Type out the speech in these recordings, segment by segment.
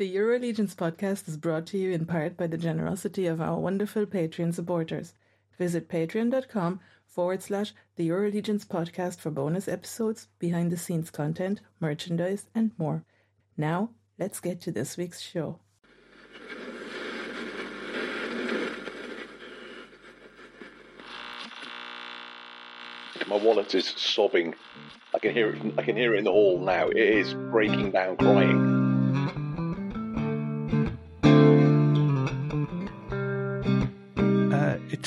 The EuroLegions podcast is brought to you in part by the generosity of our wonderful Patreon supporters. Visit patreon.com forward slash the EuroLegions podcast for bonus episodes, behind the scenes content, merchandise, and more. Now, let's get to this week's show. My wallet is sobbing. I can hear it. I can hear it in the hall now. It is breaking down, crying.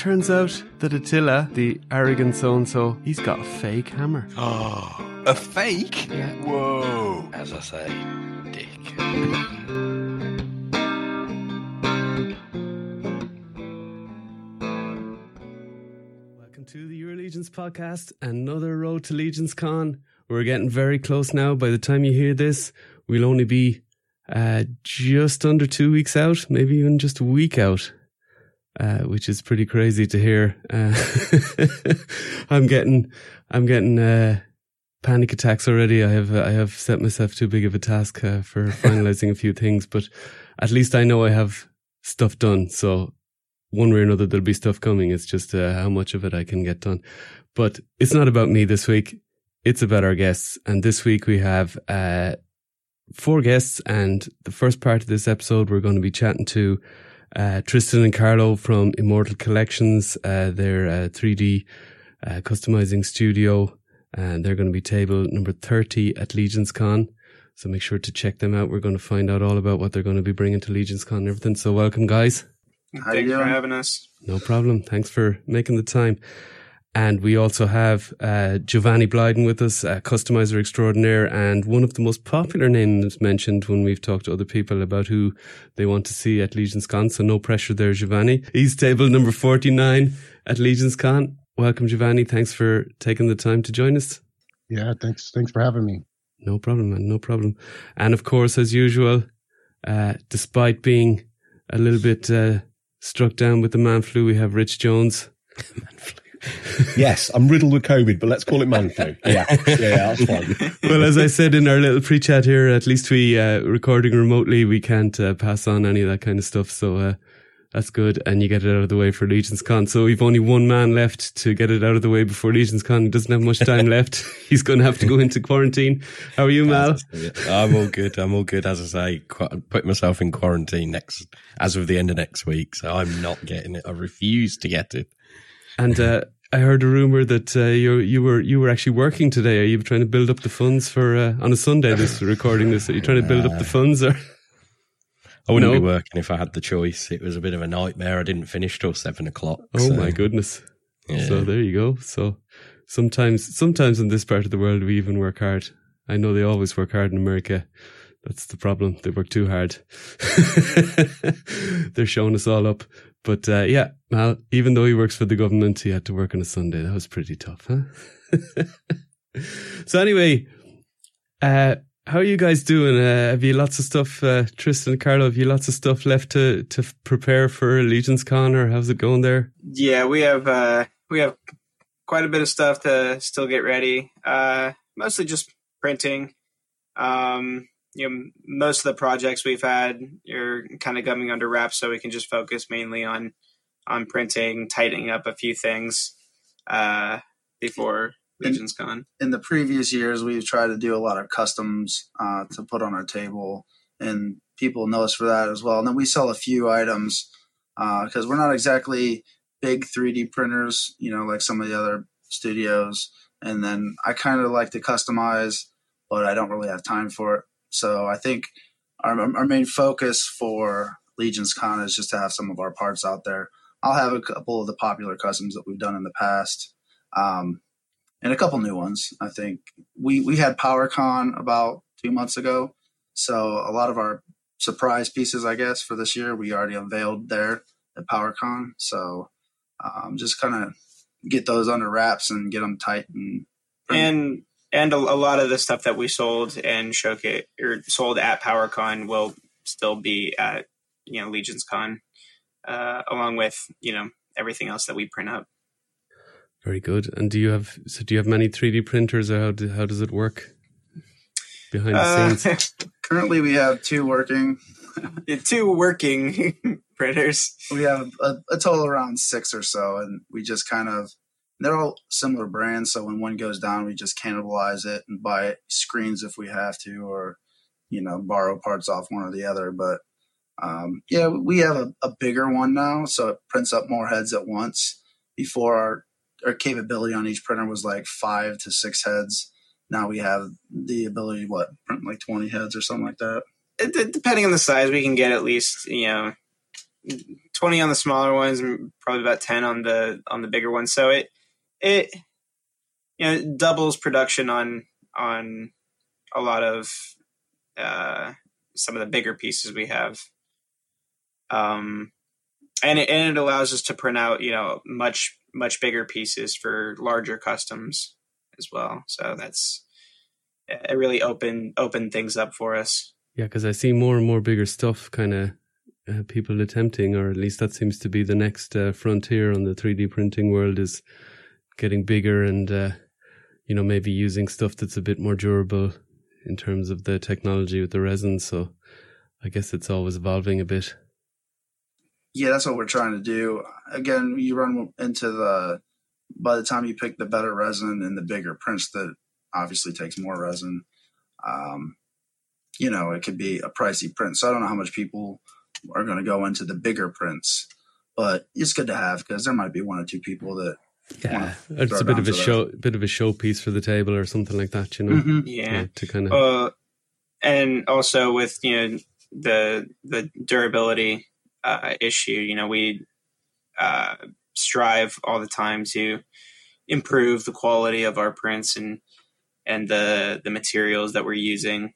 Turns out that Attila, the arrogant so and so, he's got a fake hammer. Oh, a fake? Yeah. Whoa. As I say, dick. Welcome to the EuroLegions podcast, another road to Legions Con. We're getting very close now. By the time you hear this, we'll only be uh, just under two weeks out, maybe even just a week out, uh, which is pretty crazy to hear. Uh, I'm getting, I'm getting uh, panic attacks already. I have, I have set myself too big of a task uh, for finalizing a few things, but at least I know I have stuff done. So one way or another, there'll be stuff coming. It's just uh, how much of it I can get done. But it's not about me this week. It's about our guests. And this week we have uh, four guests. And the first part of this episode, we're going to be chatting to uh, Tristen and Carlo from Immortal Collections, uh, their uh, 3D uh, customizing studio. And they're going to be table number 30 at Legions Con. So make sure to check them out. We're going to find out all about what they're going to be bringing to Legions Con and everything. So welcome, guys. How Thanks for having us. No problem. Thanks for making the time. And we also have uh, Jovanny Blyden with us, uh, customizer extraordinaire, and one of the most popular names mentioned when we've talked to other people about who they want to see at Legions Con. So no pressure there, Jovanny. He's table number 49 at Legions Con. Welcome, Jovanny. Thanks for taking the time to join us. Yeah, thanks. Thanks for having me. No problem, man. No problem. And of course, as usual, uh, despite being a little bit uh, struck down with the man flu, we have Rich Jones. yes, I'm riddled with COVID, but let's call it man flu. Yeah, yeah, yeah that's fine. well, as I said in our little pre-chat here, at least we uh, recording remotely, we can't uh, pass on any of that kind of stuff. So uh, that's good, and you get it out of the way for Legions Con. So we've only one man left to get it out of the way before Legions Con. He doesn't have much time left. He's going to have to go into quarantine. How are you, Mal? I'm all good. I'm all good. As I say, put myself in quarantine next as of the end of next week, so I'm not getting it. I refuse to get it. And uh, I heard a rumor that uh, you you were you were actually working today. Are you trying to build up the funds for uh, on a Sunday? This recording this. Are you trying to build up the funds or? I wouldn't no. be working if I had the choice. It was a bit of a nightmare. I didn't finish till seven o'clock. Oh so. my goodness! Yeah. So there you go. So sometimes, sometimes in this part of the world, we even work hard. I know they always work hard in America. That's the problem. They work too hard. They're showing us all up. But uh, yeah, Mal, even though he works for the government, he had to work on a Sunday. That was pretty tough, huh? so anyway, uh, how are you guys doing? Uh, have you lots of stuff, uh, Tristen, Carlo? Have you lots of stuff left to to prepare for Legions Con, or how's it going there? Yeah, we have uh, we have quite a bit of stuff to still get ready. Uh, mostly just printing. Um, you know, most of the projects we've had are kind of coming under wraps, so we can just focus mainly on on printing, tightening up a few things uh, before Legions in, Con. In the previous years, we've tried to do a lot of customs uh, to put on our table, and people know us for that as well. And then we sell a few items because uh, we're not exactly big 3D printers, you know, like some of the other studios. And then I kind of like to customize, but I don't really have time for it. So I think our, our main focus for Legions Con is just to have some of our parts out there. I'll have a couple of the popular customs that we've done in the past. Um, and a couple new ones. I think we we had PowerCon about two months ago, so a lot of our surprise pieces, I guess, for this year we already unveiled there at PowerCon. So um, just kind of get those under wraps and get them tight and and and a, a, lot of the stuff that we sold and showcase or sold at PowerCon will still be at you know Legions Con, uh, along with you know everything else that we print up. Very good. And do you have so do you have many 3D printers or how do, how does it work behind the uh, scenes? currently we have two working. two working printers. We have a, a total around six or so, and we just kind of they're all similar brands. So when one goes down, we just cannibalize it and buy screens if we have to, or you know, borrow parts off one or the other. But um, yeah, we have a, a bigger one now, so it prints up more heads at once. Before our our capability on each printer was like five to six heads. Now we have the ability, what, print like 20 heads or something like that. It, depending on the size, we can get at least, you know, 20 on the smaller ones and probably about 10 on the on the bigger ones. So it it you know doubles production on on a lot of uh, some of the bigger pieces we have. Um, and it, and it allows us to print out you know much much bigger pieces for larger customs as well. So that's it. Really open open things up for us. Yeah, because I see more and more bigger stuff, kind of uh, people attempting, or at least that seems to be the next uh, frontier on the three D printing world is getting bigger and uh, you know maybe using stuff that's a bit more durable in terms of the technology with the resin. So I guess it's always evolving a bit. Yeah, that's what we're trying to do. Again, you run into the by the time you pick the better resin and the bigger prints that obviously takes more resin. Um, you know, it could be a pricey print. So I don't know how much people are going to go into the bigger prints, but it's good to have because there might be one or two people that yeah, it's a bit of a show, that. bit of a showpiece for the table or something like that, you know. Mm-hmm. Yeah. yeah. to kind of, uh, and also with you know the the durability uh, issue, you know, we uh, strive all the time to improve the quality of our prints and and the the materials that we're using.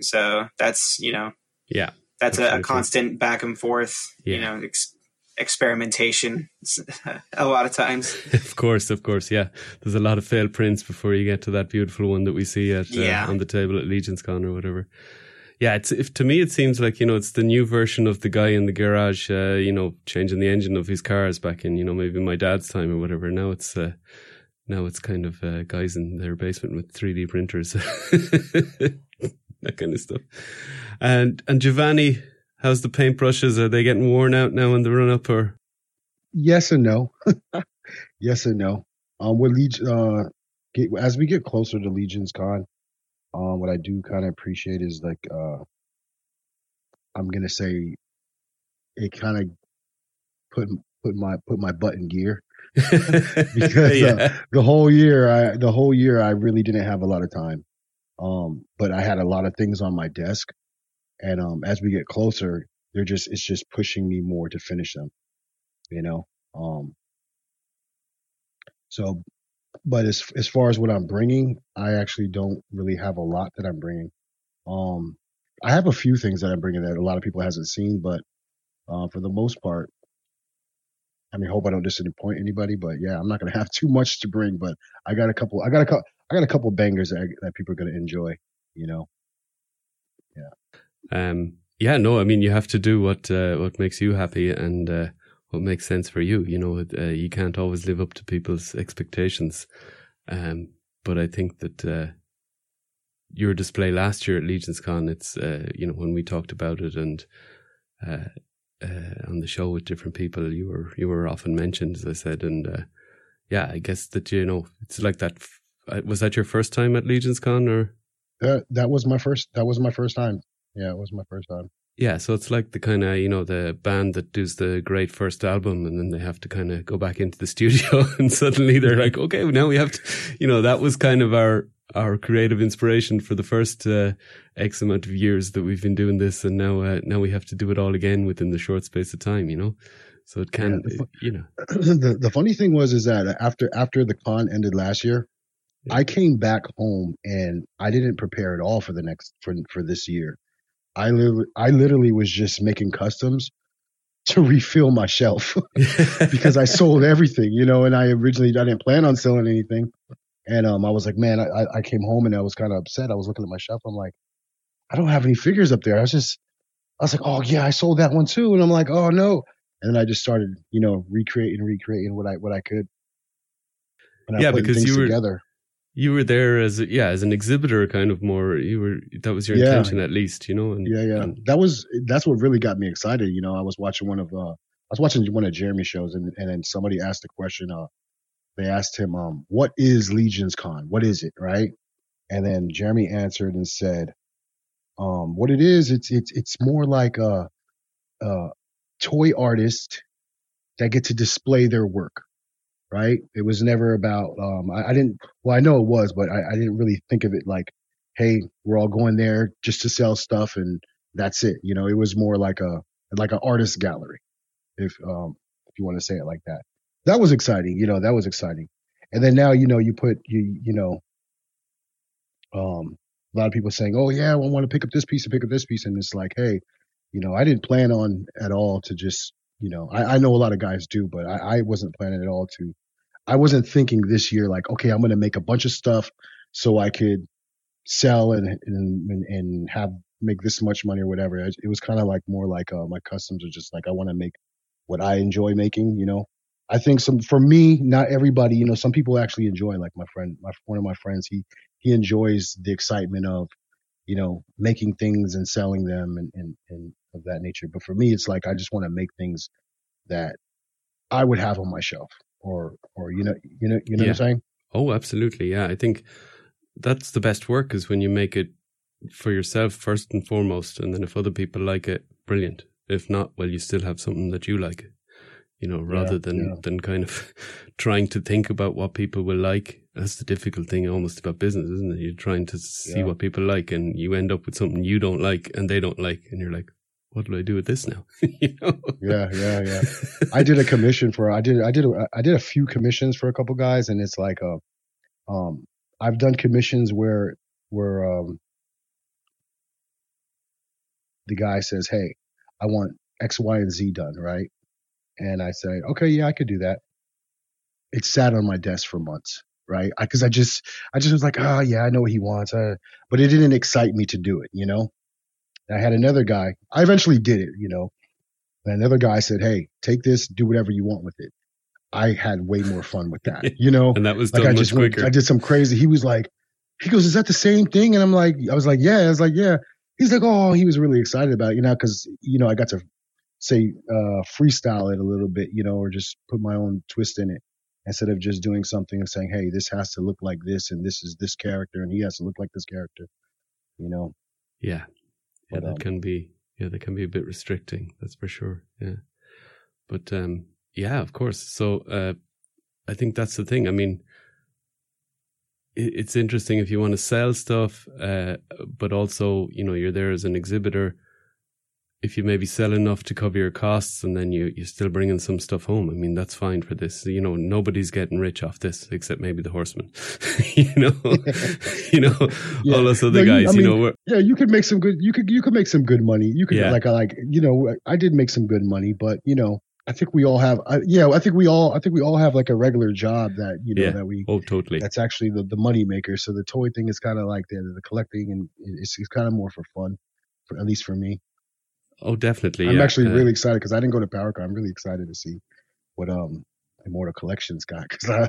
So that's you know, yeah, that's a, a, constant back and forth. Yeah. You know, ex- experimentation a lot of times. of course, of course, yeah. There's a lot of failed prints before you get to that beautiful one that we see at uh, yeah. on the table at Legions Con or whatever. Yeah, it's if to me it seems like you know it's the new version of the guy in the garage, uh, you know, changing the engine of his cars back in you know maybe my dad's time or whatever. Now it's uh, now it's kind of uh, guys in their basement with 3D printers, that kind of stuff. And and Jovanny, how's the paintbrushes? Are they getting worn out now in the run up or? Yes and no. yes and no. Um, with Legion, uh, get, as we get closer to Legions Con, um, what I do kind of appreciate is like, uh, I'm gonna say, it kind of put put my put my butt in gear because uh, yeah. uh, the whole year I the whole year I really didn't have a lot of time. Um, but I had a lot of things on my desk, and um, as we get closer, they're just it's just pushing me more to finish them. You know, um, so but as as far as what I'm bringing, I actually don't really have a lot that I'm bringing. Um, I have a few things that I'm bringing that a lot of people hasn't seen, but uh, for the most part, I mean, hope I don't disappoint anybody, but yeah, I'm not gonna have too much to bring, but I got a couple. I got a couple. I got a couple bangers that, that people are gonna enjoy. You know. Um. Yeah. No. I mean, you have to do what uh, what makes you happy, and uh, what makes sense for you. You know, uh, you can't always live up to people's expectations. Um, but I think that uh, your display last year at Legions Con, it's uh, you know when we talked about it and uh, uh, on the show with different people, you were you were often mentioned, as I said, and uh, yeah, I guess that you know it's like that. Was that your first time at Legions Con, or that that was my first? That was my first time. Yeah, it was my first time. Yeah, so it's like the kind of you know the band that does the great first album, and then they have to kind of go back into the studio, and suddenly they're like, okay, well, now we have to, you know, that was kind of our our creative inspiration for the first uh, X amount of years that we've been doing this, and now uh, now we have to do it all again within the short space of time, you know. So it can, yeah, the, you know. The the funny thing was is that after after the con ended last year, yeah. I came back home and I didn't prepare at all for the next for for this year. I literally, I literally was just making customs to refill my shelf because I sold everything, you know, and I originally I didn't plan on selling anything. And um, I was like, man, I, I came home and I was kind of upset. I was looking at my shelf. I'm like, I don't have any figures up there. I was just, I was like, oh yeah, I sold that one too. And I'm like, oh no. And then I just started, you know, recreating, recreating what I what I could. yeah, because you were together you were there as a, yeah as an exhibitor, kind of more. You were that was your Yeah. intention at least, you know. And, Yeah, yeah. and- That was that's what really got me excited. You know, I was watching one of uh I was watching one of Jeremy's shows and, and then somebody asked the question, uh they asked him, um, what is Legions Con? What is it? Right? And then Jeremy answered and said, um, what it is, it's it's it's more like a a toy artist that get to display their work. Right? It was never about um I, I didn't well I know it was, but I, I didn't really think of it like, hey, we're all going there just to sell stuff and that's it. You know, it was more like a like an artist gallery, if um if you want to say it like that. That was exciting. You know, that was exciting. And then now you know you put you you know um a lot of people saying, oh yeah, I want to pick up this piece and pick up this piece, and it's like, hey, you know, I didn't plan on at all to just you know I, I know a lot of guys do, but I, I wasn't planning at all to. I wasn't thinking this year like, okay, I'm going to make a bunch of stuff so I could sell and and and, have make this much money or whatever. It it was kind of like more like uh, my customs are just like I want to make what I enjoy making. You know, I think some for me, not everybody. You know, some people actually enjoy. Like my friend, my one of my friends, he he enjoys the excitement of you know making things and selling them and and, and of that nature. But for me, it's like I just want to make things that I would have on my shelf or or you know you know you know Yeah. what I'm saying. Oh, absolutely. Yeah. I think that's the best work is when you make it for yourself first and foremost. And then if other people like it, brilliant. If not, well, you still have something that you like, you know, rather Yeah, than, yeah. than kind of trying to think about what people will like. That's the difficult thing almost about business, isn't it? You're trying to see Yeah. what people like and you end up with something you don't like and they don't like. And you're like, what do I do with this now? you know? Yeah, yeah, yeah. I did a commission for I did I did a, I did a few commissions for a couple guys, and it's like uh, um I've done commissions where where um the guy says, "Hey, I want X, Y, and Z done," right? And I say, "Okay, yeah, I could do that." It sat on my desk for months, right? Because I, just I just was like, "Oh yeah, I know what he wants," uh, but it didn't excite me to do it, you know. I had another guy. I eventually did it, you know. And another guy said, "Hey, take this, do whatever you want with it." I had way more fun with that, you know. And that was like I just went, quicker. I did some crazy. He was like, he goes, "Is that the same thing?" And I'm like, I was like, "Yeah." I was like, "Yeah." He's like, "Oh," he was really excited about it, you know, because you know I got to say uh freestyle it a little bit, you know, or just put my own twist in it instead of just doing something and saying, "Hey, this has to look like this, and this is this character, and he has to look like this character," you know. Yeah. Yeah, that can be yeah, that can be a bit restricting, that's for sure. Yeah. But um yeah, of course. So uh I think that's the thing. I mean it, it's interesting if you want to sell stuff, uh but also, you know, you're there as an exhibitor. If you maybe sell enough to cover your costs and then you, you're still bringing some stuff home, I mean, that's fine for this. You know, nobody's getting rich off this except maybe the horsemen. you know, you know, Yeah. all those other No, you- guys, you mean, know, we're, Yeah, you could make some good. You could you could make some good money. You could Yeah. like I like you know I did make some good money, but you know I think we all have. I, yeah, I think we all I think we all have like a regular job that you know Yeah. that we oh, totally. that's actually the the money maker. So the toy thing is kind of like the the collecting and it's it's kind of more for fun, for, at least for me. Oh, definitely. I'm yeah. actually Uh, really excited because I didn't go to PowerCon. I'm really excited to see what um Immortal Collections got because I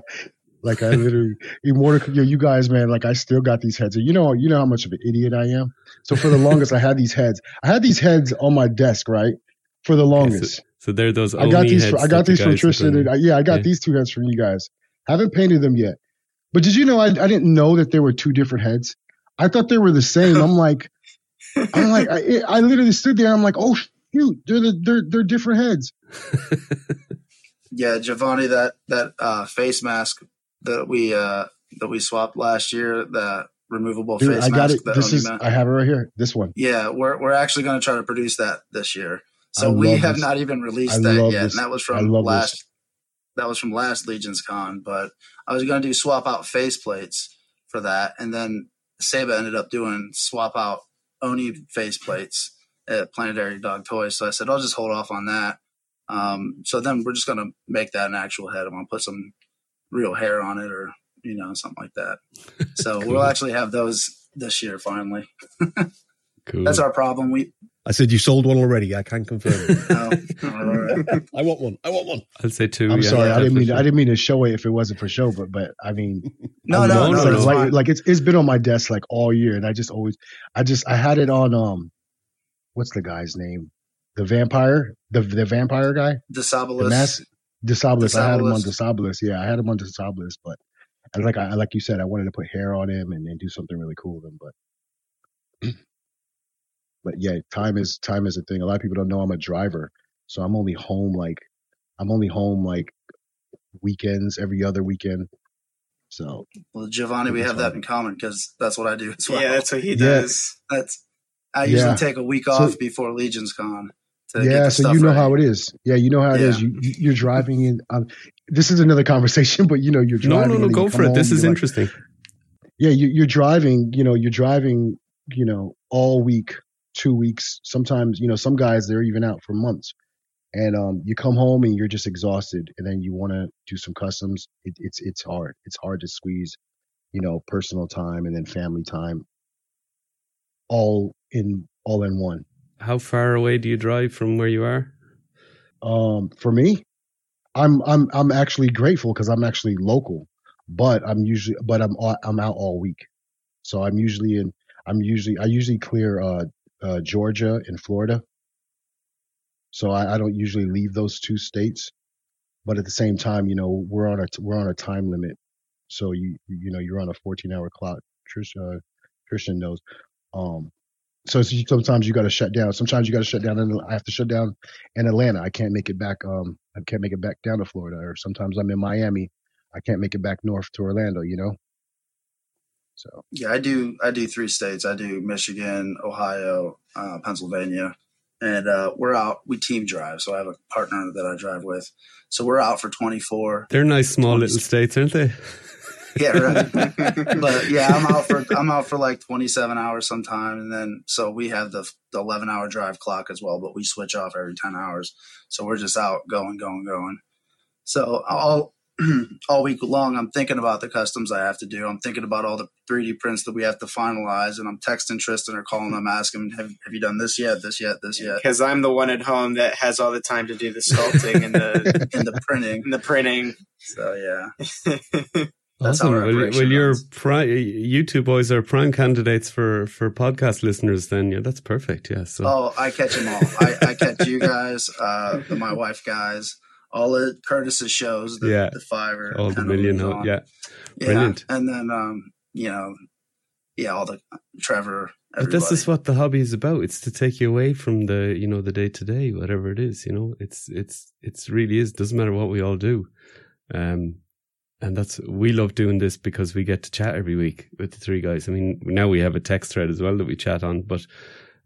like I literally Immortal. Yo, you guys, man, like I still got these heads. You know, you know how much of an idiot I am. So for the longest, I had these heads. I had these heads on my desk, right? For the longest. So they're those. I got these. heads I got these from Tristen. And, uh, yeah, I got Yeah. these two heads from you guys. Haven't painted them yet. But did you know I, I didn't know that there were two different heads? I thought they were the same. I'm like, I'm like, I, I literally stood there. I'm like, oh shoot, they're the, they're they're different heads. Yeah, Jovanny, that that uh, face mask that we uh, that we swapped last year, the removable Dude, face I got mask. it. This is. I have it right here. This one. yeah, we're we're actually going to try to produce that this year. So we have this. not even released I that yet, this. and that was from last. this. That was from last Legions Con, but I was going to do swap out face plates for that, and then Seba ended up doing swap out Oni face plates at Planetary Dog Toys. So I said I'll just hold off on that. Um, so then we're just going to make that an actual head. I'm going to put some real hair on it, or you know something like that. So Cool. we'll actually have those this year finally. Cool. That's our problem. We I said you sold one already. I can confirm. Oh. I want one. I want one. I'll say two. I'm yeah, sorry, I didn't mean definitely. I didn't mean to show it if it wasn't for show, but but I mean, No, I no, was- no, like, it's like, like it's it's been on my desk like all year, and I just always I just I had it on um, what's the guy's name? The vampire, the the vampire guy, the Disabilis. mask, Disabilis. I had him on Disabilis. Disabilis. Yeah, I had him on Disabilis, but and like I like you said, I wanted to put hair on him and, and do something really cool with him, but but yeah, time is time is a thing. A lot of people don't know I'm a driver, so I'm only home like I'm only home like weekends, every other weekend. So Well, Jovanny, we have that in common because that's what I do as well. Yeah, that's what he Yeah. does. That's I usually Yeah. take a week So- off before Legions Con. To yeah, the so you know ready. how it is. Yeah, you know how it is. Yeah. You, you you're driving in. Um, this is another conversation, but you know you're driving. no, and no. Go for come it. This is you're like- interesting. yeah, you, you're driving. You know, you're driving. You know, all week, two weeks. Sometimes, you know, some guys they're even out for months, and um, you come home and you're just exhausted, and then you want to do some customs. It, it's it's hard. It's hard to squeeze, you know, personal time and then family time, all in all in one. How far away do you drive from where you are? Um, for me, I'm I'm I'm actually grateful because I'm actually local, but I'm usually but I'm I'm out all week, so I'm usually in I'm usually I usually clear uh, uh Georgia and Florida, so I, I don't usually leave those two states, but at the same time, you know, we're on a we're on a time limit, so you you know you're on a 14 hour clock. Trish, uh, Christian knows. Um, so sometimes you got to shut down. Sometimes you got to shut down. And I have to shut down in Atlanta. I can't make it back. Um, I can't make it back down to Florida. Or sometimes I'm in Miami. I can't make it back north to Orlando. You know. So Yeah, I do. I do three states. I do Michigan, Ohio, uh, Pennsylvania, and uh, we're out. We team drive, so I have a partner that I drive with. So we're out for 24. They're nice, small little states, aren't they? Yeah, right. but yeah, I'm out for I'm out for like 27 hours sometime, and then so we have the the 11 hour drive clock as well, but we switch off every 10 hours. So we're just out going, going, going. So all all week long, I'm thinking about the customs I have to do. I'm thinking about all the 3D prints that we have to finalize, and I'm texting Tristen or calling them, asking, "Have have you done this yet? This yet? This yet?" Because I'm the one at home that has all the time to do the sculpting and the And the printing. and the printing. So yeah, That's how awesome. Well, operation well you're runs. pri- you two boys are prime candidates for for podcast listeners. Then, yeah, that's perfect. Yeah. So Oh, I catch them all. I, I catch you guys, uh, the my wife guys, all the Curtis's shows, the, Yeah. the five or all the 10 million. of ho- them's on. Yeah. yeah, brilliant. And then, um, you know, yeah, all the Trevor. But this is what the hobby is about. It's to take you away from the, you know, the day to day, whatever it is. You know, it's it's it's really is. Doesn't matter what we all do, um, and that's we love doing this because we get to chat every week with the three guys. I mean, now we have a text thread as well that we chat on, but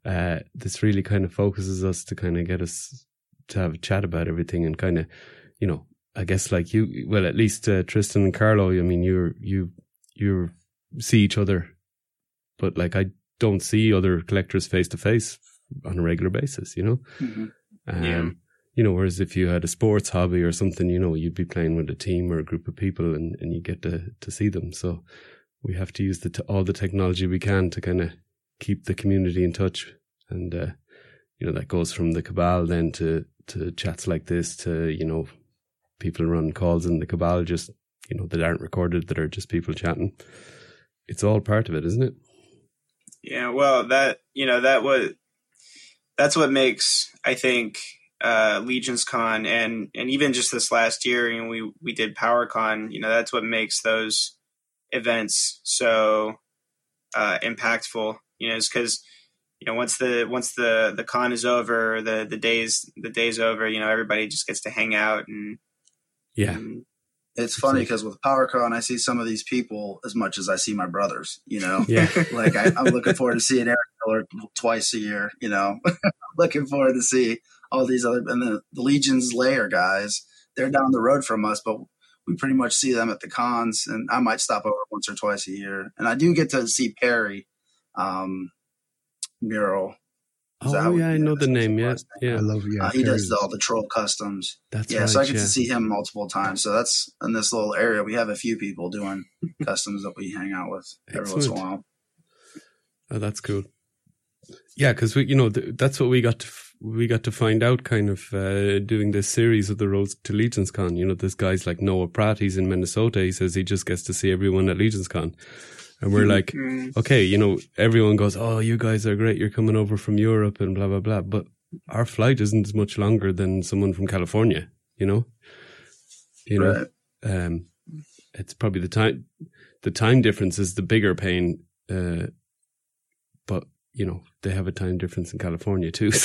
uh, this really kind of focuses us to kind of get us to have a chat about everything and kind of, you know, I guess like you, well, at least uh, Tristen and Carlo. I mean, you're you you see each other, but like I don't see other collectors face to face on a regular basis, you know? Mhm. Um, Yeah. You know, whereas if you had a sports hobby or something, you know, you'd be playing with a team or a group of people and, and you get to, to see them. So we have to use the t- all the technology we can to kind of keep the community in touch. And, uh, you know, that goes from the cabal then to, to chats like this to, you know, people run calls in the cabal just, you know, that aren't recorded, that are just people chatting. It's all part of it, isn't it? Yeah, well, that you know that was that's what makes I think uh, Legions Con and and even just this last year, you know, we we did PowerCon. You know, that's what makes those events so uh, impactful. You know, is because you know once the once the the con is over, the the days the days over. You know, everybody just gets to hang out and Yeah. and It's funny because with PowerCon, I see some of these people as much as I see my brothers. You know, Yeah. like I, I'm looking forward to seeing Eric Miller twice a year. You know, looking forward to see all these other and the, the Legion's Lair guys. They're down the road from us, but we pretty much see them at the cons, and I might stop over once or twice a year. And I do get to see Perry um, mural. Is that how Oh we- yeah, I know the name. Yeah, last yeah, I love yeah. Uh, he does Perry's- all the troll customs. that's yeah, right. so I get yeah. to see him multiple times. So that's in this little area. We have a few people doing customs that we hang out with every once in a while. Oh, that's cool. Yeah, because we, you know, th- that's what we got to f- we got to find out, kind of uh, doing this series of the roads to Legions Con. You know, this guys like Noah Pratt. He's in Minnesota. He says he just gets to see everyone at Legions Con, and we're like, Mm, okay, you know, everyone goes, oh, you guys are great. You're coming over from Europe and blah blah blah. But our flight isn't as much longer than someone from California. You know, you know, Right. um, it's probably the time the time difference is the bigger pain. Uh, but you know, they have a time difference in California too.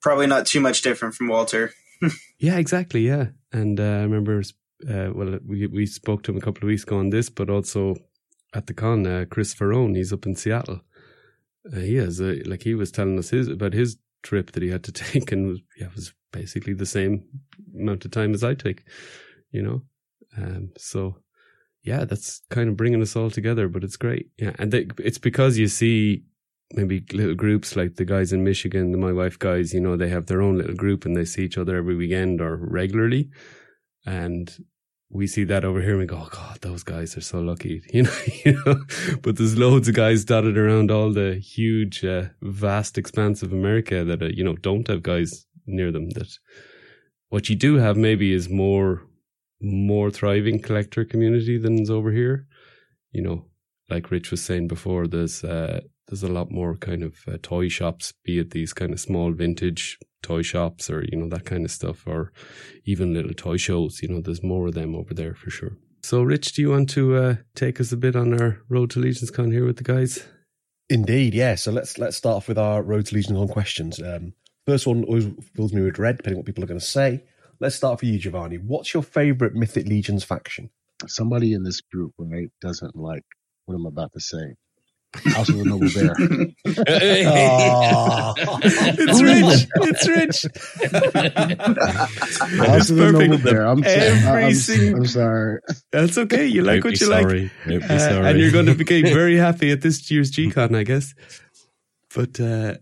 So probably not too much different from Walter. yeah, exactly. Yeah, and uh, I remember. Uh, well, we we spoke to him a couple of weeks ago on this, but also at the con, uh, Chris Ferrone, he's up in Seattle. Uh, he has a, like he was telling us his about his trip that he had to take, and was, yeah, it was basically the same amount of time as I take. You know, um, so yeah, that's kind of bringing us all together, but it's great. Yeah, and they, it's because you see maybe little groups like the guys in Michigan, the my wife guys. You know, they have their own little group and they see each other every weekend or regularly, and we see that over here and we go, oh God, those guys are so lucky, you know, you know. But there's loads of guys dotted around all the huge, uh, vast expanse of America that, uh, you know, don't have guys near them. That what you do have maybe is more, more thriving collector community than is over here. You know, like Rich was saying before, there's, uh, there's a lot more kind of uh, toy shops, be it these kind of small vintage toy shops or, you know, that kind of stuff, or even little toy shows. You know, there's more of them over there for sure. So, Rich, do you want to uh, take us a bit on our Road to Legions Con here with the guys? Indeed, yeah. So let's let's start off with our Road to Legions Con questions. Um, first one always fills me with dread, depending on what people are going to say. Let's start for you, Jovanny. What's your favourite Mythic Legions faction? Somebody in this group, right, doesn't like what I'm about to say. House of the Noble Bear. Oh. it's Rich. It's Rich. House of the perfect. Noble Bear. I'm, Every I'm, single- I'm sorry. That's okay. You like Don't what you like. sorry. Don't Uh, and you're going to be very happy at this year's G-Con, I guess. But uh,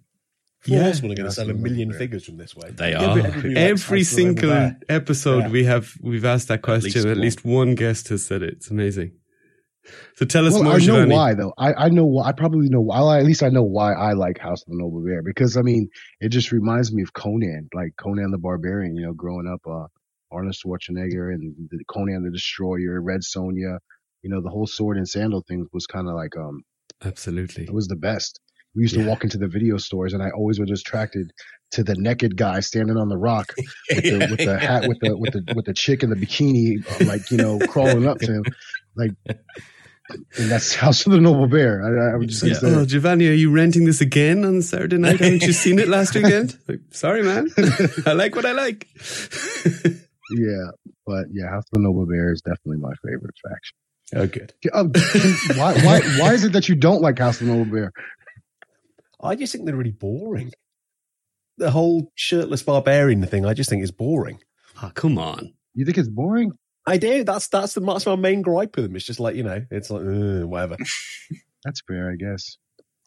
Yeah, yeah, are going to sell a million figures from this way. They are. but Everybody every House of the Noble single episode Yeah. we have we've asked that question. least At least one guest has said it. It's amazing. So tell us Well, more, I know Jovanny. why though. I, I know why. I probably know why. At least I know why I like House of the Noble Bear because I mean it just reminds me of Conan, like Conan the Barbarian. You know, growing up, uh, Arnold Schwarzenegger and the Conan the Destroyer, Red Sonja. You know, the whole sword and sandal thing was kind of like um, Absolutely. it was the best. We used Yeah. to walk into the video stores, and I always was attracted to the naked guy standing on the rock with the, with the hat with the with the with the chick in the bikini, uh, like you know, crawling up to him, like. And that's House of the Noble Bear. I, I would just Yeah. say Oh, Jovanny, are you renting this again on Saturday night? Haven't you seen it last weekend? Like, sorry, man. I like what I like. yeah, but yeah, House of the Noble Bear is definitely my favorite faction. Oh, good. Oh, why why why is it that you don't like House of the Noble Bear? I just think they're really boring. The whole shirtless barbarian thing, I just think is boring. Oh, come on. You think it's boring? I do. That's that's the that's my main gripe with them. It's just like you know, it's like uh, whatever. That's fair, I guess.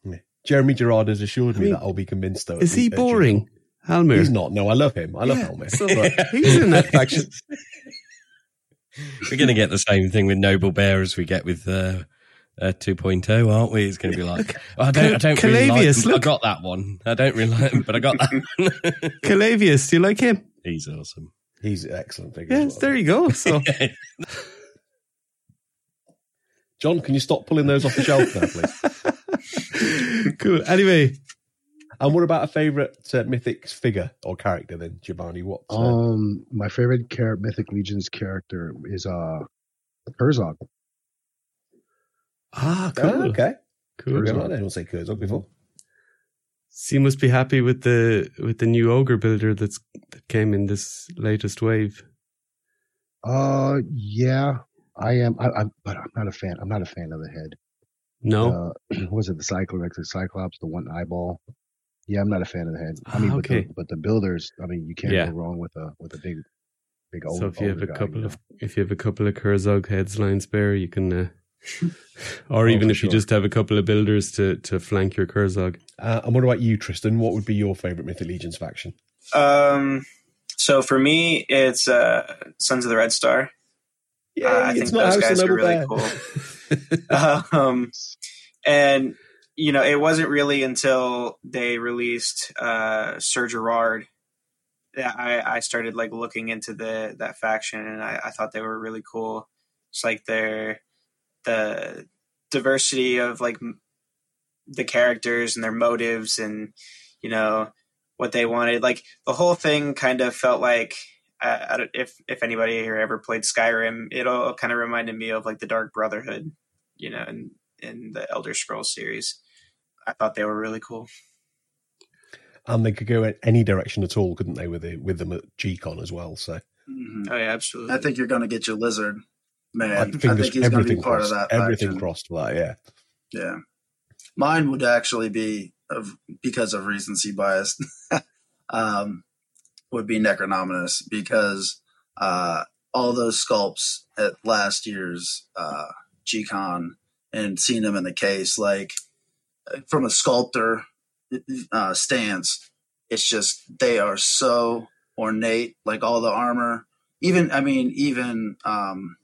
Yeah. Jeremy Gerard has assured I me mean, that I'll be convinced though. Is he at- at boring? June. Halmer. He's not. No, I love him. I love Yeah, Helmet. so he's in that faction. We're going to get the same thing with Noble Bear as we get with uh, uh, 2.0, aren't we? It's going to be like, oh, I don't, I don't really like Calavius, him. I got that one. I don't really like him, but I got that one. Calavius, do you like him? He's awesome. He's an excellent figure. Yes, well. there you go. So John, can you stop pulling those off the shelf now, please? cool. Anyway, And what about a favourite uh, mythic figure or character then, Jovanny? What? Uh, Um, my favorite char- Mythic Legions character is uh Kurzog. ah, oh, cool. okay. Cool. I didn't say Kurzog before. So you must be happy with the with the new ogre builder that's that came in this latest wave. Uh, yeah, I am. I, I'm, but I'm not a fan. I'm not a fan of the head. No, Uh, was it the Cyclops? The Cyclops, the one eyeball. Yeah, I'm not a fan of the head. I Ah, mean, but, okay. the, but the builders. I mean, you can't Yeah. go wrong with a with a big, big old. so if you have a guy, couple know? of if you have a couple of Kurzog heads lying spare, you can. Uh, or Oh, even for if you just have a couple of builders to to flank your Kurzog. Uh, and what about you, Tristen? What would be your favourite Mythic Legions faction? Um, so for me, it's uh, Sons of the Red Star. Uh, I think those guys are really cool. um, and you know, it wasn't really until they released uh, Sir Gerard that I, I started like looking into the that faction, and I, I thought they were really cool. It's like their the diversity of like the characters and their motives, and you know what they wanted. Like the whole thing kind of felt like uh, if if anybody here ever played Skyrim, it all kind of reminded me of like the Dark Brotherhood, you know, in in the Elder Scrolls series. I thought they were really cool. And they could go in any direction at all, couldn't they? With the, with them at GCon as well. So, mm-hmm. oh yeah, absolutely. I think you're going to get your lizard, man. I, think, I think he's going to be part crossed, of that. Everything faction. crossed that, yeah. Yeah, mine would actually be of because of recency bias. um, would be Necronominus because uh, all those sculpts at last year's uh, GCon and seeing them in the case, like from a sculptor uh, stance, it's just they are so ornate, like all the armor. Even I mean, even um,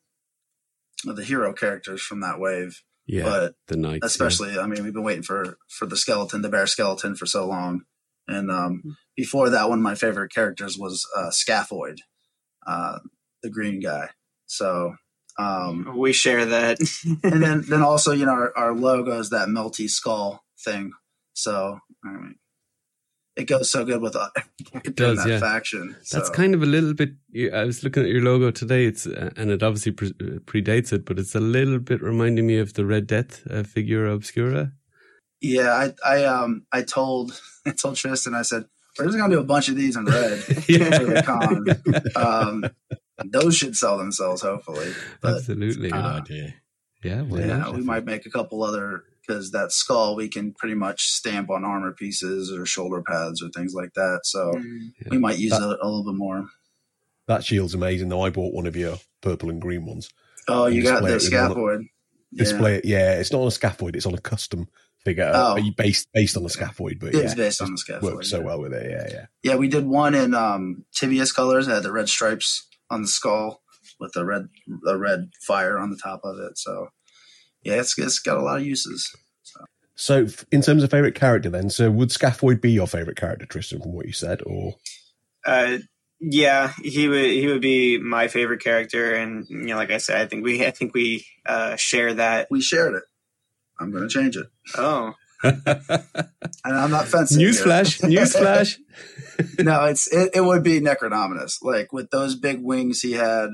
the hero characters from that wave. Yeah, but the knights, especially. Yeah. I mean, we've been waiting for for the skeleton, the bear skeleton, for so long. And um, before that, one of my favorite characters was uh, Scaphoid, uh, the green guy. So um, we share that. and then, then also, you know, our, our, logo is that melty skull thing. So I mean, it goes so good with uh, it does, that yeah. faction. So. That's kind of a little bit. I was looking at your logo today. It's uh, and it obviously pre- predates it, but it's a little bit reminding me of the Red Death uh, figure obscura. Yeah, I I um I told I told Tristen I said we're just gonna do a bunch of these in red yeah. for the con. Um, those should sell themselves hopefully. But, Absolutely, good uh, idea. Yeah, yeah, we might make a couple other because that skull we can pretty much stamp on armor pieces or shoulder pads or things like that. So mm. yeah. we might use that, it a little bit more. That shield's amazing though. I bought one of your purple and green ones. Oh, you got the scaphoid. Display yeah. it, yeah. It's not on a Scaphoid; it's on a custom figure. Oh. based based on the Scaphoid, but it's yeah, based on the Scaphoid. Works so well with it. Yeah, yeah. Yeah, we did one in um, Tibius colors. It had the red stripes on the skull with the red the red fire on the top of it. So yeah, it's it's got a lot of uses. So. So, in terms of favorite character, then, so would Scaphoid be your favorite character, Tristen, from what you said, or? Uh, yeah, he would. He would be my favorite character, and you know, like I said, I think we, I think we uh, share that. We shared it. I'm going to change it. Oh. and I'm not fencing. Newsflash! Newsflash! no, it's it, it would be Necronominus. Like with those big wings he had,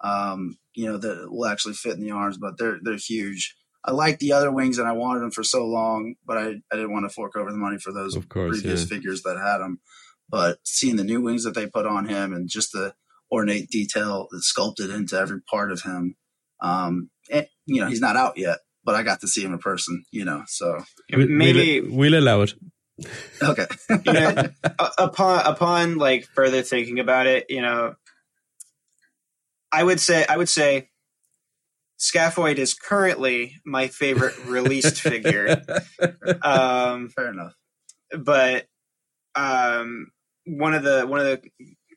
um, you know, that will actually fit in the arms, but they're they're huge. I liked the other wings and I wanted them for so long, but I, I didn't want to fork over the money for those of course, previous yeah. figures that had them. But seeing the new wings that they put on him and just the ornate detail that's sculpted into every part of him, um, and, you know, he's not out yet, but I got to see him in person, you know, so maybe we'll, we'll allow it. Okay. you know, upon upon like further thinking about it, you know, I would say I would say Scaphoid is currently my favorite released figure. Um, Fair enough. But um, one of the one of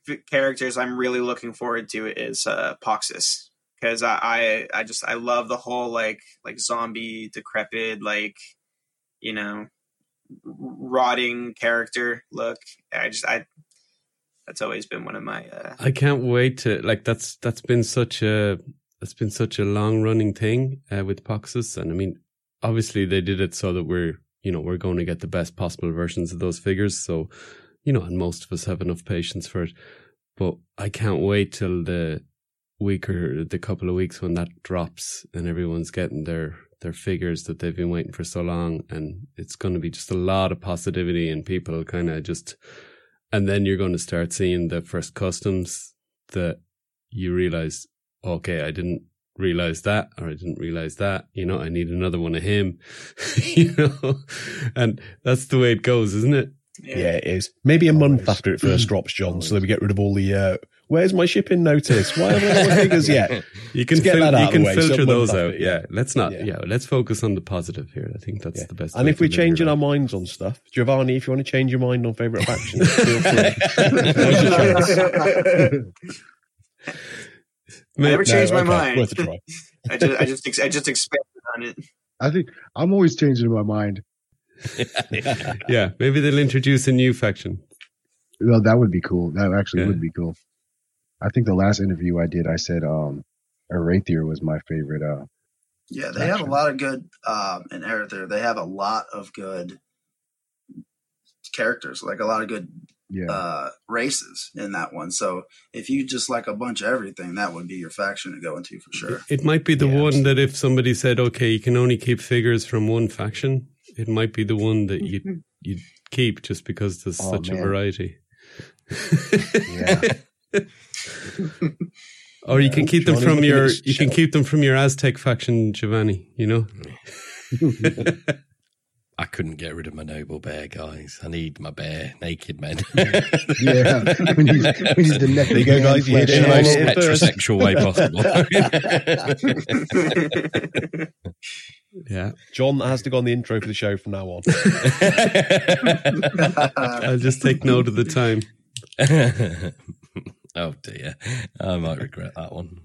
the characters I'm really looking forward to is uh, Poxxus because I, I I just I love the whole like like zombie decrepit like you know rotting character look. I just I that's always been one of my. Uh, I can't wait to like that's that's been such a that's been such a long running thing uh, with Poxxus, and I mean, obviously they did it so that we're you know we're going to get the best possible versions of those figures. So you know, and most of us have enough patience for it. But I can't wait till the week or the couple of weeks when that drops and everyone's getting their their figures that they've been waiting for so long and it's going to be just a lot of positivity and people kind of just and then you're going to start seeing the first customs that you realize okay i didn't realize that or i didn't realize that you know i need another one of him you know and that's the way it goes isn't it yeah, yeah it is maybe a month after it first drops john so that we get rid of all the uh, Where's my shipping notice? Why haven't I got figures yet? You can get fil- that out you can way, filter those out. Yeah. yeah. let's not. Yeah. Yeah. let's focus on the positive here. I think that's Yeah. the best. And way if we're to live your changing our minds on stuff, Jovanny, if you want to change your mind on favourite factions, feel free. Now's your chance. I never No, changed my okay, mind. Worth a try. I just I just ex- I just expanded on it. I think I'm always changing my mind. yeah, maybe they'll introduce a new faction. Well, that would be cool. That actually Yeah. would be cool. I think the last interview I did, I said um, Arethyr was my favorite. Uh, Yeah, they have a lot of good um, in Aether. They have a lot of good characters, like a lot of good yeah, uh, races in that one. So if you just like a bunch of everything, that would be your faction to go into for sure. It might be the Yeah, one that if somebody said, "Okay, you can only keep figures from one faction," it might be the one that you you keep just because there's Oh, such a variety. yeah. Or you can keep them from your his you can keep them from your Aztec faction, Jovanny. You know. I couldn't get rid of my noble bear, guys. I need my bear naked men. yeah. we, need, we need the neck. There you go, guys. You heard in the most here heterosexual way possible. Yeah. John has to go on the intro for the show from now on. I'll just take note of the time. oh dear, I might regret that one.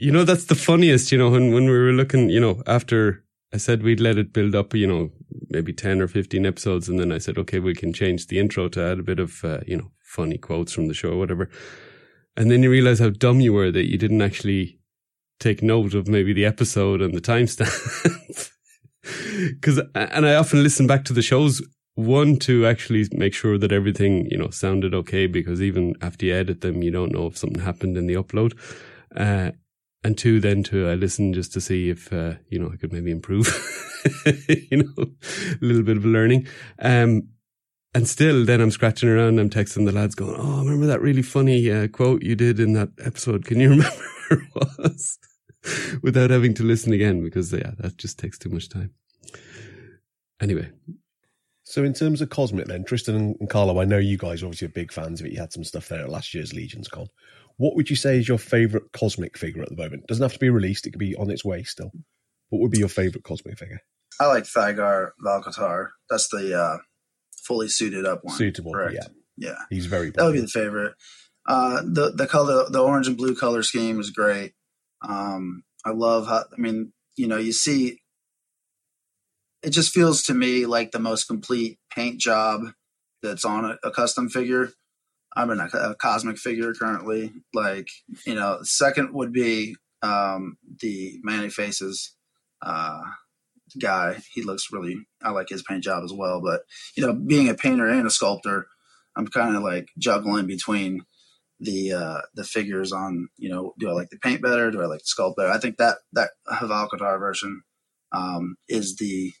You know, that's the funniest, you know, when, when we were looking, you know, after I said we'd let it build up, you know, maybe 10 or 15 episodes. And then I said, okay, we can change the intro to add a bit of, uh, you know, funny quotes from the show or whatever. And then you realize how dumb you were that you didn't actually take note of maybe the episode and the timestamp. Cause, and I often listen back to the shows, one, to actually make sure that everything, you know, sounded okay, because even after you edit them, you don't know if something happened in the upload. Uh, and two, then to uh, listen just to see if, uh, you know, I could maybe improve, you know, a little bit of learning. Um, and still, then I'm scratching around. I'm texting the lads, going, "Oh, remember that really funny uh, quote you did in that episode? Can you remember where it was?" Without having to listen again, because yeah, that just takes too much time. Anyway, So, in terms of Cosmic, then, Tristen and Carlo, I know you guys are obviously big fans of it. You had some stuff there at last year's Legions Con. What would you say is your favorite Cosmic figure at the moment? Doesn't have to be released, it could be on its way still. What would be your favorite Cosmic figure? I like Thygar Hvalkatar. That's the uh, fully suited up one. Suitable, correct? yeah. Yeah. He's very That would be the favorite. Uh, the the color, the orange and blue color scheme is great. Um, I love how. I mean, you know, you see, it just feels to me like the most complete paint job that's on a, a custom figure. I'm in a, a cosmic figure currently. Like, you know, second would be um, the Manny Faces uh, guy. He looks really. I like his paint job as well. But you know, being a painter and a sculptor, I'm kind of like juggling between the uh, the figures on you know do I like the paint better do I like the sculpt better I think that that Hvalkatar version um, is the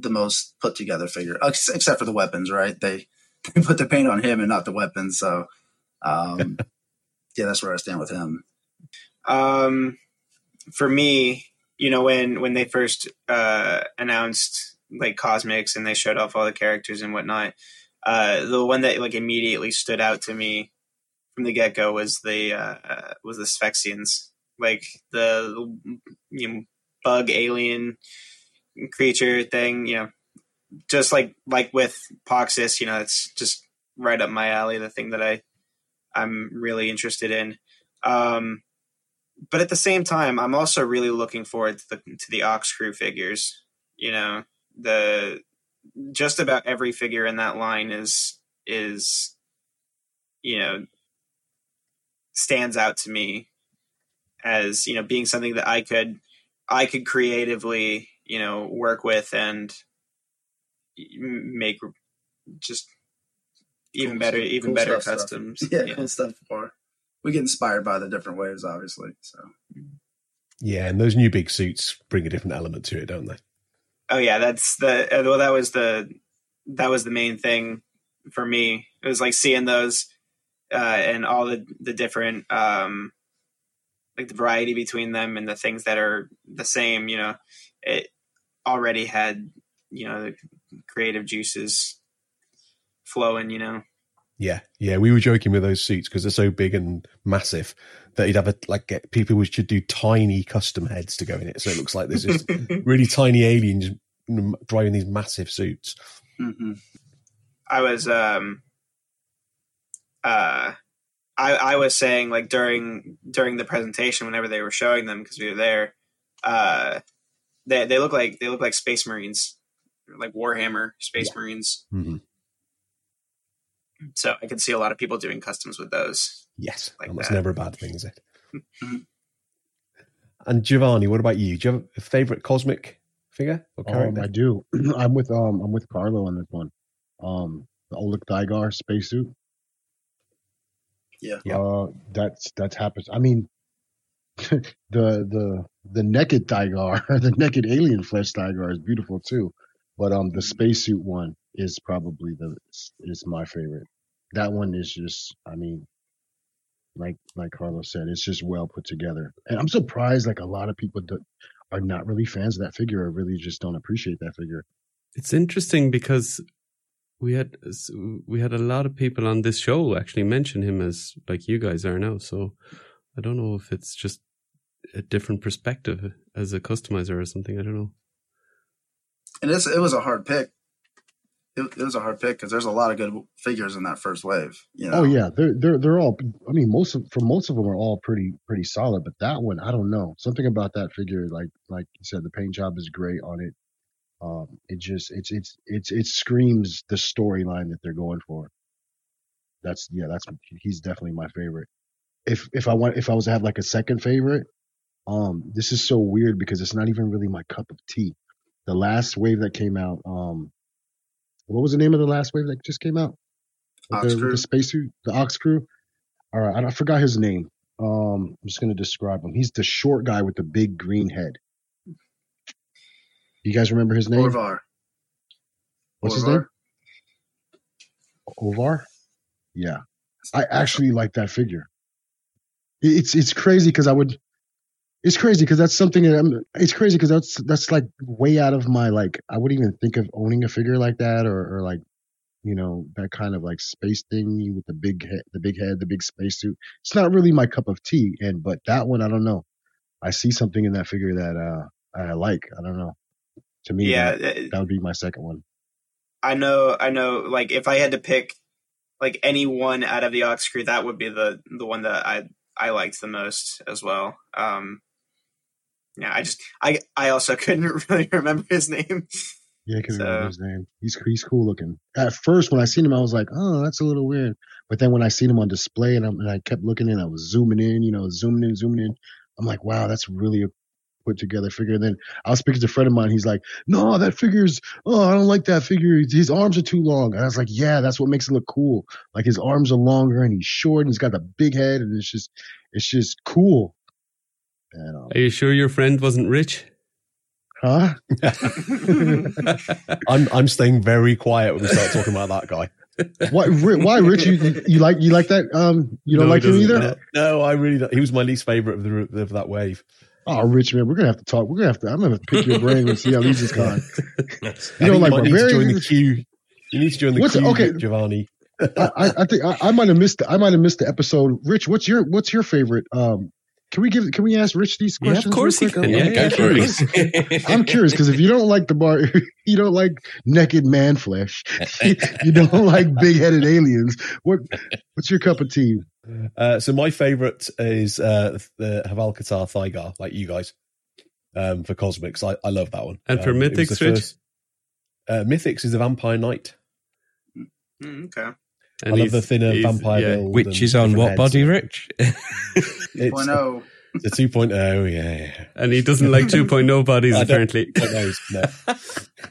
the most put together figure ex- except for the weapons right? They, they put the paint on him and not the weapons so um, yeah that's where I stand with him. Um, for me, you know, when when they first uh, announced like Cosmics and they showed off all the characters and whatnot, uh, the one that like immediately stood out to me from the get go was the uh, was the Sphexxians, like the you know, bug alien creature thing. You know, just like like with Poxxus, you know, it's just right up my alley. The thing that I I'm really interested in. Um, but at the same time, I'm also really looking forward to the to the OxKrewe figures. You know, the just about every figure in that line is is you know stands out to me as you know being something that I could I could creatively you know work with and make just even Cool better stuff- even cool better stuff, stuff. customs. yeah, cool stuff for we get inspired by the different waves obviously so Yeah, and those new big suits bring a different element to it, don't they? Oh yeah, that's the uh, well. That was the that was the main thing for me. It was like seeing those uh, and all the the different um, like the variety between them and the things that are the same. You know, it already had you know the creative juices flowing. You know, Yeah, yeah. We were joking with those suits because they're so big and massive that you'd have a like get, people should do tiny custom heads to go in it, so it looks like there's this really tiny aliens driving these massive suits. hmm I was um uh I I was saying like during during the presentation whenever they were showing them because we were there uh they they look like they look like Space Marines, like Warhammer Space Marines. Mhm. So I can see a lot of people doing customs with those. Yes, Like and that's that. never a bad thing, is it? Mhm. and Jovanny, what about you? Do you have a favorite cosmic figure or Um. I do. I'm with um I'm with Carlo on this one. Um, the Oleg Digar spacesuit. Yeah. Yeah. Uh, that's that's happens. I mean, the the the naked Digar, the naked alien flesh Digar is beautiful too, but um the spacesuit one is probably the is my favorite. That one is just, I mean, like like Carlos said, it's just well put together, and I'm surprised like a lot of people do, are not really fans of that figure or really just don't appreciate that figure. It's interesting because we had we had a lot of people on this show actually mention him as like you guys are now. So I don't know if it's just a different perspective as a customizer or something. I don't know. And it's, it was a hard pick. It, it was a hard pick because there's a lot of good figures in that first wave. You know? Oh yeah, they're they're they're all. I mean, most of for most of them are all pretty pretty solid, but that one, I don't know. Something about that figure, like like you said, the paint job is great on it. Um, it just it's it's it's it screams the storyline that they're going for. That's yeah, that's he's definitely my favorite. If if I want if I was to have like a second favorite, um, this is so weird because it's not even really my cup of tea. The last wave that came out, um, what was the name of the last wave that just came out? Ox the, Crew. the spacesuit, the OxKrewe. All right, I, I forgot his name. Um, I'm just gonna describe him. He's the short guy with the big green head. You guys remember his name? Orvar. What's his name? Ovar. Yeah, I actually like that figure. It- It's it's crazy because I would. It's crazy because that's something that I'm. It's crazy because that's that's like way out of my like. I wouldn't even think of owning a figure like that or or like, you know, that kind of like space thing with the big head, the big head, the big spacesuit. It's not really my cup of tea. And but that one, I don't know. I see something in that figure that uh I like. I don't know. To me, Yeah, that, that would be my second one. I know. I know. Like if I had to pick like any one out of the OxKrewe, that would be the the one that I I liked the most as well. Um, yeah, I just I I also couldn't really remember his name. Yeah, I can So- remember his name. He's he's cool looking. At first, when I seen him, I was like, "Oh, that's a little weird." But then when I seen him on display, and, i and I kept looking in, I was zooming in, you know, zooming in, zooming in. I'm like, "Wow, that's really a put together figure." And then I was speaking to a friend of mine. He's like, "No, that figure's. Oh, I don't like that figure. His arms are too long." And I was like, "Yeah, that's what makes it look cool. Like his arms are longer, and he's short, and he's got the big head, and it's just, it's just cool." And um, Are you sure your friend wasn't rich? huh? I'm I'm staying very quiet when we start talking about that guy. Why? Why, Rich? You, you like you like that? Um, you don't No, like him either? No, no, I really don't. He was my least favorite of the of that wave. Oh, Rich, man, we're gonna have to talk. We're gonna have to. I'm gonna pick your brain and see how Legion's gone. I You think don't like might need to join the queue. You need to join the What's- queue, okay. Jovanny. I, I, I think I, I might have missed. I might have missed the episode. Rich, what's your what's your favorite? Um, can we give? Can we ask Rich these Yeah, of course real you quick? can. I'm, Yeah, I'm yeah, curious. I'm curious because if you don't like the bar, you don't like naked man flesh. you don't like big headed aliens. What what's your cup of tea? Uh, so my favorite is uh, the Hvalkatar Thygar, like you guys, um, for Cosmics. I, I love that one. And for Um, Mythics, the Rich? first- Uh, Mythics is a Vampire Knight. Mm, okay. I love the thinner vampire yeah. build. Which is on what heads. body, Rich? It's, 2.0. it's a 2.0, yeah. yeah. And he doesn't like 2.0 bodies, I don't- apparently. Don't know, no.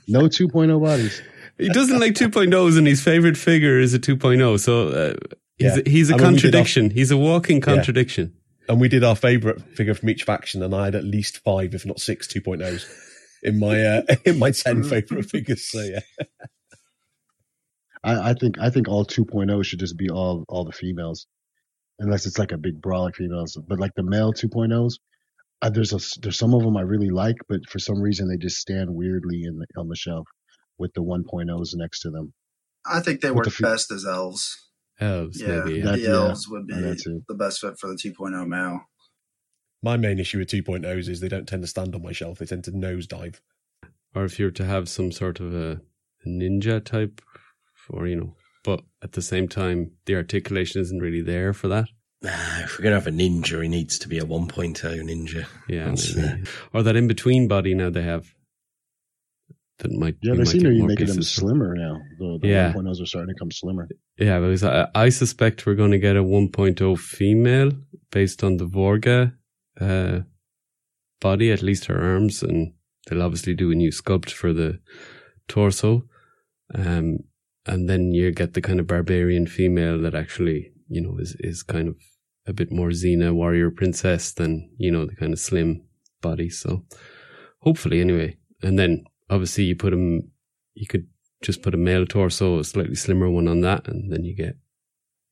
No 2.0 bodies. He doesn't like 2.0s, and his favorite figure is a 2.0. So uh, he's, Yeah. a, he's a And when we did our- contradiction. He's a walking contradiction. And we did our favourite figure from each faction, and I had at least five, if not six, 2.0s in my uh, in my ten favourite figures. So yeah, I, I think I think all 2.0 should just be all all the females, unless it's like a big brawl like females. But like the male 2.0s, uh, there's a there's some of them I really like, but for some reason they just stand weirdly in the, on the shelf with the 1.0s next to them. I think they With work the fe- best as elves. Elves, Yeah, maybe. That- the yeah, elves would be I that too. the best fit for the 2.0 male. my main issue with 2.0s is they don't tend to stand on my shelf; they tend to nosedive. Or if you're to have some sort of a, a ninja type, or, you know, but at the same time, the articulation isn't really there for that. Nah, if we're gonna have a ninja, he needs to be a 1.0 ninja. Yeah, maybe. uh, or that in between body now they have. That might Yeah, they might seem to be making them slimmer now. The, the Yeah. 1.0s are starting to come slimmer. Yeah, because I, I suspect we're going to get a 1.0 female based on the Vorga uh, body, at least her arms, and they'll obviously do a new sculpt for the torso. Um, and then you get the kind of barbarian female that actually, you know, is, is kind of a bit more Xena warrior princess than, you know, the kind of slim body. So hopefully anyway. And then obviously you put them, you could just put a male torso, a slightly slimmer one on that, and then you get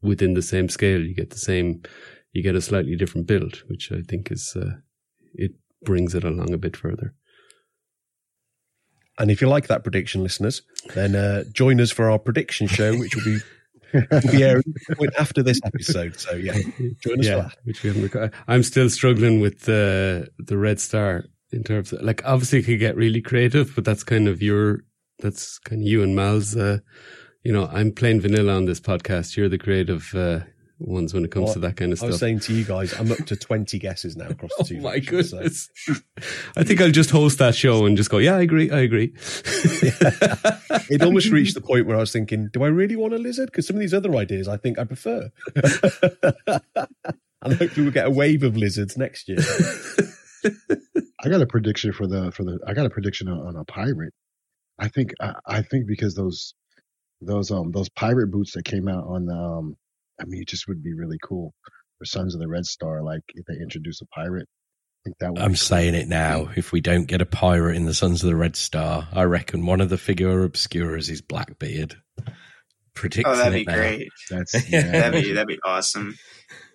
within the same scale, you get the same, you get a slightly different build, which I think is, uh, it brings it along a bit further. And if you like that prediction, listeners, then uh, join us for our prediction show, which will be airing after this episode. So yeah, join us for that. which we haven't recorded. I'm still struggling with the the Red Star in terms of like obviously it could get really creative, but that's kind of your that's kind of you and Mal's. Uh, you know, I'm plain vanilla on this podcast. You're the creative uh, ones when it comes Well, to that kind of stuff. I was saying to you guys, I'm up to 20 guesses now across the Oh two. my versions, so- goodness! I think I'll just host that show and just go. Yeah, I agree. I agree. it almost reached the point where I was thinking, do I really want a lizard? Because some of these other ideas I think I prefer. and hopefully we'll get a wave of lizards next year. I got a prediction for the for the. I got a prediction on, on a pirate. I think I, I think because those those um those pirate boots that came out on the um I mean it just would be really cool for Sons of the Red Star. Like if they introduce a pirate, I think that would. I'm be saying it now. If we don't get a pirate in the Sons of the Red Star, I reckon one of the Figura Obscuras is Blackbeard. Predicting Oh, that'd be it now. great. That's Yeah. yeah. That'd be that'd be awesome.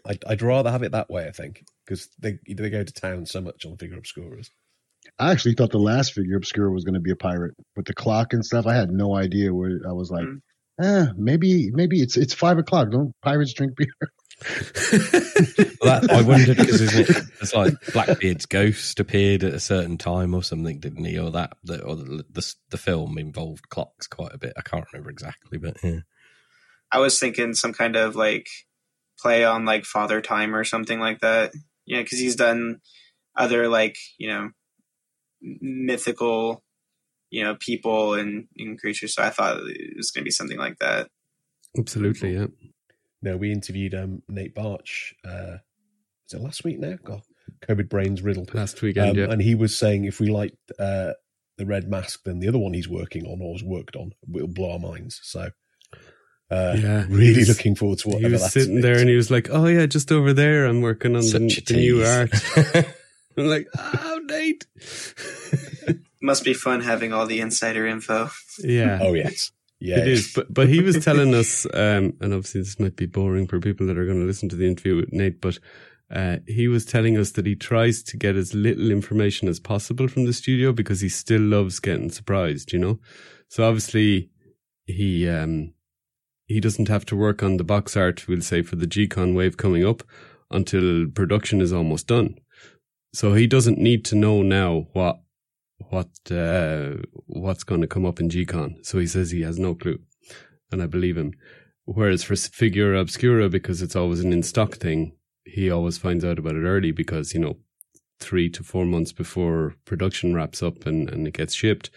I'd, I'd rather have it that way, I think, because they they go to town so much on Figura Obscuras. I actually thought the last Figura Obscura was going to be a pirate with the clock and stuff. I had no idea where I was like, Mm. eh, maybe maybe it's it's five o'clock. Don't pirates drink beer? Well, that, I wondered because isn't it? It's like Blackbeard's ghost appeared at a certain time or something, didn't he? Or that, the, or the, the the film involved clocks quite a bit. I can't remember exactly, but yeah. I was thinking some kind of like play on like Father Time or something like that. Yeah, because he's done other like you know mythical you know people and, and creatures. So I thought it was going to be something like that. Absolutely, yeah. No, we interviewed um, Nate Baertsch. Uh, was it last week now? God, COVID brains riddled. Last weekend, Um, yeah. And he was saying if we liked uh, the Red Mask, then the other one he's working on or has worked on will blow our minds. So, uh, Yeah, really was- looking forward to what He was that's sitting there and he was like, "Oh yeah, just over there, I'm working on the, Such a the new art." I'm like, "Oh, Nate." Must be fun having all the insider info. yeah, Oh yes, yeah, It is, but but he was telling us, um, and obviously this might be boring for people that are going to listen to the interview with Nate, but uh, he was telling us that he tries to get as little information as possible from the studio because he still loves getting surprised, you know. So obviously he um he doesn't have to work on the box art, we'll say, for the G-Con wave coming up until production is almost done. So he doesn't need to know now what what uh, what's going to come up in G-Con. So he says he has no clue, and I believe him. Whereas for Figura Obscura, because it's always an in stock thing, he always finds out about it early because you know three to four months before production wraps up and, and it gets shipped,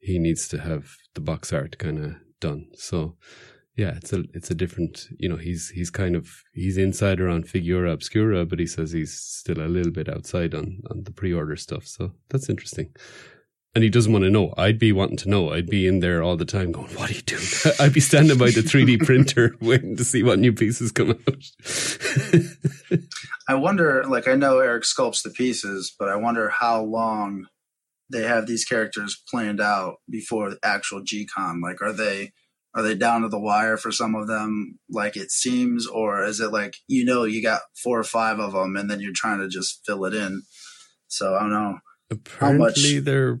he needs to have the box art kind of done. So yeah, it's a it's a different you know he's he's kind of he's insider on Figura Obscura, but he says he's still a little bit outside on on the pre order stuff. So that's interesting. And he doesn't want to know. I'd be wanting to know. I'd be in there all the time going, What are you doing? I'd be standing by the 3D printer waiting to see what new pieces come out. I wonder, like, I know Eric sculpts the pieces, but I wonder how long they have these characters planned out before the actual G-Con. Like, are they are they down to the wire for some of them, like it seems, or is it like you know you got four or five of them and then you're trying to just fill it in? So I don't know. Apparently, much- they're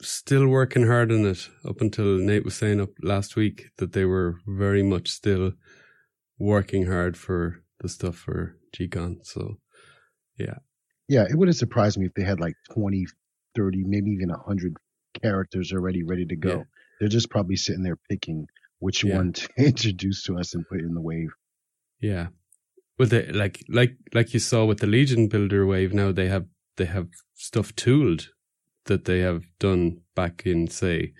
still working hard on it. Up until Nate was saying up last week that they were very much still working hard for the stuff for G-Con. So, Yeah, Yeah, it wouldn't surprise me if they had like 20, 30, maybe even 100 characters already ready to go. Yeah. They're just probably sitting there picking which Yeah. one to introduce to us and put in the wave. yeah. Well, they, like like like you saw with the Legion Builder wave, now they have they have stuff tooled that they have done back in say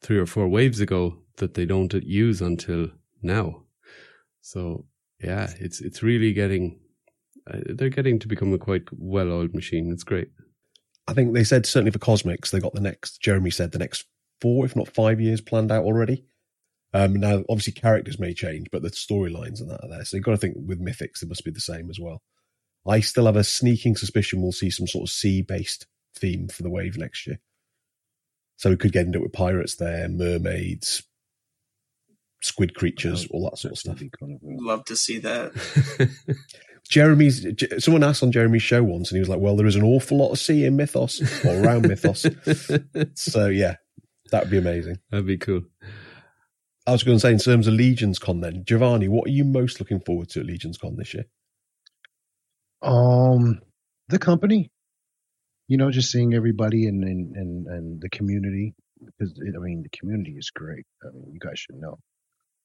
three or four waves ago that they don't use until now. So yeah, it's it's really getting uh, they're getting to become a quite well-oiled machine. It's great. I think they said certainly for Cosmics, they got the next. Jeremy said the next four, if not five years, planned out already. Um, now, obviously, characters may change, but the storylines and that are there. So you've got to think with Mythics, it must be the same as well. I still have a sneaking suspicion we'll see some sort of sea-based theme for the wave next year. So we could get into it with pirates there, mermaids, squid creatures, all that sort of stuff. Love to see that. Jeremy's someone asked on Jeremy's show once, and he was like, "Well, there is an awful lot of sea in Mythos or around Mythos." so yeah, that'd be amazing. That'd be cool. I was going to say, in terms of Legions Con, then Jovanny, what are you most looking forward to at Legions Con this year? Um, the company, you know, just seeing everybody and and and, and the community because I mean the community is great. I mean, you guys should know.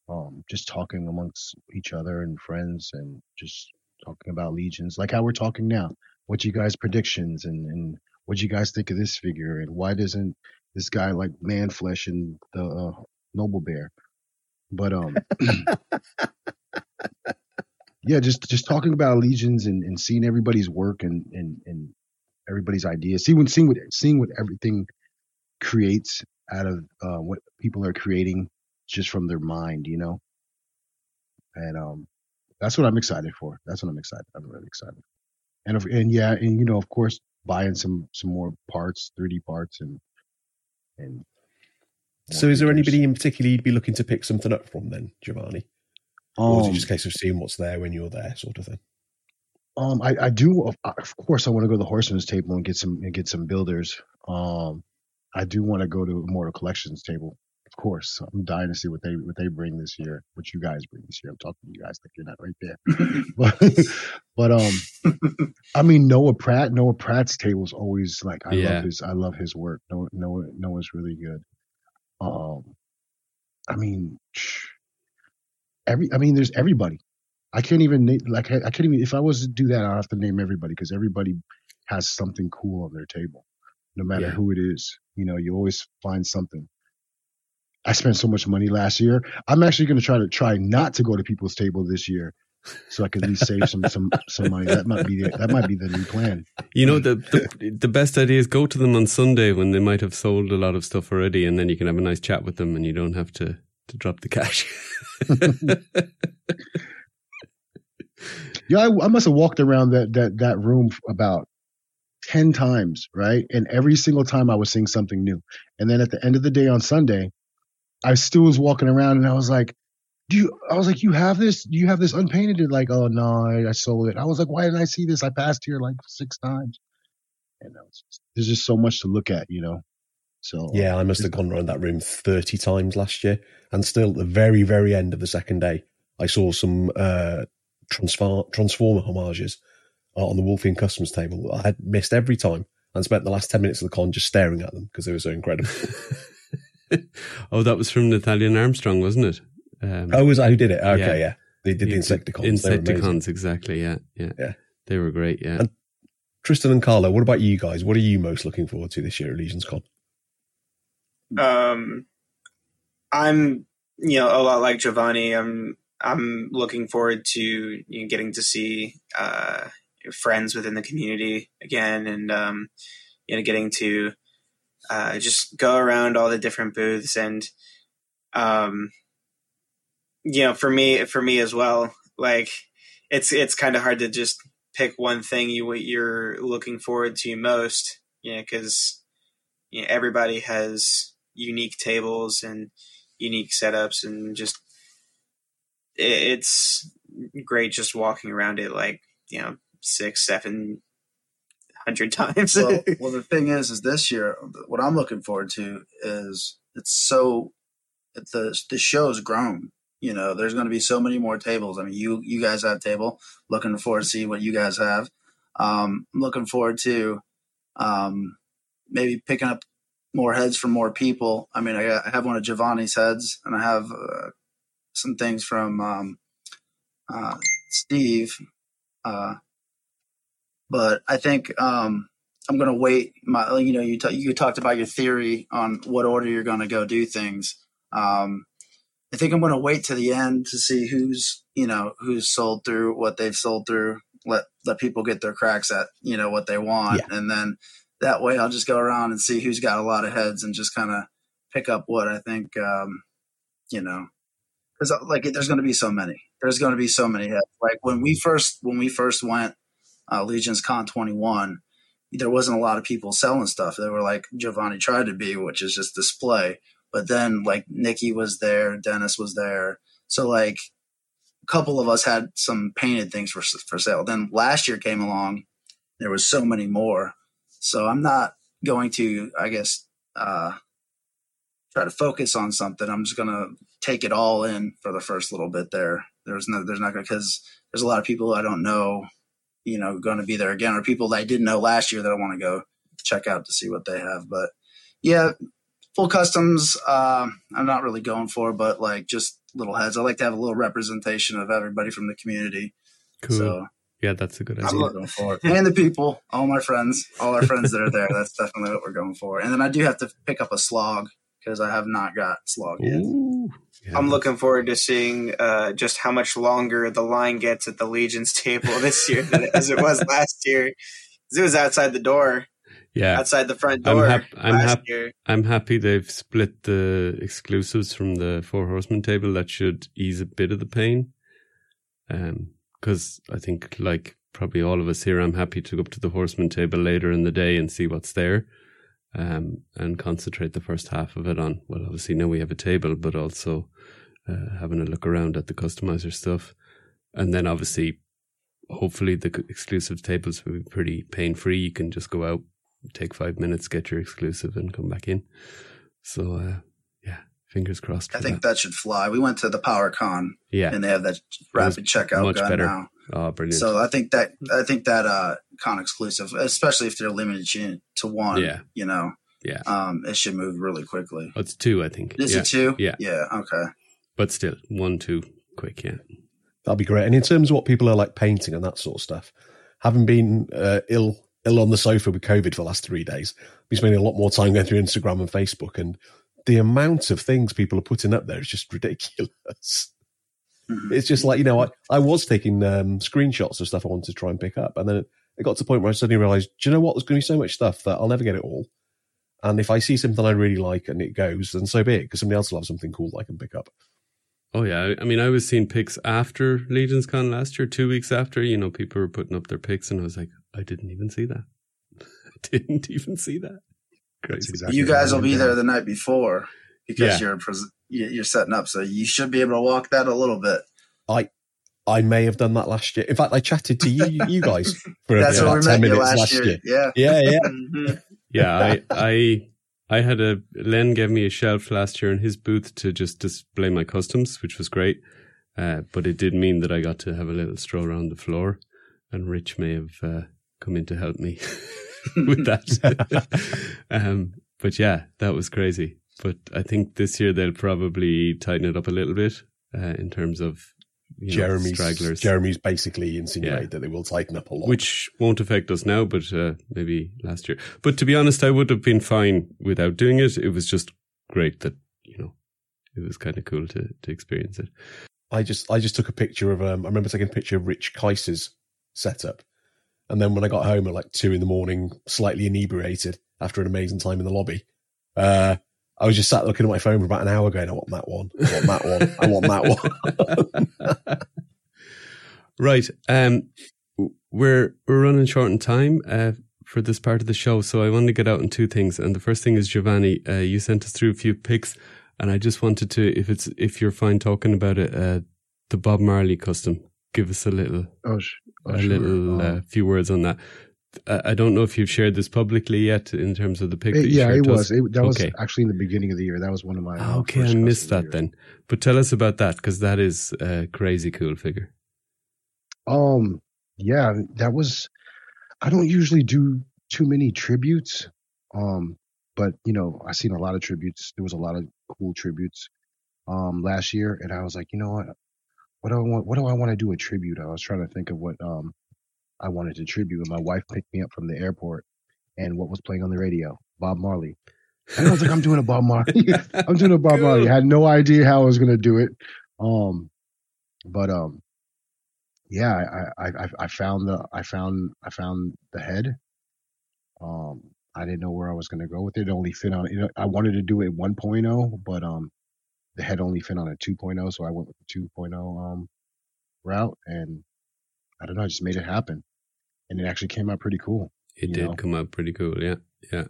Um, just talking amongst each other and friends and just talking about legions, like how we're talking now. What you guys predictions and and what you guys think of this figure and why doesn't this guy like man flesh and the uh, noble bear? But um, yeah, just just talking about legions and, and seeing everybody's work and and and everybody's ideas. See when seeing what seeing what everything creates out of uh, what people are creating just from their mind, you know. And um, that's what I'm excited for. That's what I'm excited. I'm really excited. And if, and yeah, and you know, of course, buying some some more parts, 3D parts, and and. So, is there anybody in particular you'd be looking to pick something up from then, Jovanny? Um, or is it just a case of seeing what's there when you're there, sort of thing? Um, I, I do. Of, of course, I want to go to the Horseman's table and get some and get some builders. Um, I do want to go to Immortal Collections table course, I'm dying to see what they what they bring this year, what you guys bring this year. I'm talking to you guys like you're not right there, but but um, I mean Noah Pratt, Noah Pratt's table is always like I yeah. love his I love his work. Noah Noah Noah's really good. Um, I mean, every I mean there's everybody. I can't even like I can't even if I was to do that I'd have to name everybody because everybody has something cool on their table, no matter yeah. who it is. You know, you always find something. I spent so much money last year. I'm actually going to try to try not to go to people's table this year, so I can at least save some some some money. That might be the, that might be the new plan. You know, the, the the best idea is go to them on Sunday when they might have sold a lot of stuff already, and then you can have a nice chat with them, and you don't have to to drop the cash. yeah, I, I must have walked around that that that room about 10 times, right? And every single time I was seeing something new. And then at the end of the day on Sunday, I still was walking around and I was like, do you, I was like, you have this, do you have this unpainted? And like, oh no, I, I, sold it. I was like, why didn't I see this? I passed here like six times. And just, there's just so much to look at, you know? So yeah, I must have gone around that room 30 times last year. And still at the very, very end of the second day, I saw some, uh, transform, transformer homages on the Wolfian customs table. I had missed every time and spent the last 10 minutes of the con just staring at them because they were so incredible. oh, that was from Nathaniel Armstrong, wasn't it? Um, oh, was that who did it? Okay, yeah. yeah. They did the Insecticons. Insecticons, exactly. Yeah, yeah, yeah. They were great. Yeah. And Tristen and Carlo, what about you guys? What are you most looking forward to this year at Legions Con? Um, I'm, you know, a lot like Jovanny. I'm, I'm looking forward to you know, getting to see uh, friends within the community again, and um, you know, getting to uh, just go around all the different booths and um, you know for me for me as well like it's it's kind of hard to just pick one thing you you're looking forward to most you know because you know, everybody has unique tables and unique setups and just it's great just walking around it like you know six seven hundred times. well, well, the thing is, is this year what I'm looking forward to is it's so the the show's grown. You know, there's going to be so many more tables. I mean, you you guys have a table. Looking forward to see what you guys have. Um, I'm looking forward to um, maybe picking up more heads from more people. I mean, I, I have one of Jovanny's heads, and I have uh, some things from um, uh, Steve Uh, but I think um, I'm going to wait. My, you know, you t- you talked about your theory on what order you're going to go do things. Um, I think I'm going to wait to the end to see who's you know who's sold through what they've sold through. Let let people get their cracks at you know what they want, Yeah. and then that way I'll just go around and see who's got a lot of heads and just kind of pick up what I think um, you know because like there's going to be so many. There's going to be so many heads. Like when we first when we first went uh, Legions Con 21, there wasn't a lot of people selling stuff. They were like Jovanny tried to be, which is just display. But then like Nikki was there, Dennis was there, so like a couple of us had some painted things for for sale. Then last year came along, there was so many more. So I'm not going to, I guess, uh, try to focus on something. I'm just gonna take it all in for the first little bit there. There's no, there's not gonna because there's a lot of people I don't know, you know, going to be there again, or people that I didn't know last year that I want to go check out to see what they have. But yeah, full customs, uh, I'm not really going for, but like just little heads. I like to have a little representation of everybody from the community. Cool. So yeah, that's a good I'm idea. looking for it. And the people, all my friends, all our friends that are there. That's definitely what we're going for. And then I do have to pick up a slog because I have not got slog yet. Yeah, I'm looking forward to seeing uh, just how much longer the line gets at the Legion's table this year than as it was last year. It was outside the door, Yeah, outside the front I'm door hap- I'm last hap- year. I'm happy they've split the exclusives from the Four Horsemen table. That should ease a bit of the pain. Um, because I think, like probably all of us here, I'm happy to go up to the Horseman table later in the day and see what's there, um, and concentrate the first half of it on. Well, obviously now we have a table, but also uh, having a look around at the customizer stuff, and then obviously, hopefully the exclusive tables will be pretty pain free. You can just go out, take five minutes, get your exclusive, and come back in. So, uh, yeah, fingers crossed. I think that. that should fly. We went to the Power Con yeah, and they have that rapid checkout much gun better. now. oh, brilliant. So I think that I think that uh con exclusive, especially if they're limited to one, Yeah. you know, yeah, um, it should move really quickly. oh, it's two, I think. Is yeah. it two? Yeah. Yeah. Okay. but still, one, two, quick. Yeah, That'd be great. And in terms of what people are like painting and that sort of stuff, having been uh, ill ill on the sofa with COVID for the last three days, I've been spending a lot more time going through Instagram and Facebook, and the amount of things people are putting up there is just ridiculous. Mhm. It's just like you know, I, I was taking um, screenshots of stuff I wanted to try and pick up, and then it, it got to the point where I suddenly realised, do you know what? There's going to be so much stuff that I'll never get it all. And if I see something I really like and it goes, then so be it, because somebody else will have something cool I can pick up. Oh yeah, I I mean, I was seeing pics after Legions Con last year, two weeks after. You know, people were putting up their pics, and I was like, I didn't even see that. I didn't even see that. Crazy. exactly you guys will be there the night before because Yeah. you're pres- you're setting up, so you should be able to walk that a little bit. I may have done that last year. In fact, I chatted to you, you guys for That's about where ten met you minutes last, year. Yeah. Yeah, yeah. Mhm. Yeah, I, I, I had a Len gave me a shelf last year in his booth to just display my customs, which was great. Uh, but it did mean that I got to have a little stroll around the floor, and Rich may have uh, come in to help me with that. um, but yeah, that was crazy. But I think this year they'll probably tighten it up a little bit uh, in terms of you know, Jeremy's stragglers. Jeremy's basically insinuated Yeah. that they will tighten up a lot. which won't affect us now, but uh, maybe last year. But to be honest, I would have been fine without doing it. It was just great that you know it was kind of cool to to experience it. I just I just took a picture of um I remember taking a picture of Rich Kaiser's setup. And then when I got home at like two in the morning, slightly inebriated after an amazing time in the lobby, uh, I was just sat looking at my phone for about an hour going, I want that one. I want that one. I want that one. right. Um, we're we're running short on time. Uh, for this part of the show, so I want to get out on two things. And the first thing is Jovanny, uh, you sent us through a few pics, and I just wanted to, if it's if you're fine talking about it, uh, the Bob Marley custom. Give us a little Oh, sh- oh, a sure. little uh, Um, few words on that. I don't know if you've shared this publicly yet in terms of the pic. it- yeah, it was. It, that was actually in the beginning of the year. That was one of my. Ah, okay, I missed that the then. But tell us about that because that is a crazy cool figure. Um, yeah, that was. I don't usually do too many tributes, um, but you know, I seen a lot of tributes. There was a lot of cool tributes, um, last year, and I was like, you know what, what do I want? What do I want to do a tribute? I was trying to think of what, um, I wanted to tribute. And my wife picked me up from the airport, and what was playing on the radio? Bob Marley. And I was like, I'm doing a Bob Marley. I'm doing a Bob Marley. I had no idea how I was gonna do it. Um, but um, yeah, I, I I I found the I found I found the head. Um, I didn't know where I was gonna go with it. It only fit on. You know, I wanted to do it 1.0, but um, the head only fit on a 2.0, so I went with the 2.0 um route, and I don't know, I just made it happen, and it actually came out pretty cool. It did know? come out pretty cool. Yeah, yeah.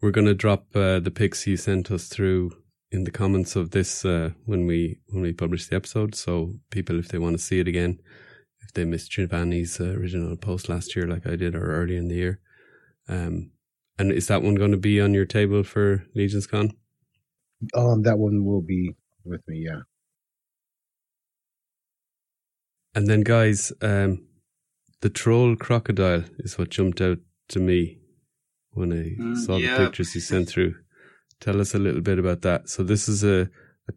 We're gonna drop uh, the pics you sent us through in the comments of this uh, when we when we publish the episode. So people, if they want to see it again, if they missed Jovanny's uh, original post last year, like I did, or early in the year, um, and is that one going to be on your table for Legions Con? Um, that one will be with me. Yeah. And then, guys, um, the troll crocodile is what jumped out to me when I Mm, saw yeah. the pictures you sent through. Tell us a little bit about that. So this is a, a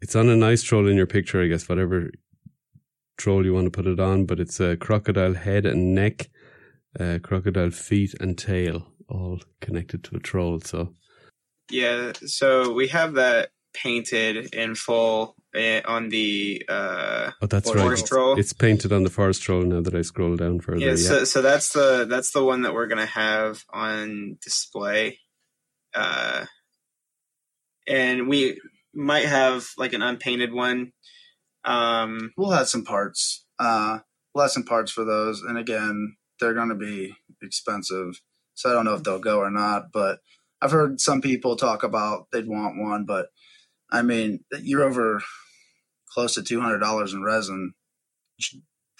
it's on a nice troll in your picture, I guess, whatever troll you want to put it on, but it's a crocodile head and neck, uh, crocodile feet and tail, all connected to a troll. So Yeah, so we have that painted in full on the uh oh, that's Forest right. troll. It's painted on the forest troll now that I scroll down further. yeah, Yeah, so so that's the that's the one that we're gonna have on display. Uh and we might have like an unpainted one. Um We'll have some parts. Uh, we'll have some parts for those, and again, they're going to be expensive. So I don't know if they'll go or not. But I've heard some people talk about they'd want one, but I mean, you're over close to two hundred dollars in resin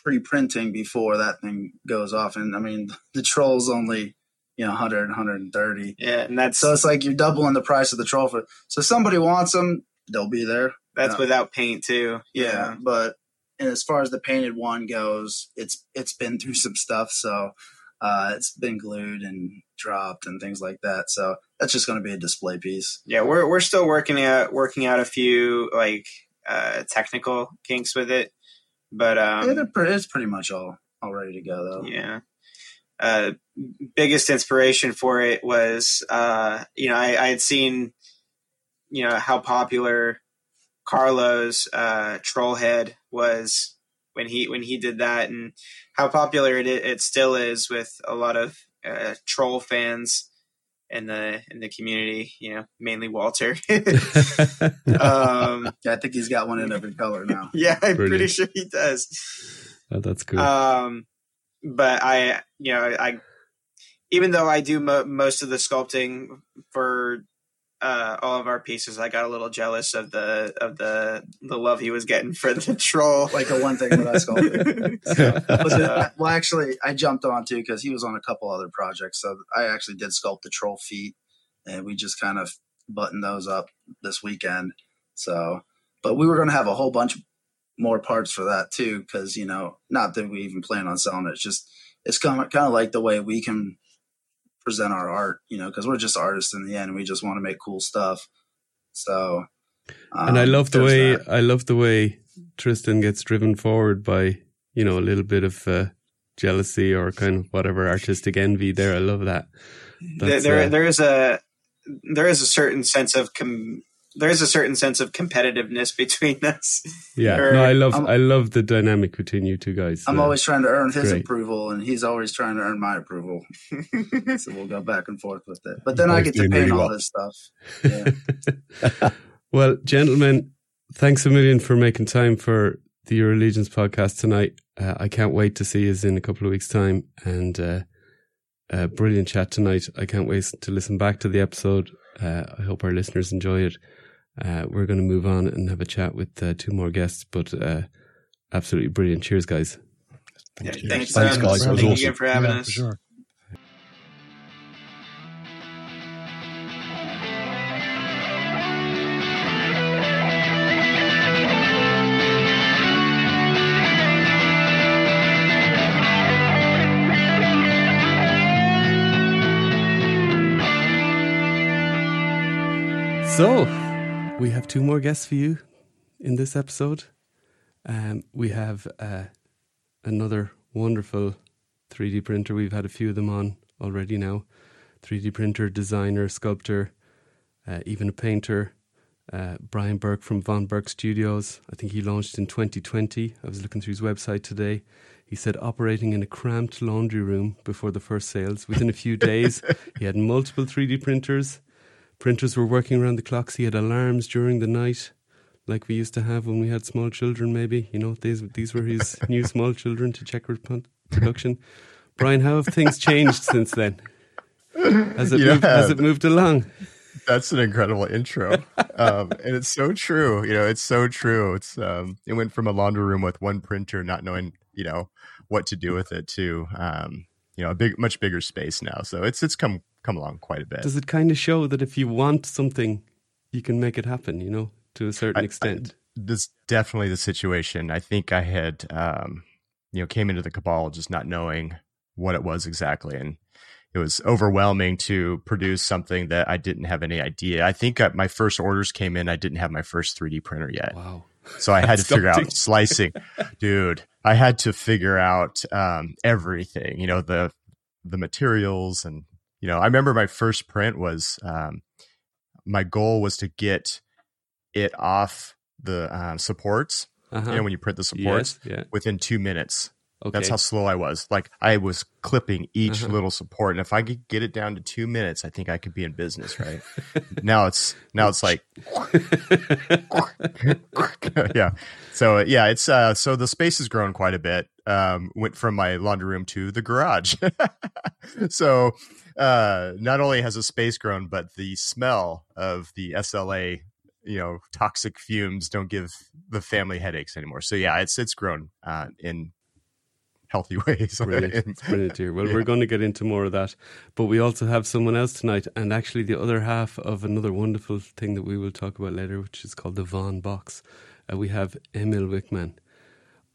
pre-printing before that thing goes off, and I mean, the troll's only you know 100 130 yeah, and that's so it's like you're doubling the price of the troll for so somebody wants them they'll be there that's yeah. without paint too. yeah, but and as far as the painted one goes, it's it's been through some stuff, so uh, it's been glued and dropped and things like that. So that's just going to be a display piece. Yeah, we're we're still working out working out a few like uh technical kinks with it. But um pre- it's pretty much all all ready to go though. Yeah. Uh, biggest inspiration for it was, uh, you know, I, I had seen, you know, how popular Carlo's uh, Trollhead was when he when he did that, and how popular it it still is with a lot of uh, troll fans in the in the community. You know, mainly Walter. um, I think he's got one in every color now. yeah, I'm pretty sure he does. Oh, that's cool. Um, but I, you know, I, even though I do mo- most of the sculpting for uh, all of our pieces, I got a little jealous of the of the the love he was getting for the troll. Like the one thing that I sculpted. But the- well, actually, I jumped on too because he was on a couple other projects. So I actually did sculpt the troll feet, and we just kind of buttoned those up this weekend. So, but we were going to have a whole bunch more parts for that too, because you know, not that we even plan on selling it. It's just it's kind of kind of like the way we can present our art, you know, because we're just artists in the end. We just want to make cool stuff. So, and I um, love the way that. I love the way Tristen gets driven forward by you know a little bit of uh, jealousy or kind of whatever artistic envy. There, I love that. there, there, uh, there is a there is a certain sense of com- there is a certain sense of competitiveness between us. yeah, or- no, I love I'm- I love the dynamic between you two guys. I'm Uh, always trying to earn his great. approval, and he's always trying to earn my approval. so we'll go back and forth with it. But then I Both get to paint really all well. his stuff. Yeah. well, gentlemen, thanks a million for making time for the Euro Legions podcast tonight. Uh, I can't wait to see you in a couple of weeks' time, and uh, uh, brilliant chat tonight. I can't wait to listen back to the episode. Uh, I hope our listeners enjoy it. Uh, we're going to move on and have a chat with uh, two more guests, but uh, absolutely brilliant. Cheers, guys. Yeah, Thank you. thanks, Thanks, um, guys. That was thank you awesome. again for having Yeah, us. For sure. So, we have two more guests for you in this episode. Um, we have uh, another wonderful 3D printer. We've had a few of them on already now. 3D printer, designer, sculptor, uh, even a painter. Uh, Brian Burke from Von Burke Studios. I think he launched in 2020. I was looking through his website today. He said operating in a cramped laundry room before the first sales. Within a few days, he had multiple 3D printers. Printers were working around the clocks. He had alarms during the night, like we used to have when we had small children. Maybe you know these these were his new small children to check production. Brian, how have things changed since then? Has it Yeah. moved, has it moved along? That's an incredible intro, um, and it's so true. You know, it's so true. It's um, it went from a laundry room with one printer, not knowing you know what to do with it, to um, you know a big, much bigger space now. So it's it's come come along quite a bit. Does it kind of show that if you want something, you can make it happen? You know, to a certain I- extent. This definitely the situation. I think I had um, you know came into the cabal just not knowing what it was exactly, and it was overwhelming to produce something that I didn't have any idea. I think uh, my first orders came in. I didn't have my first 3D printer yet. wow. So I had to figure out slicing, dude. I had to figure out um, everything. You know the the materials and you know I remember my first print was um, my goal was to get it off the um, supports. Uh-huh. You know when you print the supports yes. Yeah. within two minutes. Okay. That's how slow I was. Like I was clipping each Uh-huh. little support, and if I could get it down to two minutes, I think I could be in business. Right now, it's now it's like yeah. So uh, yeah, it's uh so the space has grown quite a bit. Um went from my laundry room to the garage. so uh not only has the space grown, but the smell of the SLA, you know, toxic fumes don't give the family headaches anymore. So yeah, it's it's grown uh in healthy ways. Brilliant. Brilliant. Well, Yeah. we're going to get into more of that, but we also have someone else tonight, and actually the other half of another wonderful thing that we will talk about later, which is called the Von Box. Uh, we have Emil Wickman,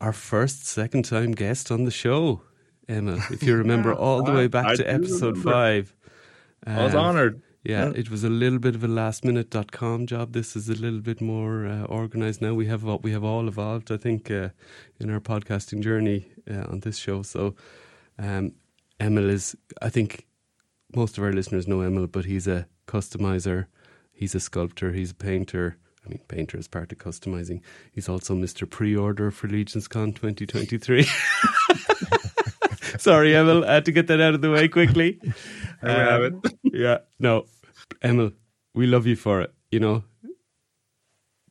our first second time guest on the show. Emma. if you remember all the way back I to episode remember. five. I was um, honored. Yeah, Yeah. it was a little bit of a last minute.com job. This is a little bit more uh, organized now. We have what we have all evolved, I think, uh, in our podcasting journey uh, on this show. So, um, Emil is, I think most of our listeners know Emil, but he's a customizer, he's a sculptor, he's a painter. I mean, painter is part of customizing. He's also Mr. Pre order for Legions Con 2023. Sorry, Emil, I had to get that out of the way quickly. Um, yeah, no, Emil, we love you for it. You know,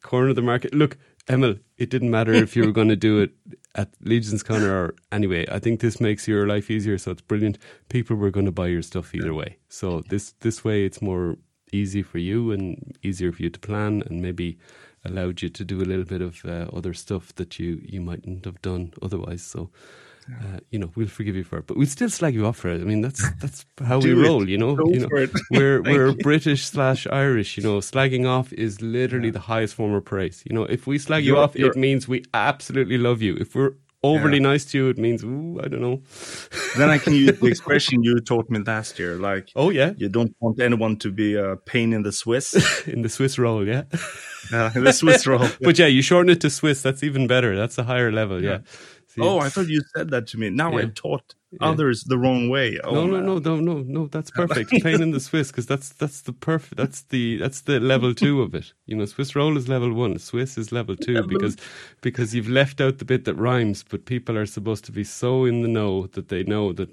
corner of the market. Look, Emil, it didn't matter if you were going to do it at Legions Con or anyway. I think this makes your life easier, so it's brilliant. People were going to buy your stuff either way. So this this way, it's more easy for you and easier for you to plan, and maybe allowed you to do a little bit of uh, other stuff that you you mightn't have done otherwise. So. Uh, you know, we'll forgive you for it, but we'll still slag you off for it. I mean, that's that's how we roll. You know, Go you know, we're we're you. British slash Irish. You know, slagging off is literally the highest form of praise. You know, if we slag you You're- off, it means we absolutely love you. If we're overly nice to you, it means ooh, I don't know. Then I can use the expression you taught me last year. Like, Oh yeah, you don't want anyone to be a pain in the Swiss. in the Swiss roll, yeah. uh, the Swiss roll. But yeah, you shorten it to Swiss. That's even better. That's a higher level. Yeah. See, Oh, I thought you said that to me. Now I Yeah. taught Yeah. others the wrong way. Oh, no, no, no, no, no, no. That's perfect. Pain in the Swiss because that's that's the perfect. That's the that's the level two of it. You know, Swiss roll is level one. Swiss is level two because because you've left out the bit that rhymes. But people are supposed to be so in the know that they know that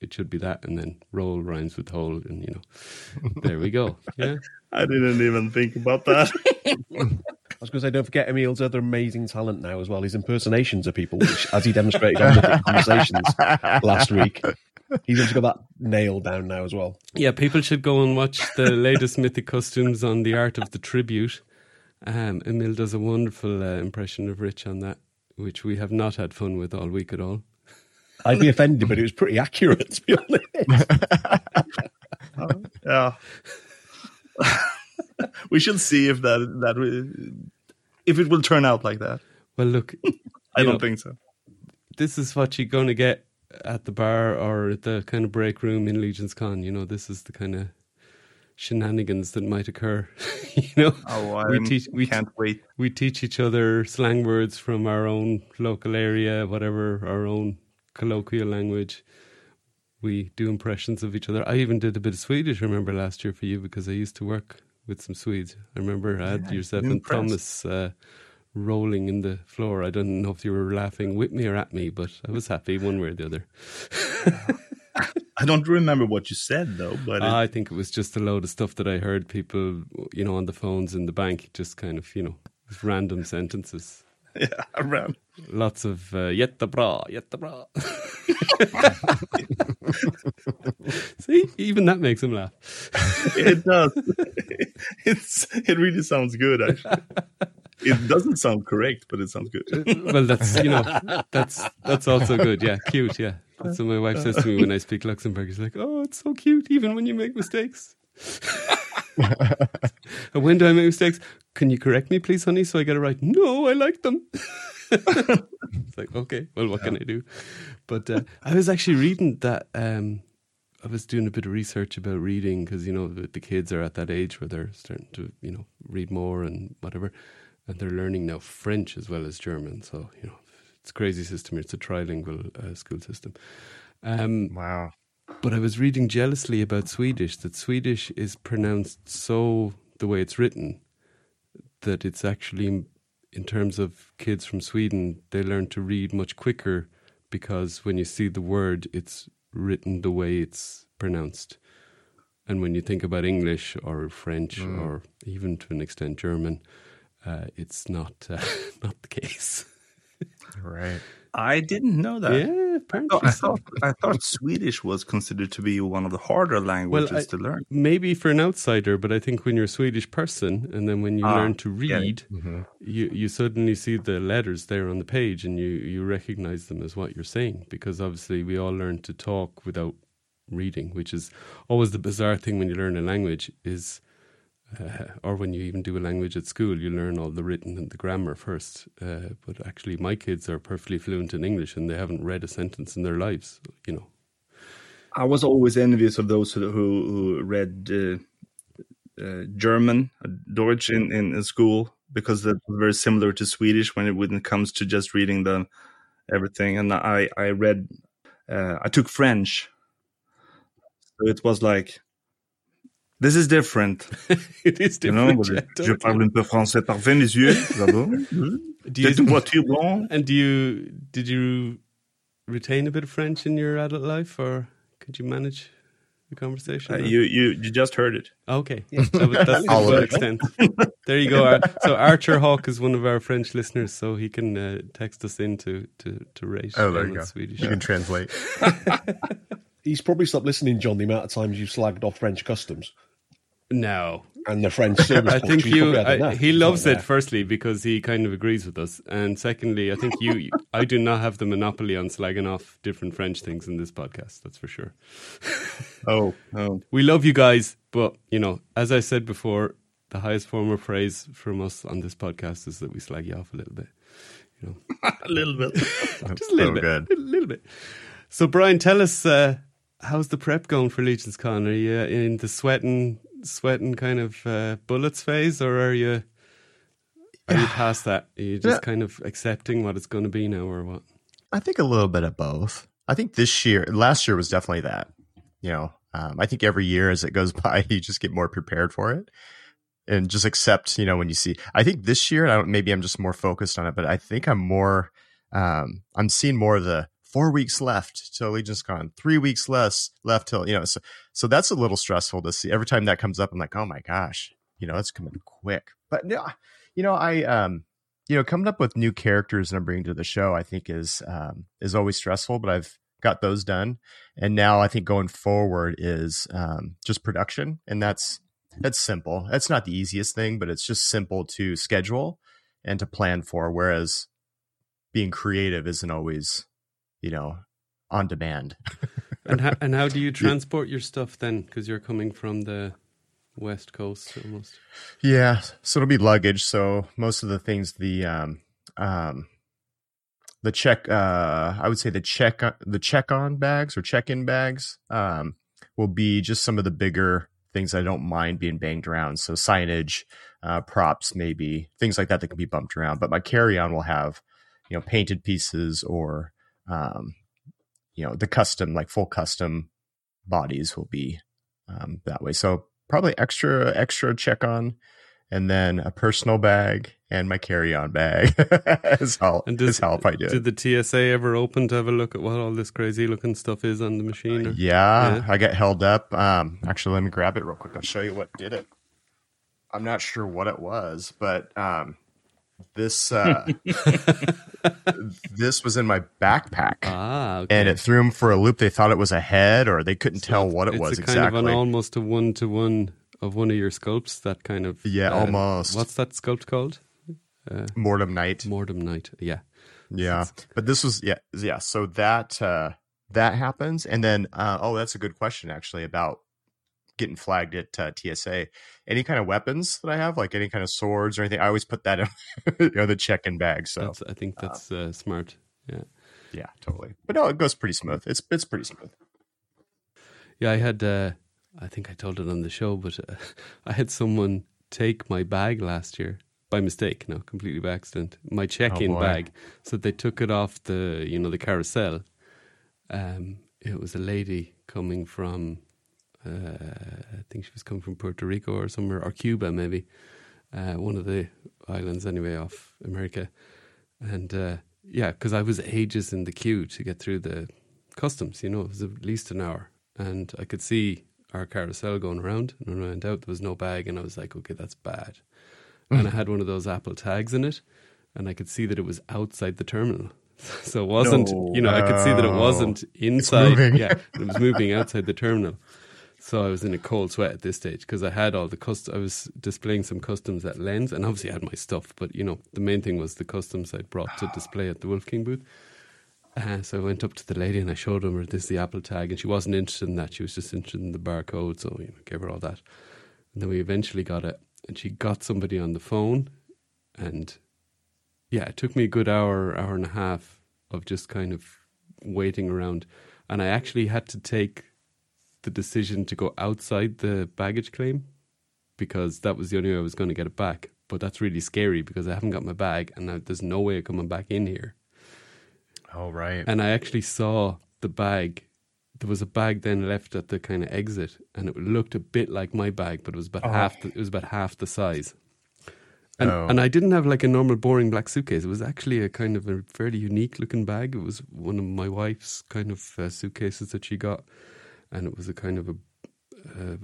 it should be that, and then roll rhymes with hole, and you know, there we go. Yeah, I didn't even think about that. I was going to say, don't forget Emil's other amazing talent now as well. His impersonations of people, which, as he demonstrated on Mythic Conversations last week. He's also got that nailed down now as well. yeah. People should go and watch the latest mythic costumes on the art of the tribute. Um, Emil does a wonderful uh, impression of Rich on that, which we have not had fun with all week at all. I'd be offended, but it was pretty accurate, to be honest. yeah. we shall see if that that if it will turn out like that. Well, look, I don't know, think so. this is what you're going to get at the bar or at the kind of break room in Legions Con. You know, this is the kind of shenanigans that might occur. you know, Oh, we teach we can't wait. we teach each other slang words from our own local area, whatever our own colloquial language. We do impressions of each other. I even did a bit of Swedish. Remember last year for you because I used to work with some Swedes. I remember I had Yeah, yourself and. Thomas uh, rolling in the floor. I don't know if you were laughing with me or at me, but I was happy one way or the other. I don't remember what you said though, but it, I think it was just a load of stuff that I heard people, you know, on the phones in the bank, just kind of, you know, random sentences. yeah, around. Lots of uh, jättebra, bra. See, even that makes him laugh. It does. it's it really sounds good actually. It doesn't sound correct, but it sounds good. well, that's you know, that's that's also good. Yeah, cute. Yeah, that's what my wife says to me when I speak Luxembourg. She's like, "Oh, it's so cute, even when you make mistakes." When do I make mistakes? Can you correct me, please, honey, so I get it right? No, I like them. it's like, okay, well, what can I do? But uh, I was actually reading that. Um, I was doing a bit of research about reading because you know the, the kids are at that age where they're starting to you know read more and whatever, and they're learning now French as well as German. So you know it's a crazy system. It's a trilingual uh, school system. Um, Wow. But I was reading jealously about Swedish that Swedish is pronounced so the way it's written that it's actually, in terms of kids from Sweden, they learn to read much quicker because when you see the word, it's written the way it's pronounced. And when you think about English or French Mm. or even to an extent German, uh, it's not uh, not the case. Right. I didn't know that. yeah, apparently. I so. thought I thought Swedish was considered to be one of the harder languages I- to learn. maybe for an outsider, but I think when you're a Swedish person and then when you Ah, learn to yeah. read, Mm-hmm. you, you suddenly see the letters there on the page and you, you recognize them as what you're saying because obviously we all learn to talk without reading, which is always the bizarre thing when you learn a language is, uh, or when you even do a language at school, you learn all the written and the grammar first. Uh, but actually, my kids are perfectly fluent in English and they haven't read a sentence in their lives, you know. I was always envious of those who, who, read uh, uh, German, uh, Deutsch in, in, in school because that was very similar to Swedish when it when it comes to just reading the everything. And I I read uh, I took French, so it was like this is different. it is You know, different. je parle un peu français parfait, messieurs. Bravo. Do Peut-être you, une voiture blanche. And do you did you retain a bit of French in your adult life, or could you manage the conversation? Uh, you you you just heard it. okay, that was- that's All to of extent. There you go. So Archer Hawk is one of our French listeners, so he can uh, text us in to to, to rate Oh, there you go. Swedish. You can translate. He's probably stopped listening, John, the amount of times you've slagged off French customs No, and the French service. I think You've you. probably had I, he loves it. there. Firstly, because he kind of agrees with us, and secondly, I think you. I do not have the monopoly on slagging off different French things in this podcast. That's for sure. Oh, oh. We love you guys, but you know, as I said before, the highest form of praise from us on this podcast is that we slag you off a little bit. You know, a little bit. just a so little bit, good. a little bit. So, Brian, tell us uh, how's the prep going for Legion's Con? Are you in the sweating, sweating kind of uh, bullets phase, or are you are you past that? Are you just Yeah. kind of accepting what it's going to be now, or what? I think a little bit of both. I think this year, last year was definitely that. You know, um, I think every year as it goes by, you just get more prepared for it and just accept, you know, when you see. I think this year, I don't, maybe I'm just more focused on it, but I think I'm more, um, I'm seeing more of the four weeks left till Allegiance Con, three weeks less left till, you know, so, so that's a little stressful to see. Every time that comes up, I'm like, oh my gosh, you know, it's coming quick. But yeah, you know, I, um, you know, coming up with new characters and I'm bringing to the show, I think is um, is always stressful. But I've got those done, and now I think going forward is um, just production, and that's that's simple. That's not the easiest thing, but it's just simple to schedule and to plan for. Whereas being creative isn't always, you know, on demand. And how, and how do you transport your stuff then? Because you're coming from the west coast almost. Yeah, so it'll be luggage. So most of the things, the um, um, the check, uh, I would say the check, the check on bags or check in bags, um, will be just some of the bigger things I don't mind being banged around. So signage, uh, props, maybe things like that that can be bumped around. But my carry on will have, you know, painted pieces or, um, you know the custom like full custom bodies will be um, that way. So probably extra extra check on, and then a personal bag and my carry on bag is how And is how I'll do it. Did the TSA ever open to have a look at what all this crazy looking stuff is on the machine? or- Yeah, Yeah. I get held up. Um, actually, let me grab it real quick. I'll show you what did it. I'm not sure what it was, but um, this uh, this was in my backpack, Ah, okay. and it threw them for a loop. They thought it was a head, or they couldn't tell what it was a kind of exactly. an almost a one to one of one of your sculpts. That kind of Yeah, uh, almost. What's that sculpt called? Uh, Mortem Knight. Mortem Knight. Yeah. Yeah, but this was yeah yeah. So that uh, that happens, and then uh, oh, that's a good question actually about getting flagged at uh, TSA. Any kind of weapons that I have, like any kind of swords or anything, I always put that in you know the check-in bag. So That's, I think that's uh, smart. Yeah. yeah, totally. But no, it goes pretty smooth. It's it's pretty smooth. Yeah, I had. Uh, I think I told it on the show, but uh, I had someone take my bag last year by mistake. No, completely by accident. My check-in Oh, bag. So they took it off the, you know, the carousel. Um, it was a lady coming from. Uh, I think she was coming from Puerto Rico or somewhere, or Cuba maybe, uh, one of the islands anyway off America, and uh, yeah, because I was ages in the queue to get through the customs. You know, it was at least an hour, and I could see our carousel going around. And when I went out, there was no bag, and I was like, okay, that's bad. and I had one of those Apple tags in it, and I could see that it was outside the terminal. So it wasn't, No. you know, I could see that it wasn't inside. Yeah, it was moving outside the terminal. So I was in a cold sweat at this stage because I had all the cust. I was displaying some customs at Lens, and obviously I had my stuff. But you know, the main thing was the customs I'd brought to display at the Wolf King booth. Uh, so I went up to the lady and I showed her this is the Apple tag, and she wasn't interested in that. She was just interested in the barcode. So you know, gave her all that, and then we eventually got it, and she got somebody on the phone, and yeah, it took me a good hour, hour and a half of just kind of waiting around, and I actually had to take the decision to go outside the baggage claim because that was the only way I was going to get it back. But that's really scary because I haven't got my bag and now there's no way of coming back in here. Oh right. And I actually saw the bag. There was a bag then left at the kind of exit, and it looked a bit like my bag, but it was about Oh. half. The, it was about half the size. And Oh. and I didn't have like a normal boring black suitcase. It was actually a kind of a fairly unique looking bag. It was one of my wife's kind of uh, suitcases that she got, and it was a kind of a. Uh,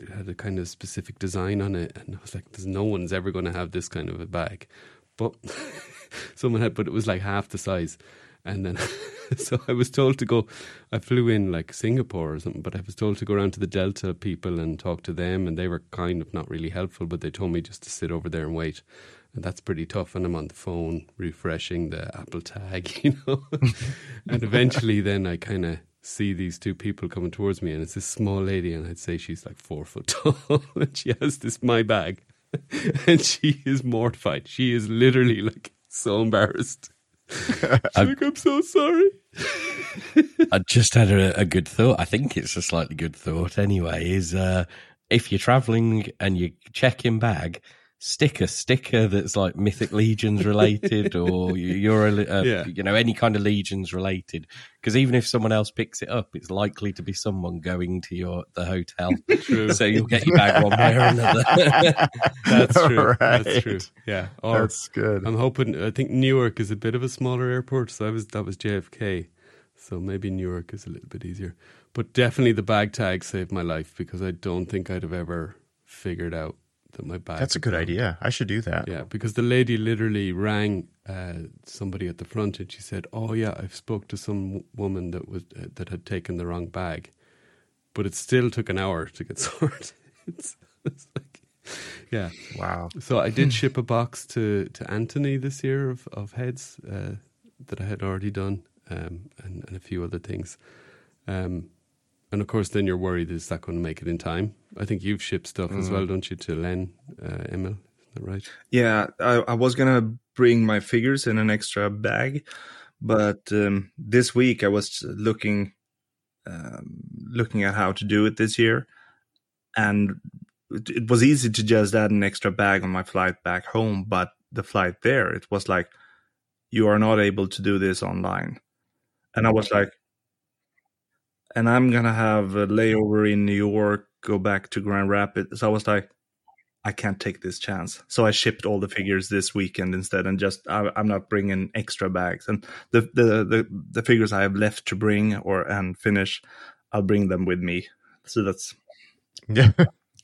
it had a kind of specific design on it, and I was like, "There's no one's ever going to have this kind of a bag," but someone had. But it was like half the size, and then so I was told to go. I flew in like Singapore or something, but I was told to go around to the Delta people and talk to them, and they were kind of not really helpful. But they told me just to sit over there and wait, and that's pretty tough. And I'm on the phone refreshing the Apple tag, you know. and eventually, then I kind of see these two people coming towards me, and it's this small lady, and I'd say she's like four foot tall, and she has this my bag, and she is mortified. She is literally like so embarrassed. She's like, I'm so sorry. I just had a, a good thought. I think it's a slightly good thought anyway. Is uh, if you're traveling and you check in bag, stick a sticker that's like Mythic Legions related, or you- you're a, uh, Yeah. you know any kind of Legions related. Because even if someone else picks it up, it's likely to be someone going to your the hotel. True. So you'll get your bag one way or another. That's true. That's true. Yeah. Or That's good. I'm hoping. I think Newark is a bit of a smaller airport, so I was that was JFK. So maybe Newark is a little bit easier. But definitely the bag tag saved my life because I don't think I'd have ever figured out that my bag. That's a good idea. I should do that. Yeah, because the lady literally rang uh, somebody at the front and she said, "Oh yeah, I've spoke to some woman that was uh, that had taken the wrong bag, but it still took an hour to get sorted." it's, it's like, yeah. Wow. So I did ship a box to to Anthony this year of of heads uh, that I had already done, um, and and a few other things. Um, and of course, then you're worried is that going to make it in time? I think you've shipped stuff as well, don't you, to Len, uh, Emil? Right? Yeah, I, I was gonna bring my figures in an extra bag, but um, this week I was looking um, looking at how to do it this year, and it, it was easy to just add an extra bag on my flight back home. But the flight there, it was like you are not able to do this online, and I was like, and I'm gonna have a layover in New York, go back to Grand Rapids. So I was like, I can't take this chance. So I shipped all the figures this weekend instead, and just I, am not bringing extra bags. And the, the the the figures I have left to bring or and finish, I'll bring them with me. So that's yeah.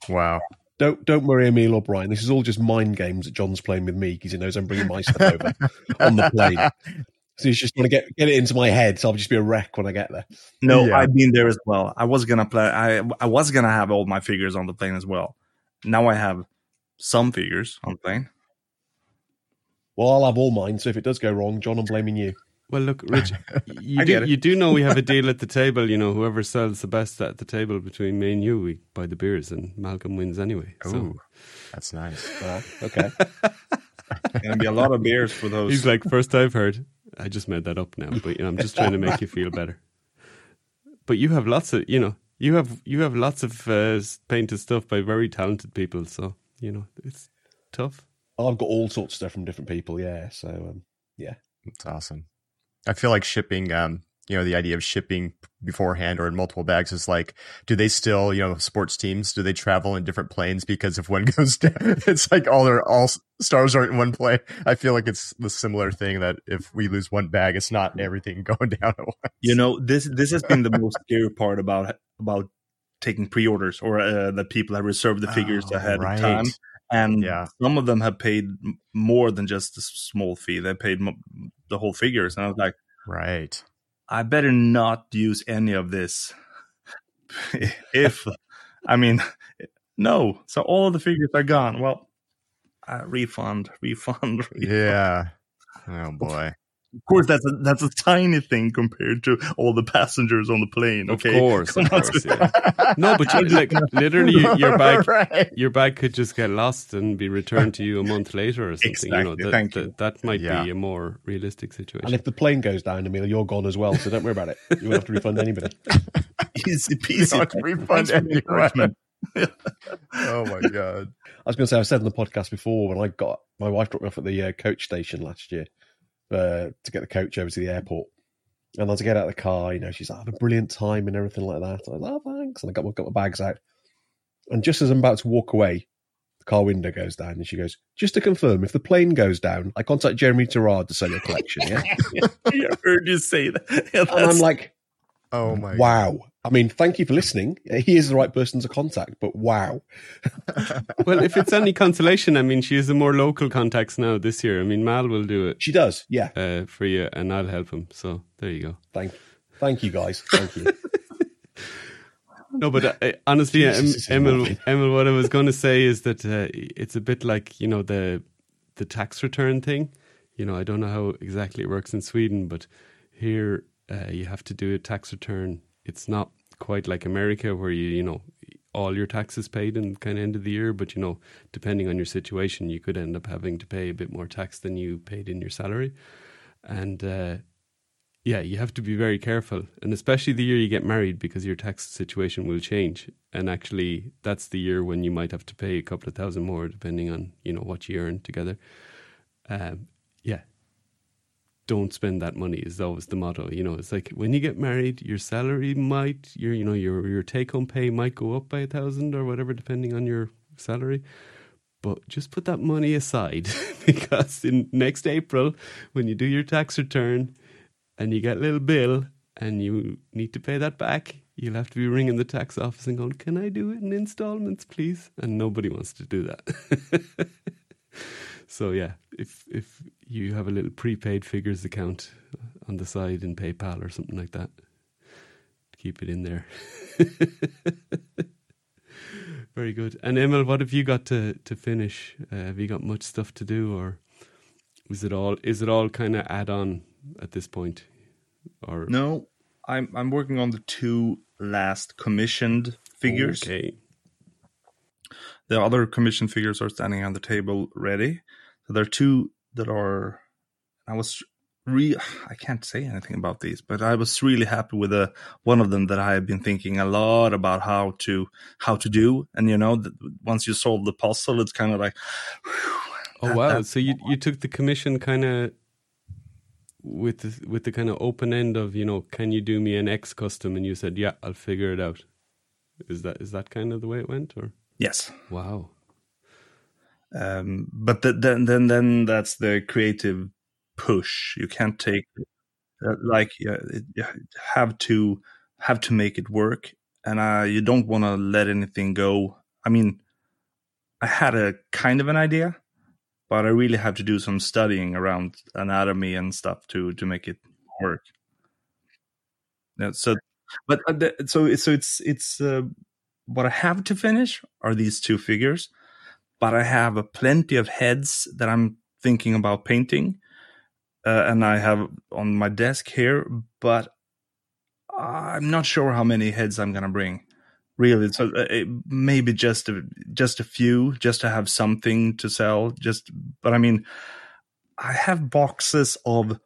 Wow. Don't don't worry, Emil or Brian. This is all just mind games that John's playing with me because he knows I'm bringing my stuff over on the plane. So he's just going to get get it into my head, so I'll just be a wreck when I get there. No, yeah. I've been there as well. I was gonna play. I I was gonna have all my figures on the plane as well. Now I have some figures on the plane. Well, I'll have all mine. So if it does go wrong, John, I'm blaming you. Well, look, Rich, you do you do know we have a deal at the table. You know, whoever sells the best at the table between me and you, we buy the beers, and Malcolm wins anyway. Oh, so. that's nice. Uh, okay, gonna be a lot of beers for those. He's like, first I've heard. I just made that up now, but you know, I'm just trying to make you feel better. But you have lots of, you know, you have you have lots of uh, painted stuff by very talented people, so you know it's tough. I've got all sorts of stuff from different people. Yeah, so um, yeah, it's awesome. I feel like shipping, um, you know, the idea of shipping beforehand or in multiple bags is like, do they still, you know, sports teams, do they travel in different planes? Because if one goes down, it's like all their, all stars aren't in one plane. I feel like it's the similar thing that if we lose one bag, it's not everything going down at once. You know, this, this has been the most scary part about, about taking pre-orders or uh, that people have reserved the figures oh, ahead right. of time and yeah. some of them have paid more than just a small fee. They paid the whole figures, and I was like, right, I better not use any of this. if I mean, no, so all the figures are gone. Well, uh, refund, refund, refund. Yeah. Oh boy. Of course, that's a, that's a tiny thing compared to all the passengers on the plane. Okay, of course, of course yeah. no, but you, like literally, your bag right. your bag could just get lost and be returned to you a month later or something. Exactly. You know, that, Thank that, you. that might Yeah. be a more realistic situation. and if the plane goes down, Emil, you're gone as well. So don't worry about it. You won't have to refund anybody. Easy You don't have to peasy. refund Thanks for the anyway. encouragement. Oh my god. I was going to say I've said on the podcast before when I got my wife dropped me off at the uh, coach station last year uh, to get the coach over to the airport. And as I get out of the car, you know, she's like, "I had a brilliant time and everything like that. I was like, oh, thanks. And I got my, got my bags out. And just as I'm about to walk away, the car window goes down and she goes, just to confirm, if the plane goes down, I contact Jeremy Terrard to sell your collection, yeah? I heard you say that. Yeah, and I'm like, Oh my wow. I mean, thank you for listening. He is the right person to contact, but wow. well, if it's any consolation, I mean, she has a more local contacts now this year. I mean, Mal will do it She does, yeah. uh, for you, and I'll help him. So there you go. Thank, thank you, guys. Thank you. No, but uh, honestly, Jesus, em- Emil. Emil, what I was going to say is that uh, it's a bit like you know the the tax return thing. You know, I don't know how exactly it works in Sweden, but here uh, you have to do a tax return. It's not quite like America, where you you know all your taxes paid in kind of end of the year, but you know, depending on your situation, you could end up having to pay a bit more tax than you paid in your salary, and. Uh, yeah, you have to be very careful, and especially the year you get married because your tax situation will change. And actually, that's the year when you might have to pay a couple of thousand more, depending on you know what you earn together. Um, yeah, don't spend that money is always the motto. You know, it's like when you get married, your salary might your you know your your take home pay might go up by a thousand or whatever, depending on your salary. But just put that money aside because in next April, when you do your tax return, and you get a little bill and you need to pay that back, you'll have to be ringing the tax office and going, Can I do it in installments, please? And nobody wants to do that. so yeah, if if you have a little prepaid figures account on the side in PayPal or something like that, keep it in there. Very good. And Emil, what have you got to, to finish? Uh, have you got much stuff to do or is it all is it all kind of add on at this point? Or No, I'm I'm working on the two last commissioned figures. Okay. The other commissioned figures are standing on the table ready. So there are two that are. I was re. I can't say anything about these, but I was really happy with the one of them that I have been thinking a lot about how to how to do. And you know, that once you solve the puzzle, it's kind of like. Oh that- wow! that- So you you took the commission kind of with the, with the kind of open end of you know, can you do me an X custom? And you said, yeah, I'll figure it out. Is that is that kind of the way it went, or Yes. wow? Um, but th- then, then, then that's the creative push. You can't take uh, like it, you have to have to make it work, and uh, you don't want to let anything go. I mean, I had a kind of an idea, but I really have to do some studying around anatomy and stuff to to make it work. Yeah, so, but uh, so so it's it's uh, what I have to finish are these two figures, but I have a plenty of heads that I'm thinking about painting, uh, and I have on my desk here, but I'm not sure how many heads I'm gonna bring. Really, so uh, maybe just a, just a few, just to have something to sell. Just, but I mean, I have boxes of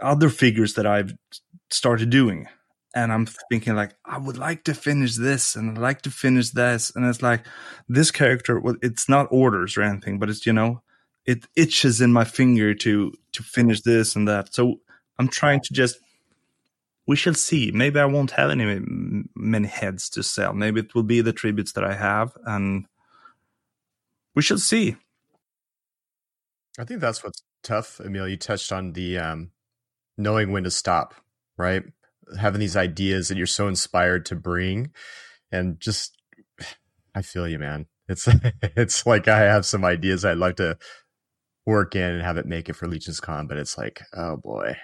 other figures that I've started doing, and I'm thinking like I would like to finish this, and I'd like to finish this, and it's like this character. It's not orders or anything, but it's you know, it itches in my finger to to finish this and that. So I'm trying to just we shall see. Maybe I won't have any many heads to sell. Maybe it will be the tributes that I have, and we shall see. I think that's what's tough, Emil. You touched on the um, knowing when to stop, right? Having these ideas that you're so inspired to bring, and just, I feel you, man. It's it's like I have some ideas I'd like to work in and have it make it for Legions Con, but it's like, oh boy,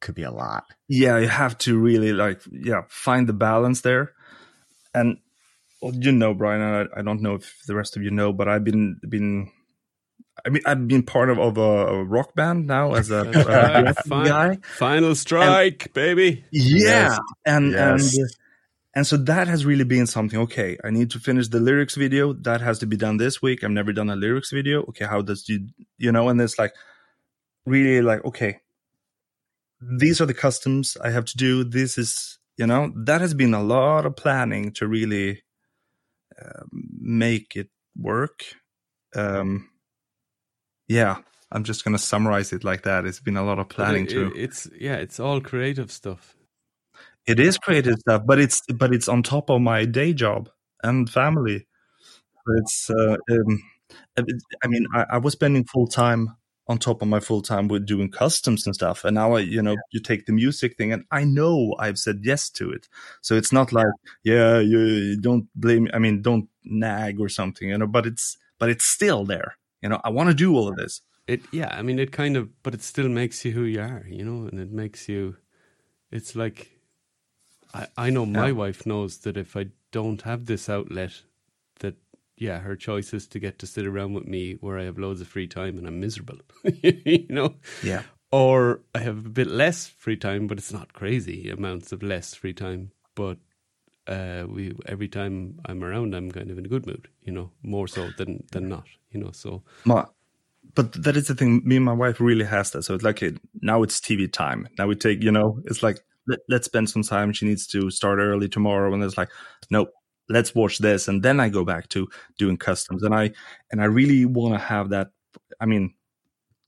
could be a lot. Yeah, you have to really like yeah find the balance there, and well, you know, Brian. I, I don't know if the rest of you know, but I've been been. I mean, I've been part of, of a, rock band now as a, That's a Fin- guy. Final strike, baby. Yeah, Yes. and Yes. and and so that has really been something. Okay, I need to finish the lyrics video. That has to be done this week. I've never done a lyrics video. Okay, how does you you know? And it's like really like okay, these are the customs I have to do. This is you know that has been a lot of planning to really uh, make it work. Um, yeah, I'm just gonna summarize it like that. It's been a lot of planning it- to. It's yeah, it's all creative stuff. It is creative stuff, but it's but it's on top of my day job and family. It's uh, um, I mean I, I was spending full time on top of my full time with doing customs and stuff, and now I you know you take the music thing, and I know I've said yes to it, so it's not like yeah you, you don't blame I mean don't nag or something you know, but it's but it's still there. You know I want to do all of this. It yeah, I mean it kind of but it still makes you who you are, you know, and it makes you it's like I I know my Yeah. wife knows that if I don't have this outlet that yeah, her choice is to get to sit around with me where I have loads of free time and I'm miserable. you know? Yeah. Or I have a bit less free time, but it's not crazy amounts of less free time. But uh, we every time I'm around, I'm kind of in a good mood, you know, more so than than not, you know. So Ma, but that is the thing. Me and my wife really has that. So it's like now it's TV time. Now we take, you know, it's like let, let's spend some time. She needs to start early tomorrow, and it's like, nope, let's watch this, and then I go back to doing customs. And I and I really want to have that. I mean,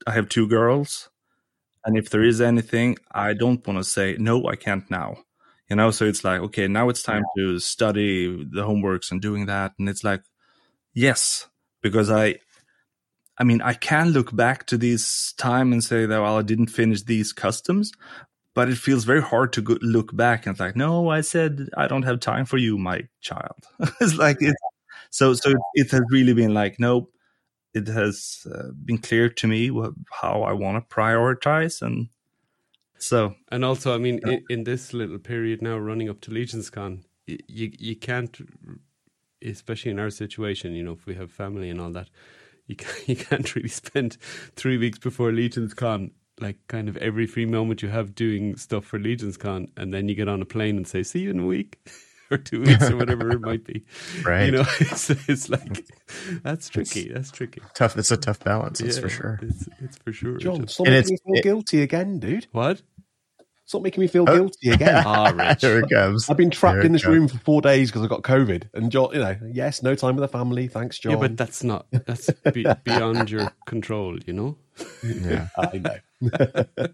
I have two girls, and if there is anything, I don't want to say no, I can't now. You know, so it's like okay, now it's time to study the homeworks and doing that, and it's like, yes, because I I mean, I can look back to this time and say that, well, I didn't finish these customs, but it feels very hard to go, look back and it's like, no, I said I don't have time for you, my child. it's like, it, so, so it has really been like, nope, it has uh, been clear to me wh- how I want to prioritize. And so, And also, I mean, in, in this little period now, running up to Legions Con, you you can't, especially in our situation, you know, if we have family and all that, you can't, you can't really spend three weeks before Legions Con, like kind of every free moment you have doing stuff for Legions Con, and then you get on a plane and say, "See you in a week." Or two weeks, or whatever it might be. Right. You know, it's, it's like that's tricky. That's tricky. Tough. It's a tough balance. That's for sure. It's, it's for sure. John, Just- stop And making me it's- feel it- guilty again, dude. What? Stop making me feel Oh. guilty again. Ah, Rich. Here it comes. I've been trapped Here in this room for four days because I got COVID. And John, you know, yes, no time with the family. Thanks, John. Yeah, but that's not that's be, beyond your control, you know. Yeah. I know.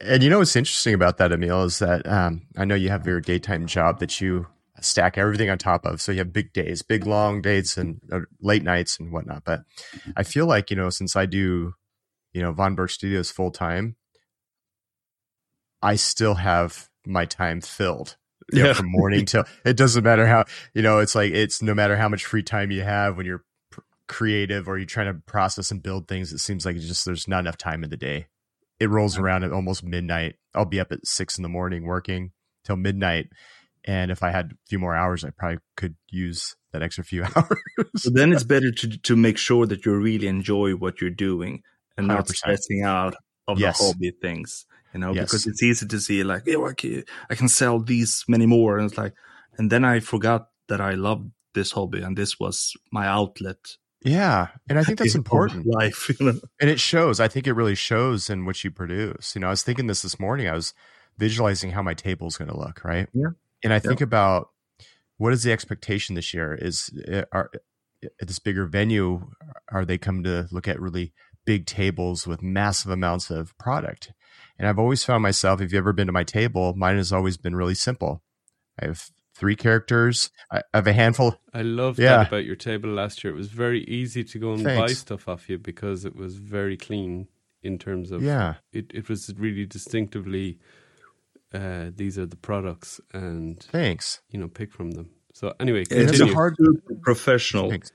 And you know what's interesting about that, Emil, is that um, I know you have your daytime job that you stack everything on top of. So you have big days, big long dates, and uh, late nights and whatnot. But I feel like you know, since I do, you know, Von Burke Studios full time, I still have my time filled. You know, Yeah. from morning till it doesn't matter how you know it's like it's no matter how much free time you have when you're pr- creative or you're trying to process and build things it seems like it's just there's not enough time in the day it rolls around at almost midnight i'll be up at six in the morning working till midnight and if i had a few more hours i probably could use that extra few hours So then it's better to to make sure that you really enjoy what you're doing and not 100%. stressing out of Yes. the hobby things. You know, Yes. because it's easy to see like, yeah, I can, I can sell these many more, and it's like, and then I forgot that I loved this hobby and this was my outlet. yeah and i think that's important Life, you know. and it shows i think it really shows in what you produce you know i was thinking this this morning i was visualizing how my table is going to look right Yeah. and i think about what is the expectation this year is uh, are at this bigger venue are they come to look at really big tables with massive amounts of product and i've always found myself if you've ever been to my table mine has always been really simple i have three characters i I have a handful I loved Yeah. that about your table last year. It was very easy to go and buy stuff off you because it was very clean in terms of yeah it, it was really distinctively uh, these are the products and thanks you know pick from them. So anyway, It's continue. a hard to professional. Thanks.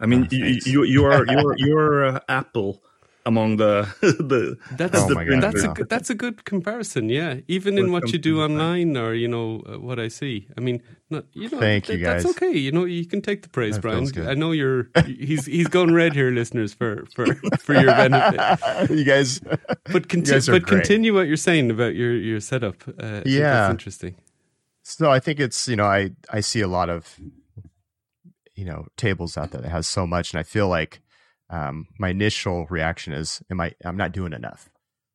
I mean, Ah, you, you, you are you're you're uh, Apple among the the That's Oh the God, that's a good, that's a good comparison. Yeah, even in what you do online or you know uh, what I see. I mean, not you know. Thank you, that- That's okay. You know, you can take the praise, That Brian. I know you're. He's he's going red here, listeners, for for for your benefit. you guys But conti- guys are but great. continue what you're saying about your your setup. Uh, Yeah. that's interesting. So I think it's you know I I see a lot of you know tables out there that has so much, and I feel like um, my initial reaction is, am I I'm not doing enough?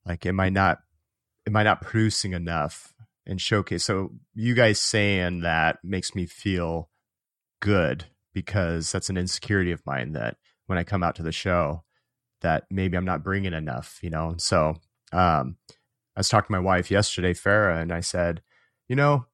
Like, am I not am I not producing enough and showcase? So you guys saying that makes me feel good because that's an insecurity of mine that when I come out to the show that maybe I'm not bringing enough, you know. And so um, I was talking to my wife yesterday, Farah, and I said, you know,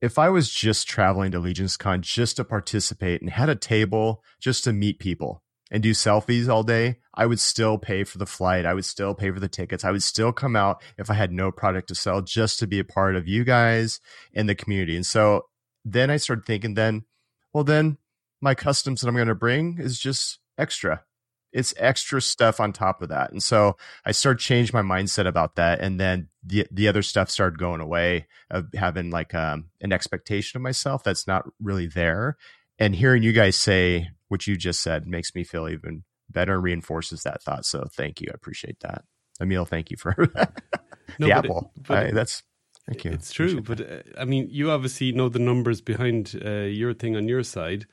if I was just traveling to Legions Con just to participate and had a table just to meet people and do selfies all day, I would still pay for the flight. I would still pay for the tickets. I would still come out if I had no product to sell just to be a part of you guys and the community. And so then I started thinking, then, well, then my customs that I'm going to bring is just extra. It's extra stuff on top of that. And so I started changing my mindset about that. And then the the other stuff started going away of having like um, an expectation of myself that's not really there. And hearing you guys say what you just said makes me feel even better and reinforces that thought. So thank you. I appreciate that. Emil, thank you for No, the but it- apple. but I- that's thank you. It's true, but uh, I mean, you obviously know the numbers behind uh, your thing on your side,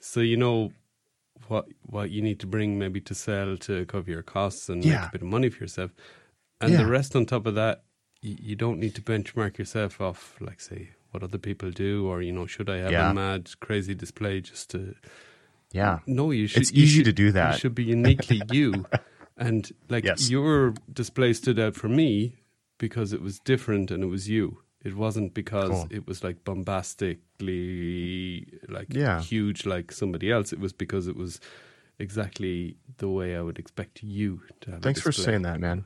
so you know what what you need to bring maybe to sell to cover your costs and make a bit of money for yourself, and Yeah. the rest on top of that, you, you don't need to benchmark yourself off like say what other people do, or you know, should I have Yeah. a mad crazy display just to yeah. no, you should. It's you easy should- to do You that. should be uniquely you, and like Yes. your display stood out for me because it was different and it was you. It wasn't because Cool. it was like bombastically like Yeah. huge like somebody else. It was because it was exactly the way I would expect you to have. a Thanks for saying that, man.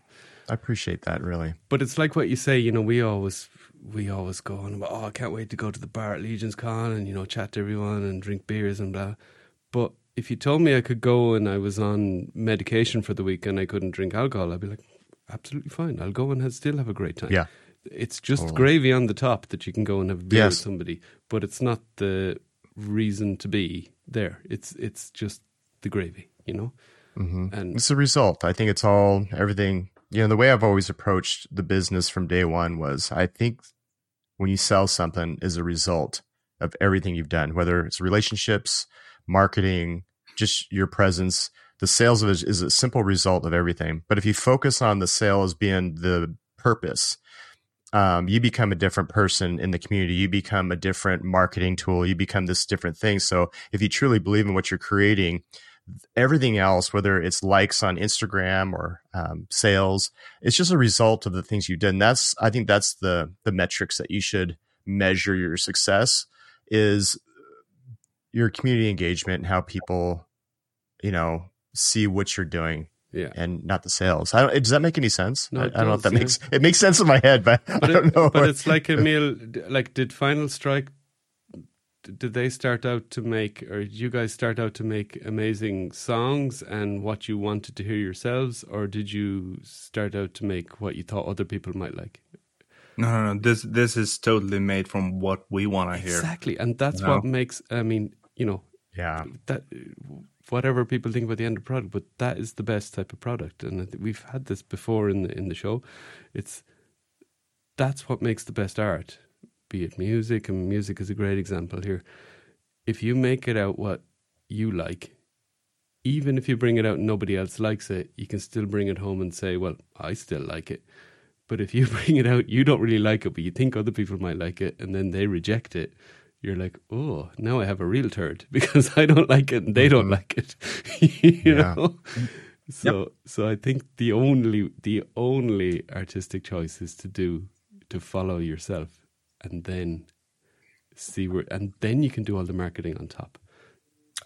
I appreciate that really. But it's like what you say, you know, we always we always go on about, oh, I can't wait to go to the bar at Legions Con and, you know, chat to everyone and drink beers and blah. But if you told me I could go and I was on medication for the week and I couldn't drink alcohol, I'd be like, absolutely fine. I'll go and have, still have a great time. Yeah. It's just Totally. gravy on the top that you can go and have a beer with somebody, but it's not the reason to be there. It's it's just the gravy, you know? hmm And It's the result. I think it's all everything. You know, the way I've always approached the business from day one was I think when you sell something is a result of everything you've done, whether it's relationships, marketing, just your presence. The sales of it is a simple result of everything. But if you focus on the sale as being the purpose, um, you become a different person in the community. You become a different marketing tool. You become this different thing. So if you truly believe in what you're creating, everything else, whether it's likes on Instagram or um, sales, it's just a result of the things you did. And that's, I think that's the, the metrics that you should measure your success is your community engagement and how people, you know, see what you're doing. Yeah. And not the sales. I don't, does that make any sense? No, I, I don't know if that yeah. makes it makes sense in my head, but, I don't it, know. but it's like Emil. Like, did Final Strike? Did they start out to make, or did you guys start out to make amazing songs and what you wanted to hear yourselves, or did you start out to make what you thought other people might like? No, no, no. This this is totally made from what we want to hear. Exactly, and that's No. what makes. I mean, you know, yeah. that whatever people think about the end of product, but that is the best type of product, and we've had this before in the in the show. It's that's what makes the best art, be it music, and music is a great example here. If you make it out what you like, even if you bring it out and nobody else likes it, you can still bring it home and say, "Well, I still like it." But if you bring it out, you don't really like it, but you think other people might like it, and then they reject it. You're like, oh, now I have a real turd because I don't like it and they don't mm-hmm. like it. you Yeah. know. So, so I think the only the only artistic choice is to do to follow yourself, and then see where, and then you can do all the marketing on top.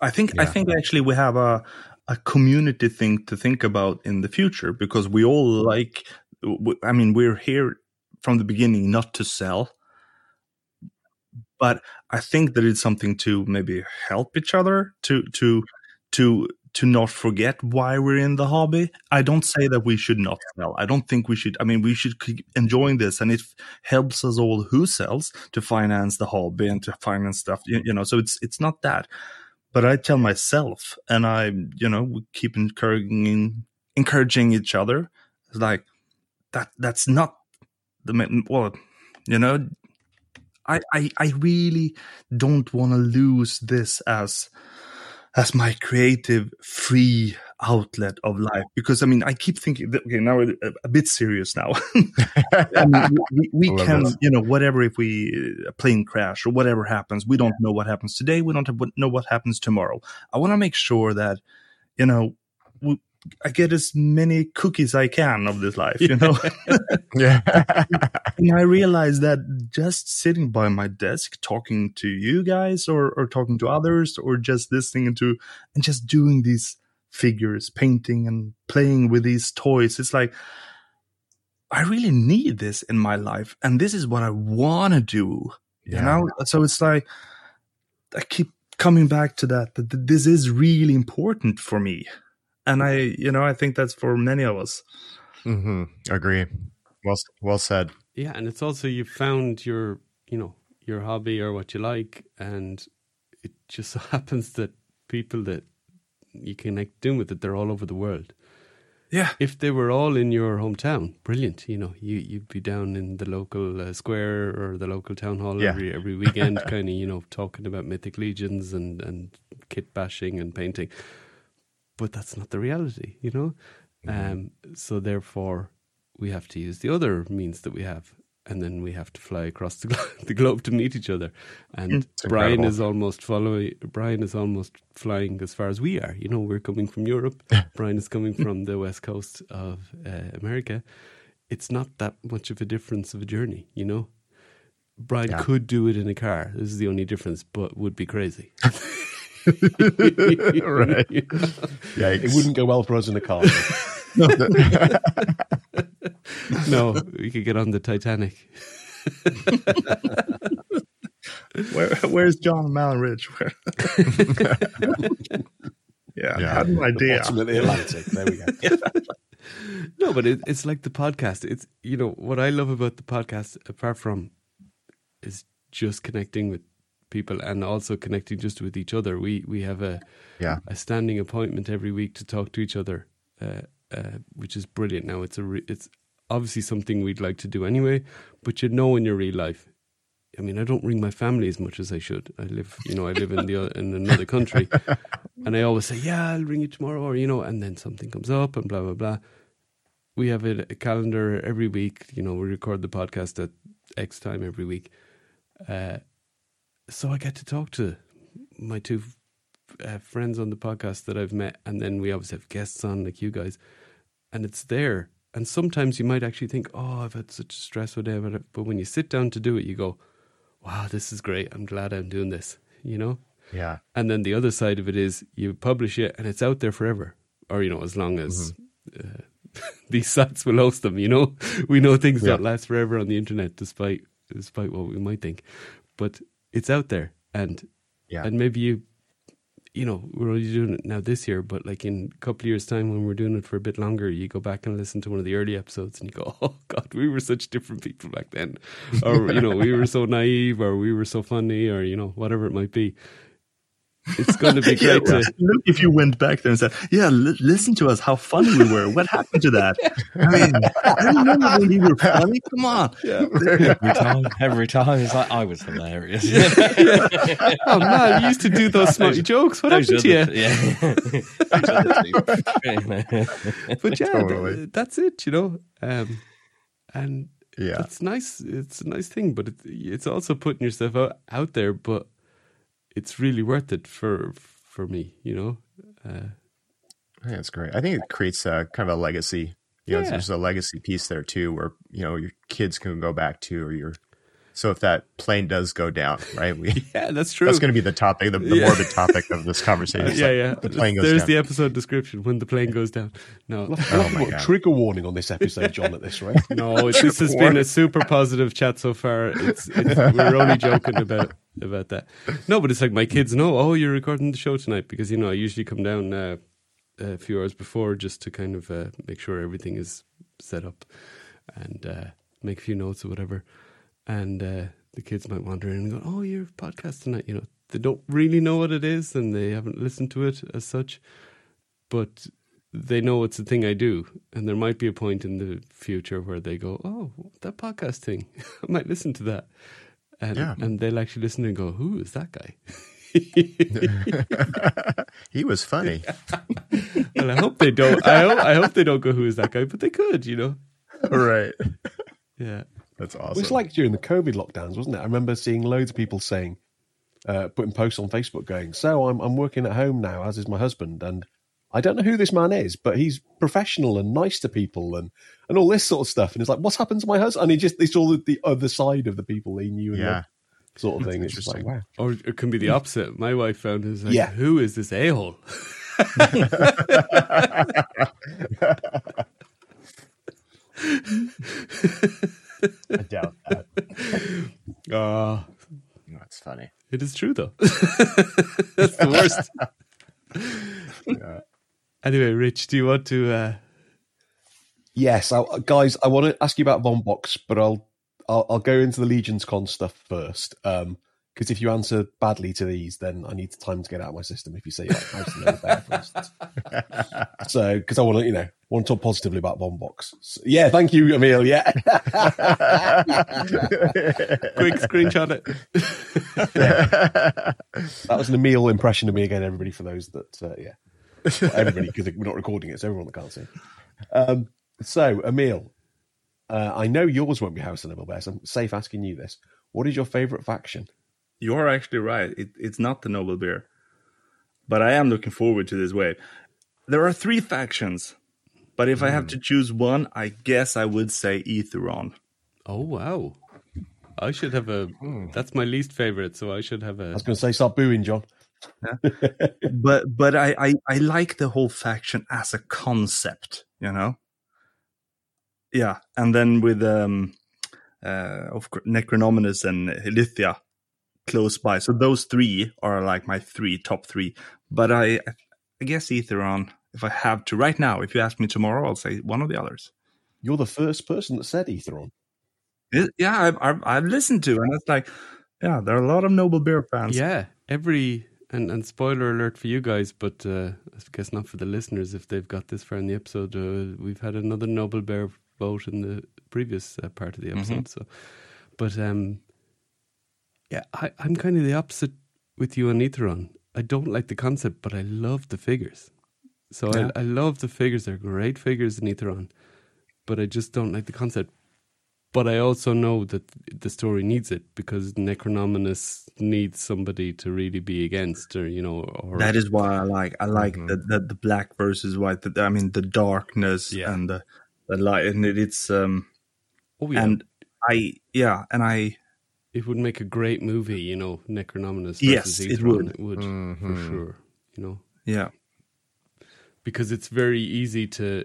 I think I think actually we have a a community thing to think about in the future because we all like. I mean, we're here from the beginning not to sell, but I think that it's something to maybe help each other to to to to not forget why we're in the hobby. I don't say that we should not sell. I don't think we should. I mean, we should keep enjoying this, and it helps us all who sells to finance the hobby and to finance stuff. You, you know, so it's it's not that. But I tell myself, and I, you know, we keep encouraging encouraging each other. It's like that. That's not the well, you know. I, I, I really don't want to lose this as as my creative free outlet of life. Because I mean I keep thinking that, okay now we're a, bit serious now. I mean, we, we can you know whatever if we a plane crash or whatever happens we don't know what happens today we don't have, know what happens tomorrow. I want to make sure that you know we, I get as many cookies I can of this life you know yeah. and I realized that just sitting by my desk talking to you guys or, or talking to others or just listening to and just doing these figures, painting and playing with these toys, it's like I really need this in my life. And this is what I want to do. You know? So it's like I keep coming back to that, that this is really important for me. And I, you know, I think that's for many of us. hmm Agree. Well, well said. Yeah, and it's also you found your, you know, your hobby or what you like, and it just so happens that people that you connect in with it, they're all over the world. Yeah. If they were all in your hometown, brilliant. You know, you you'd be down in the local uh, square or the local town hall Yeah. every every weekend, kind of, you know, talking about mythic legions and and kit bashing and painting. But that's not the reality, you know. Um, so therefore, we have to use the other means that we have, and then we have to fly across the, glo- the globe to meet each other. And It's Brian incredible. is almost following. Brian is almost flying as far as we are. You know, we're coming from Europe. Brian is coming from the west coast of uh, America. It's not that much of a difference of a journey, you know. Brian Yeah. could do it in a car. This is the only difference, but would be crazy. right. Yikes. It wouldn't go well for us in the car. no, we could get on the Titanic. Where, where's John Malrich? Where? yeah, I had no idea. Bottom of the Atlantic. There we go. No, but it, it's like the podcast. It's you know what I love about the podcast, apart from is just connecting with people and also connecting just with each other. We we have a Yeah. a standing appointment every week to talk to each other, uh, uh, which is brilliant. Now it's a re- it's obviously something we'd like to do anyway, but you know in your real life. I mean, I don't ring my family as much as I should. I live, you know, I live in the in another country, and I always say, "Yeah, I'll ring you tomorrow," or you know, and then something comes up and blah blah blah. We have a, a calendar every week. You know, we record the podcast at X time every week, uh, so I get to talk to my two uh, friends on the podcast that I've met, and then we obviously have guests on like you guys, and it's there. And sometimes you might actually think, "Oh, I've had such a stressful day," but but when you sit down to do it, you go, "Wow, this is great! I'm glad I'm doing this." You know. Yeah. And then the other side of it is you publish it and it's out there forever, or you know, as long as uh, these sites will host them. You know, we know things Yeah. don't last forever on the internet, despite despite what we might think. But it's out there, and Yeah. and maybe you, you know, we're only doing it now this year, but like in a couple of years' time, when we're doing it for a bit longer, you go back and listen to one of the early episodes, and you go, "Oh God, we were such different people back then," or you know, we were so naive, or we were so funny, or you know, whatever it might be. It's going to be Yeah, great to look if you went back there and said, "Yeah, li- listen to us, how funny we were. What happened to that? I mean, I remember when we were funny. Come on." Every time, every time, it's like I was hilarious. oh man, you used to do those smutty jokes. What happened to you? other- Yeah. Those other two. But yeah, th- that's it, you know. Um, and Yeah. it's nice. It's a nice thing, but it, it's also putting yourself out, out there. But it's really worth it for for me, you know. Uh, I think that's great. I think it creates a kind of a legacy. You know, Yeah. there's a legacy piece there too, where you know your kids can go back to, or your. So if that plane does go down, right? We, yeah, that's true. that's going to be the topic, the, the Yeah. morbid topic of this conversation. Yeah, like, yeah. The plane goes There's down. the episode description when the plane goes down. No, We'll have to- we'll have to my God. trigger warning on this episode, John, at this rate. No, this has been a super positive chat so far. It's, it's we're only joking about about that. No, but it's like my kids know. Oh, you're recording the show tonight because you know I usually come down uh, a few hours before just to kind of uh, make sure everything is set up and uh, make a few notes or whatever. And uh, the kids might wander in and go, "Oh, your podcast tonight." You know, they don't really know what it is and they haven't listened to it as such, but they know it's a thing I do, and there might be a point in the future where they go, "Oh, that podcast thing, I might listen to that," and Yeah. and they'll actually listen and go, "Who is that guy?" he was funny. well, I hope they don't. I hope I hope they don't go, "Who is that guy?" But they could, you know. right. Yeah, That's It was like during the COVID lockdowns, wasn't it? I remember seeing loads of people saying, uh, putting posts on Facebook going, "So I'm I'm working at home now, as is my husband, and I don't know who this man is, but he's professional and nice to people and and all this sort of stuff." And it's like, "What's happened to my husband?" And he just it's all the, the other side of the people he knew and Yeah. loved, sort of thing. It's just like, wow. or it can be the opposite. My wife found is like, Yeah. "Who is this a hole?" I doubt that. Ah, That's funny. it is true though. That's the worst. Yeah. Anyway, Rich, do you want to? Uh, Yes, I, guys, I want to ask you about Von Box, but I'll I'll, I'll go into the Legions Con stuff first. Um, because if you answer badly to these, then I need time to get out of my system. If you say like House of the Bear, for instance. so, because I want to, you know, want to talk positively about Vonbox. So, yeah, thank you, Emil. Yeah, quick screenshot it. that was an Emil impression of me again. Everybody, for those that, uh, yeah, Well, everybody because we're not recording it, so everyone that can't see. Um, so, Emil, uh, I know yours won't be House of Noble Bears. I'm safe asking you this. What is your favourite faction? You are actually right. It, it's not the Noble Bear, but I am looking forward to this wave. There are three factions, but if I have to choose one, I guess I would say Eathyron. Oh wow! I should have a. That's my least favorite, so I should have a. I was going to say, start booing, John. but but I, I I like the whole faction as a concept, you know. Yeah, and then with um, uh, of Necronominus and Illythia close by, so those three are like my three top three. But I I guess Eathyron, if I have to right now, if you ask me tomorrow, I'll say one of the others. You're the first person that said Eathyron. It- yeah, I've, I've I've listened to, and it's like, yeah, there are a lot of Noble Bear fans. Yeah, every and and spoiler alert for you guys, but uh, I guess not for the listeners if they've got this far in the episode. Uh, we've had another Noble Bear vote in the previous uh, part of the episode. So, but um, yeah, I, I'm kind of the opposite with you on Eathyron. I don't like the concept, but I love the figures. So Yeah. I, I love the figures. They're great figures in Eathyron, but I just don't like the concept. but I also know that the story needs it because Necronominus needs somebody to really be against, or you know, or that is why I like I like the, the the black versus white. The, I mean the darkness Yeah. and the the light, and it, it's um oh yeah, and I yeah, and I it would make a great movie, you know, Necronominus. Yes, versus it would. It would for Mhm. sure. You know, yeah because it's very easy to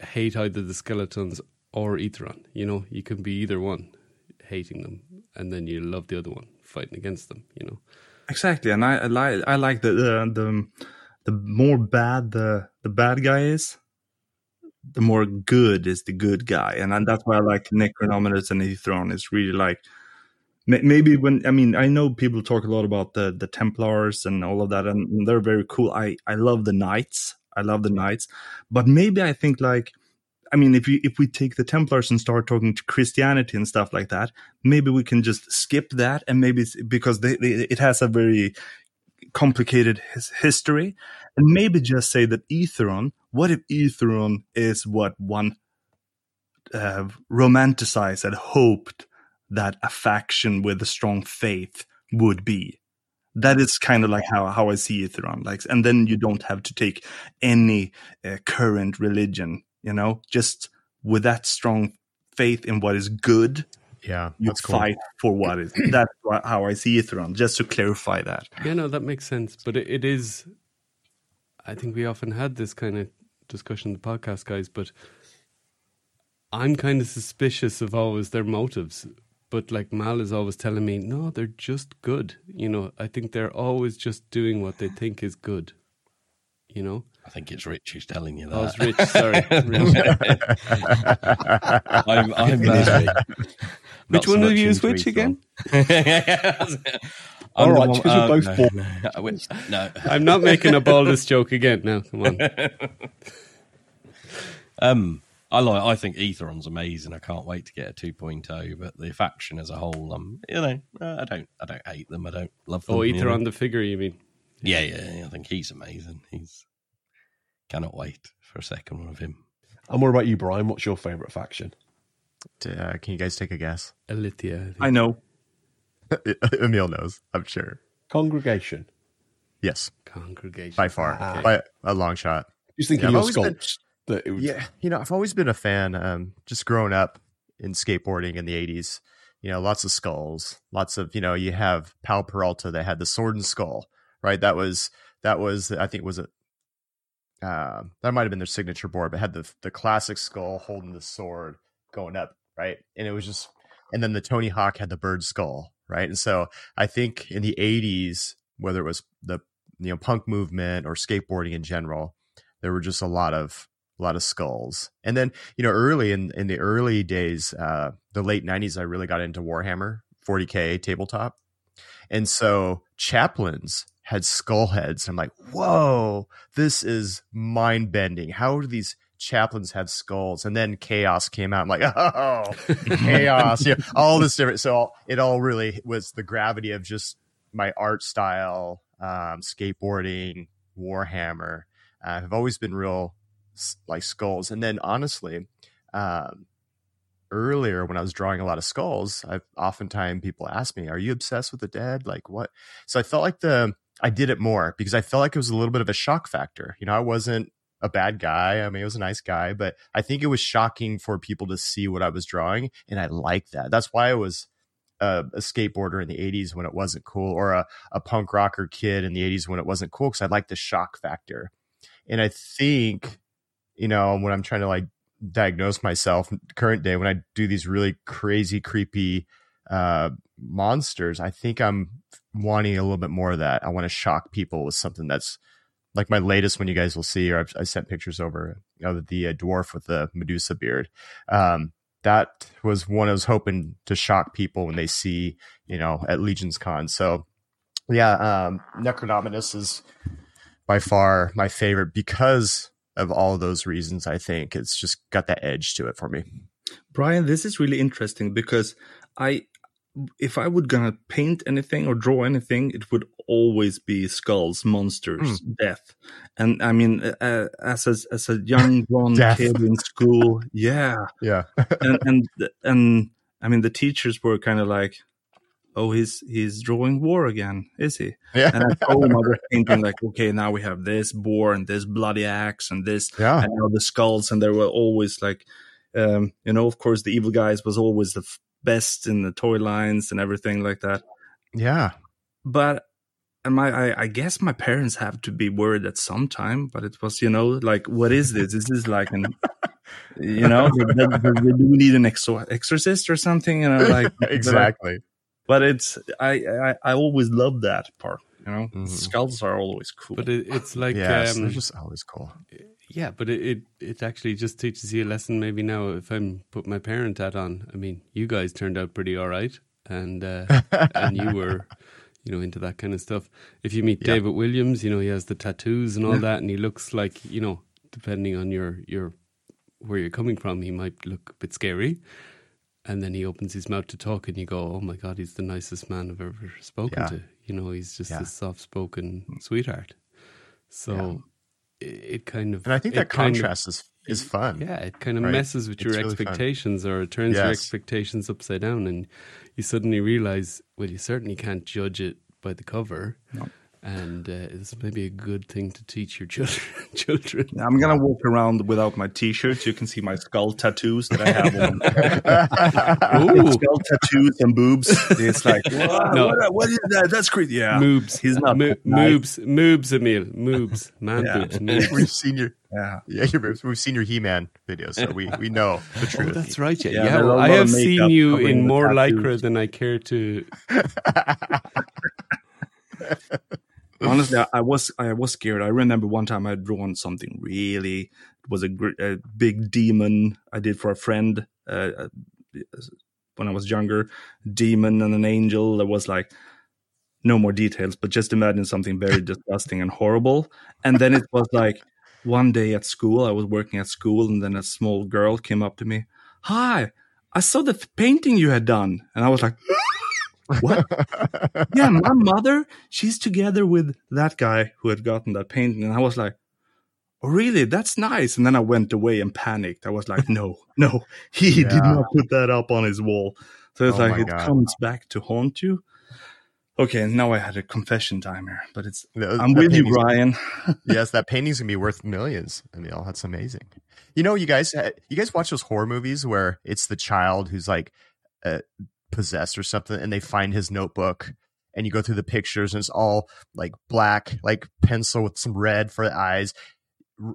hate either the skeletons or Eathyron. You know, you can be either one, hating them, and then you love the other one, fighting against them. You know, exactly. And I, I like I like the the the, the more bad the the bad guy is, the more good is the good guy, and, and that's why I like Necronominus and Eathyron. It's really like may- maybe when I mean I know people talk a lot about the the Templars and all of that, and they're very cool. I I love the Knights. I love the Knights, but maybe I think like. I mean, if we if we take the Templars and start talking to Christianity and stuff like that, maybe we can just skip that, and maybe because they, they, it has a very complicated his history, and maybe just say that Eathyron. What if Eathyron is what one uh, romanticized and hoped that a faction with a strong faith would be? That is kind of like how, how I see Eathyron. Like, and then you don't have to take any uh, current religion. You know, just with that strong faith in what is good, Yeah, you that's cool. fight for what is. That's how I see Eathyron. Just to clarify that. yeah, no, that makes sense. But it, it is. I think we often had this kind of discussion in the podcast, guys. But I'm kind of suspicious of always their motives. But like Mal is always telling me, no, they're just good. You know, I think they're always just doing what they think is good. You know, I think it's Rich who's telling you that. Oh, it's Rich, sorry. I'm, I'm, uh, me. Which so one of you is into which again? Eathyron. All I'm the right, one- because you're oh, both no, bald. no, I no. I'm not making a baldest joke again. Now, come on. Um, I like. I think Eathyron's amazing. I can't wait to get a 2.0. But the faction as a whole, um, you know, uh, I don't, I don't hate them. I don't love them. Oh, you know. the figure, you mean? Yeah, yeah, yeah. I think he's amazing. He's cannot wait for a second one of him. And what about you, Brian? What's your favourite faction? Uh, can you guys take a guess? Illythia. I know. Emil knows, I'm sure. Congregation. Yes, Congregation. by far, Ah. by a long shot. Just thinking Yeah, I've your always been- sculpts. That it Yeah, you know, I've always been a fan. Um, just growing up in skateboarding in the '80s, you know, lots of skulls, lots of you know, you have Powell Peralta that had the sword and skull, right? That was that was I think was a uh, that might have been their signature board, but had the the classic skull holding the sword going up, right? And it was just, and then the Tony Hawk had the bird skull, right? And so I think in the '80s, whether it was the you know punk movement or skateboarding in general, there were just a lot of a lot of skulls. And then, you know, early in, in the early days, uh, the late 90s, I really got into Warhammer 40K tabletop. And so chaplains had skull heads. I'm like, whoa, this is mind bending. How do these chaplains have skulls? And then chaos came out. I'm like, oh, chaos. yeah, all this different. So it all really was the gravity of just my art style, um, skateboarding, Warhammer. Uh, have always been real like skulls. And then honestly, um, earlier when I was drawing a lot of skulls, I've oftentimes people ask me, "Are you obsessed with the dead? Like what?" So I felt like the I did it more because I felt like it was a little bit of a shock factor. You know, I wasn't a bad guy. I mean, I was a nice guy, but I think it was shocking for people to see what I was drawing, and I like that. That's why I was a, a skateboarder in the 80s when it wasn't cool or a, a punk rocker kid in the 80s when it wasn't cool because I like the shock factor. And I think, you know, when I'm trying to like diagnose myself current day, when I do these really crazy, creepy uh, monsters, I think I'm wanting a little bit more of that. I want to shock people with something that's like my latest one you guys will see, or I've, I sent pictures over of the uh, dwarf with the Medusa beard. Um, that was one I was hoping to shock people when they see, you know, at Legions Con. So, yeah, um, Necronominus is by far my favorite because of all those reasons. I think it's just got that edge to it for me. Brian, this is really interesting because I if I would gonna paint anything or draw anything, it would always be skulls, monsters, death. And I mean, uh, as a, as a young blonde kid in school, yeah, Yeah. and and and I mean, the teachers were kind of like, "Oh, he's he's drawing war again, is he?" Yeah. And at home, I was thinking like, "Okay, now we have this boar and this bloody axe and this Yeah. and now the skulls and there were always like um you know of course the evil guys was always the f- best in the toy lines and everything like that Yeah. but and my I, I guess my parents have to be worried at some time but it was you know like what is this is this like an you know do, do- we need an exor- exorcist or something you know like exactly. But it's I, I i always love that part you know Mhm. skulls are always cool But it, it's like Yes, um, they're just always cool. Yeah, but it, it it actually just teaches you a lesson. Maybe now, if I'm put my parent hat on, I mean, you guys turned out pretty all right, and uh, and you were, you know, into that kind of stuff. If you meet Yeah. David Williams, you know, he has the tattoos and all that, and he looks like, you know, depending on your your where you're coming from, he might look a bit scary. And then he opens his mouth to talk, and you go, "Oh my God, he's the nicest man I've ever spoken Yeah. to." You know, he's just Yeah. a soft-spoken sweetheart. So it, it kind of And I think that kind of- contrast is is fun. yeah, it kind of right? messes with your It's really fun. expectations or it turns your expectations upside down and you suddenly realize, well, you certainly can't judge it by the cover. And uh, it's maybe a good thing to teach your children. children. I'm gonna walk around without my t-shirt. You can see my skull tattoos that I have on. Ooh. skull tattoos and boobs. It's like, No. what, what is that? That's crazy. Yeah, Moobs. He's not Mo- that nice. moobs. Moobs, Emil. Moobs. Man Yeah. boobs. Moobs. We've seen your Yeah, yeah, your, we've seen your He-Man videos, so we we know the Oh, truth. that's right. Yeah, Yeah, yeah. well, I have seen you in more tattoos. lycra than I care to. Honestly, I, I was I was scared. I remember one time I had drawn something really. It was a, gr- a big demon I did for a friend uh, uh, when I was younger. Demon and an angel. There was like no more details, but just imagine something very disgusting and horrible. And then it was like one day at school, I was working at school, and then a small girl came up to me. Hi, I saw the painting you had done, and I was like. What? yeah, my mother, she's together with that guy who had gotten that painting. And I was like, oh, really? That's nice. And then I went away and panicked. I was like, no, no, he did not put that up on his wall. So it's Oh like, it God. comes back to haunt you. Okay, now I had a confession timer, but it's, That- I'm with you, Brian. yes, that painting's gonna be worth millions. I mean, oh, that's amazing. You know, you guys, uh, you guys watch those horror movies where it's the child who's like uh, possessed or something, and they find his notebook, and you go through the pictures, and it's all like black, like pencil with some red for the eyes.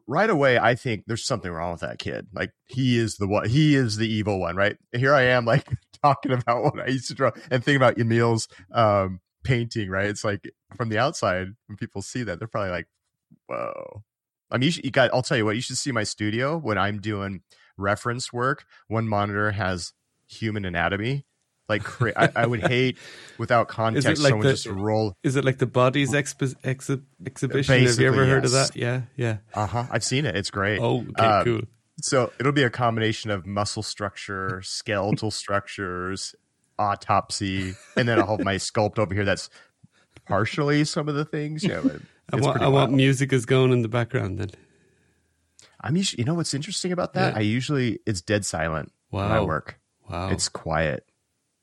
Right away, I think there's something wrong with that kid. Like he is the one, he is the evil one, right? Here I am, like talking about what I used to draw and thinking about Emil's um, painting, right? It's like from the outside, when people see that, they're probably like, whoa. I mean, you, should, you got. I'll tell you what. You should see my studio when I'm doing reference work. One monitor has human anatomy. Like, cra- I, I would hate without context like someone the- just roll. Is it like the bodies exhi- exhibition? Have you ever heard of that? Yeah, yeah. Uh huh. I've seen it. It's great. Oh, okay, Um, cool. So it'll be a combination of muscle structure, skeletal structures, autopsy, and then I'll have my sculpt over here. That's partially some of the things. Yeah, but I want, I want music is going in the background then. I'm usually, you know what's interesting about that? Yeah. I usually it's dead silent when I work. Wow. It's quiet.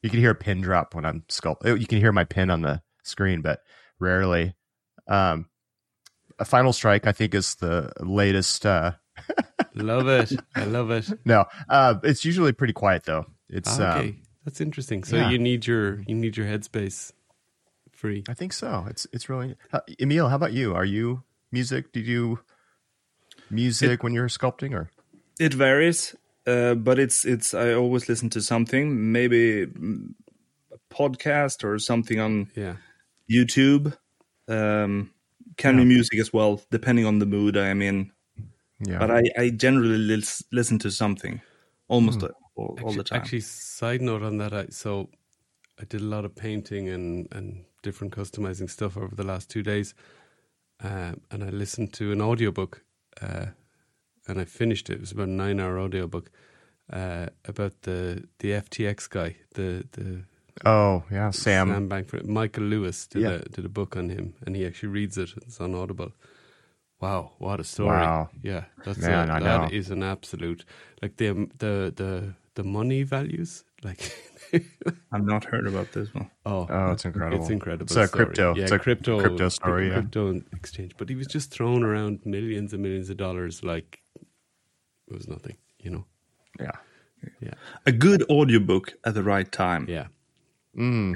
You can hear a pin drop when I'm sculpt. You can hear my pin on the screen, but rarely. Um, a final strike, I think, is the latest. Uh, love it. I love it. no, uh, it's usually pretty quiet though. It's Ah, okay, um, that's interesting. So yeah. you need your you need your headspace free. I think so. It's it's really. How, Emil, how about you? Are you music? Do you music when you're sculpting, or It varies, uh, but it's it's. I always listen to something, maybe a podcast or something on Yeah. YouTube. Um, can be music as well, depending on the mood I'm in. yeah? But I, I generally lis- listen to something almost all, all the Actually, time. actually, side note on that, I, so I did a lot of painting and, and different customizing stuff over the last two days. Um, and I listened to an audiobook uh, and I finished it. It was about a nine hour audiobook uh, about the, the FTX guy, the, the Oh yeah, Sam. Sam Bankman. Michael Lewis did Yeah. a did a book on him, and he actually reads it. It's on Audible. Wow, what a story! Wow. Yeah, that's Man, a, I that know. is an absolute like the um, the the the money values like. I've not heard about this one. Oh, Oh, it's incredible. It's incredible. It's a story. crypto- Yeah, it's a crypto, crypto story, yeah. Crypto exchange, but he was just throwing around millions and millions of dollars like it was nothing. You know. Yeah. Yeah. A good audiobook at the right time. Yeah. Mm.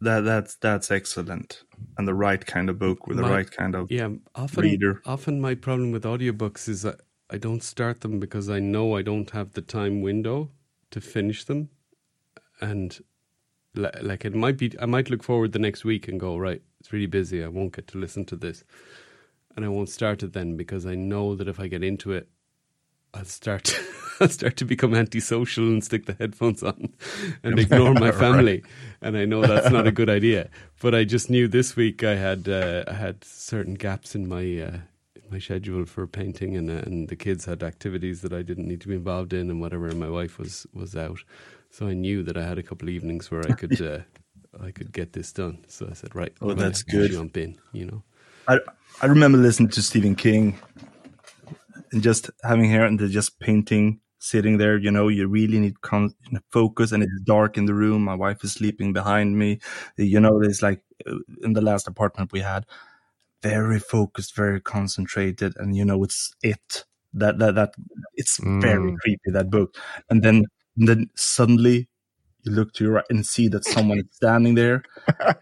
That that's that's excellent. And the right kind of book with the right kind of Yeah, often reader. often my problem with audiobooks is that I don't start them because I know I don't have the time window to finish them, and li- like it might be I might look forward the next week and go right, it's really busy. I won't get to listen to this, and I won't start it then because I know that if I get into it, I'll start I'll start to become antisocial and stick the headphones on and ignore my Right. family. And I know that's not a good idea. But I just knew this week I had uh, I had certain gaps in my uh, in my schedule for painting, and uh, and the kids had activities that I didn't need to be involved in, and whatever. And my wife was was out, so I knew that I had a couple of evenings where I could. Uh, I could get this done, so I said, "Right, Oh, gonna that's good. Jump in, you know." I I remember listening to Stephen King and just having her and just painting, sitting there. You know, you really need con- focus, and it's dark in the room. My wife is sleeping behind me. You know, it's like uh, in the last apartment we had, very focused, very concentrated, and you know, it's it. That that that it's very Mm. creepy that book, and then and then suddenly. You look to your right and see that someone is standing there,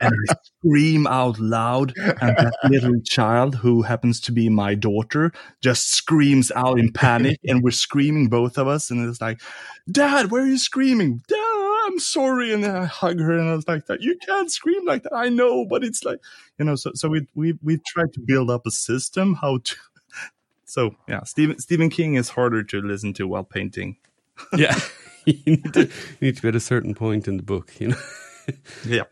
and I scream out loud. And that little child, who happens to be my daughter, just screams out in panic. And we're screaming, both of us. And it's like, Dad, where are you screaming? Dad, I'm sorry. And I hug her and I was like, You can't scream like that. I know, but it's like, you know, so, so we, we, we've tried to build up a system how to. So, yeah, Stephen, Stephen King is harder to listen to while painting. Yeah, you need to you need to be at a certain point in the book, you know. Yeah.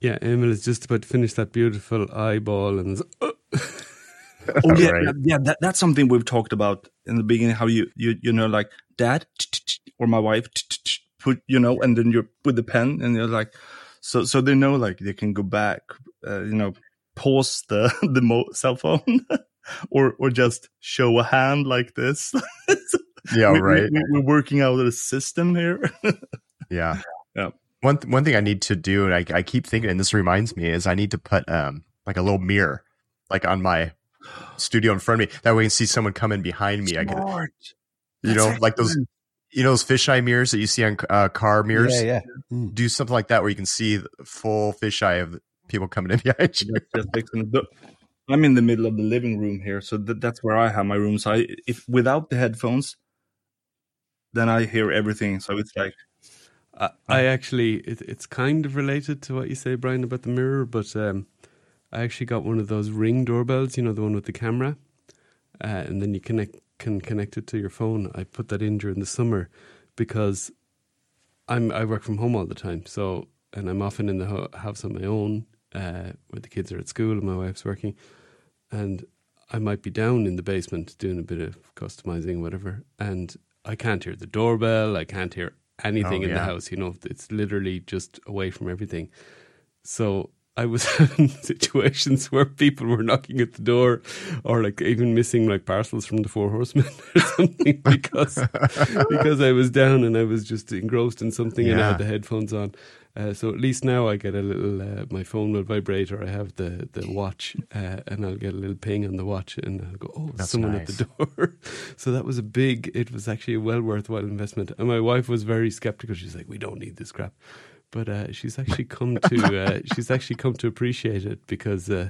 Yeah, Emil is just about to finish that beautiful eyeball, and oh, Oh yeah, Right. yeah, yeah, that, that's something we've talked about in the beginning. How you you you know like dad or my wife put you know, and then you put the pen, and you're like, so so they know like they can go back, uh, you know, pause the the mo- cell phone, or or just show a hand like this. Yeah, We- right. we- we're working out a system here. Yeah. Yeah. One th- one thing I need to do, and I, I keep thinking, and this reminds me, is I need to put um like a little mirror, like on my studio in front of me. That way, I can see someone coming behind me. I can, Smart. you know, like those, you know, those fisheye mirrors that you see on uh, car mirrors. Yeah, yeah. Do something like that where you can see the full fisheye of people coming in behind you. Just excellent. But I'm in the middle of the living room here, so that, that's where I have my room. So I, if without the headphones, then I hear everything. So it's like I, actually it, it's kind of related to what you say, Brian, about the mirror, but um, I actually got one of those ring doorbells, you know, the one with the camera, uh, and then you connect can connect it to your phone. I put that in during the summer because I'm I work from home all the time, so and I'm often in the ho- house on my own, uh, where the kids are at school and my wife's working, and I might be down in the basement doing a bit of customizing, whatever, and I can't hear the doorbell. I can't hear anything Oh, in the house. You know, it's literally just away from everything. So I was having situations where people were knocking at the door, or like even missing like parcels from the Four Horsemen or something because because I was down and I was just engrossed in something and I had the headphones on. Uh, so at least now I get a little. Uh, my phone will vibrate, or I have the the watch, uh, and I'll get a little ping on the watch, and I'll go, "Oh, That's someone at the door." so that was a big. It was actually a well worthwhile investment. And my wife was very skeptical. She's like, "We don't need this crap," but uh, she's actually come to. Uh, she's actually come to appreciate it because uh,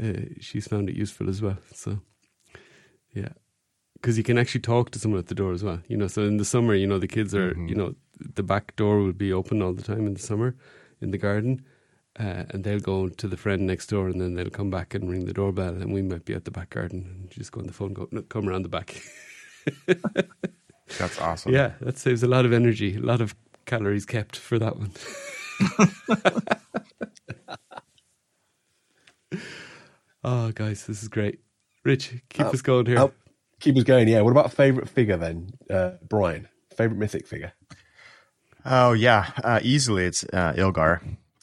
uh, she's found it useful as well. So, yeah because you can actually talk to someone at the door as well. You know, so in the summer, you know, the kids are, you know, the back door will be open all the time in the summer in the garden, uh, and they'll go to the friend next door, and then they'll come back and ring the doorbell, and we might be at the back garden and just go on the phone, go, no, come around the back. That's awesome. yeah, that saves a lot of energy, a lot of calories kept for that one. oh, guys, this is great. Rich, keep Oh, us going here. Keep us going. Yeah. What about favorite figure then, uh, Brian? Favorite mythic figure? Oh yeah, uh, easily it's uh, Ilgar.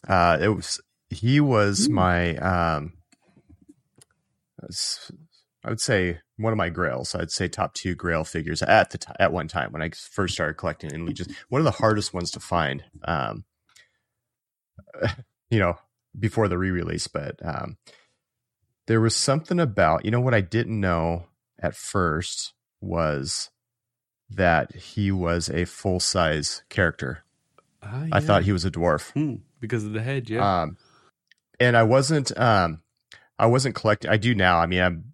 Uh, it was he was my um, I would say one of my grails. I'd say top two grail figures at the t- at one time when I first started collecting in Legions. One of the hardest ones to find. Um, you know, before the re-release, but um, there was something about you know what I didn't know at first was that he was a full size character. Ah, I thought he was a dwarf. Hmm, because of the head, yeah. Um, and I wasn't, um, I wasn't collecting. I do now. I mean, I'm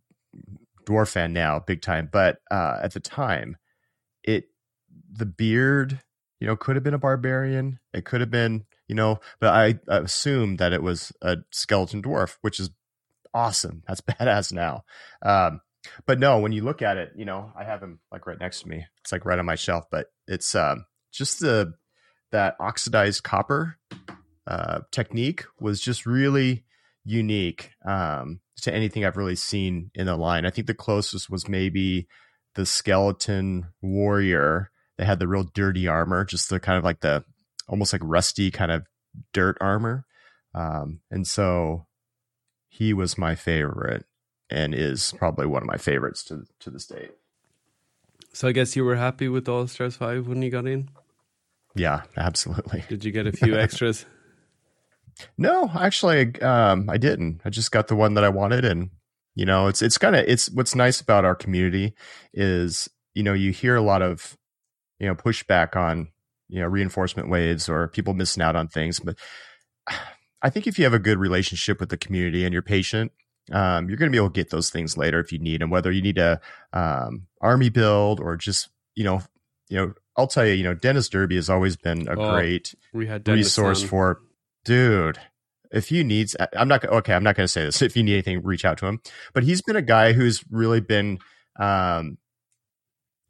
dwarf fan now, big time. But uh, at the time, it the beard, you know, could have been a barbarian. It could have been, you know, but I, I assumed that it was a skeleton dwarf, which is awesome. That's badass now. Um, but no, when you look at it, you know, I have him like right next to me. It's like right on my shelf, but it's um, just the that oxidized copper uh, technique was just really unique um, to anything I've really seen in the line. I think the closest was maybe the skeleton warrior. They had the real dirty armor, just the kind of like the almost like rusty kind of dirt armor. Um, and so he was my favorite and is probably one of my favorites to to this date. so I guess you were happy with All Stars 5 when you got in? Yeah, absolutely. Did you get a few extras? No, actually, um, I didn't. I just got the one that I wanted, and you know, it's it's kind of it's what's nice about our community is you know you hear a lot of you know pushback on you know reinforcement waves or people missing out on things, but I think if you have a good relationship with the community and you're patient, um, you're going to be able to get those things later if you need them. Whether you need a um, army build or just you know you know I'll tell you you know Dennis Derby has always been a Oh, great We had resource on. for dude if you need i'm not okay i'm not going to say this if you need anything reach out to him but he's been a guy who's really been um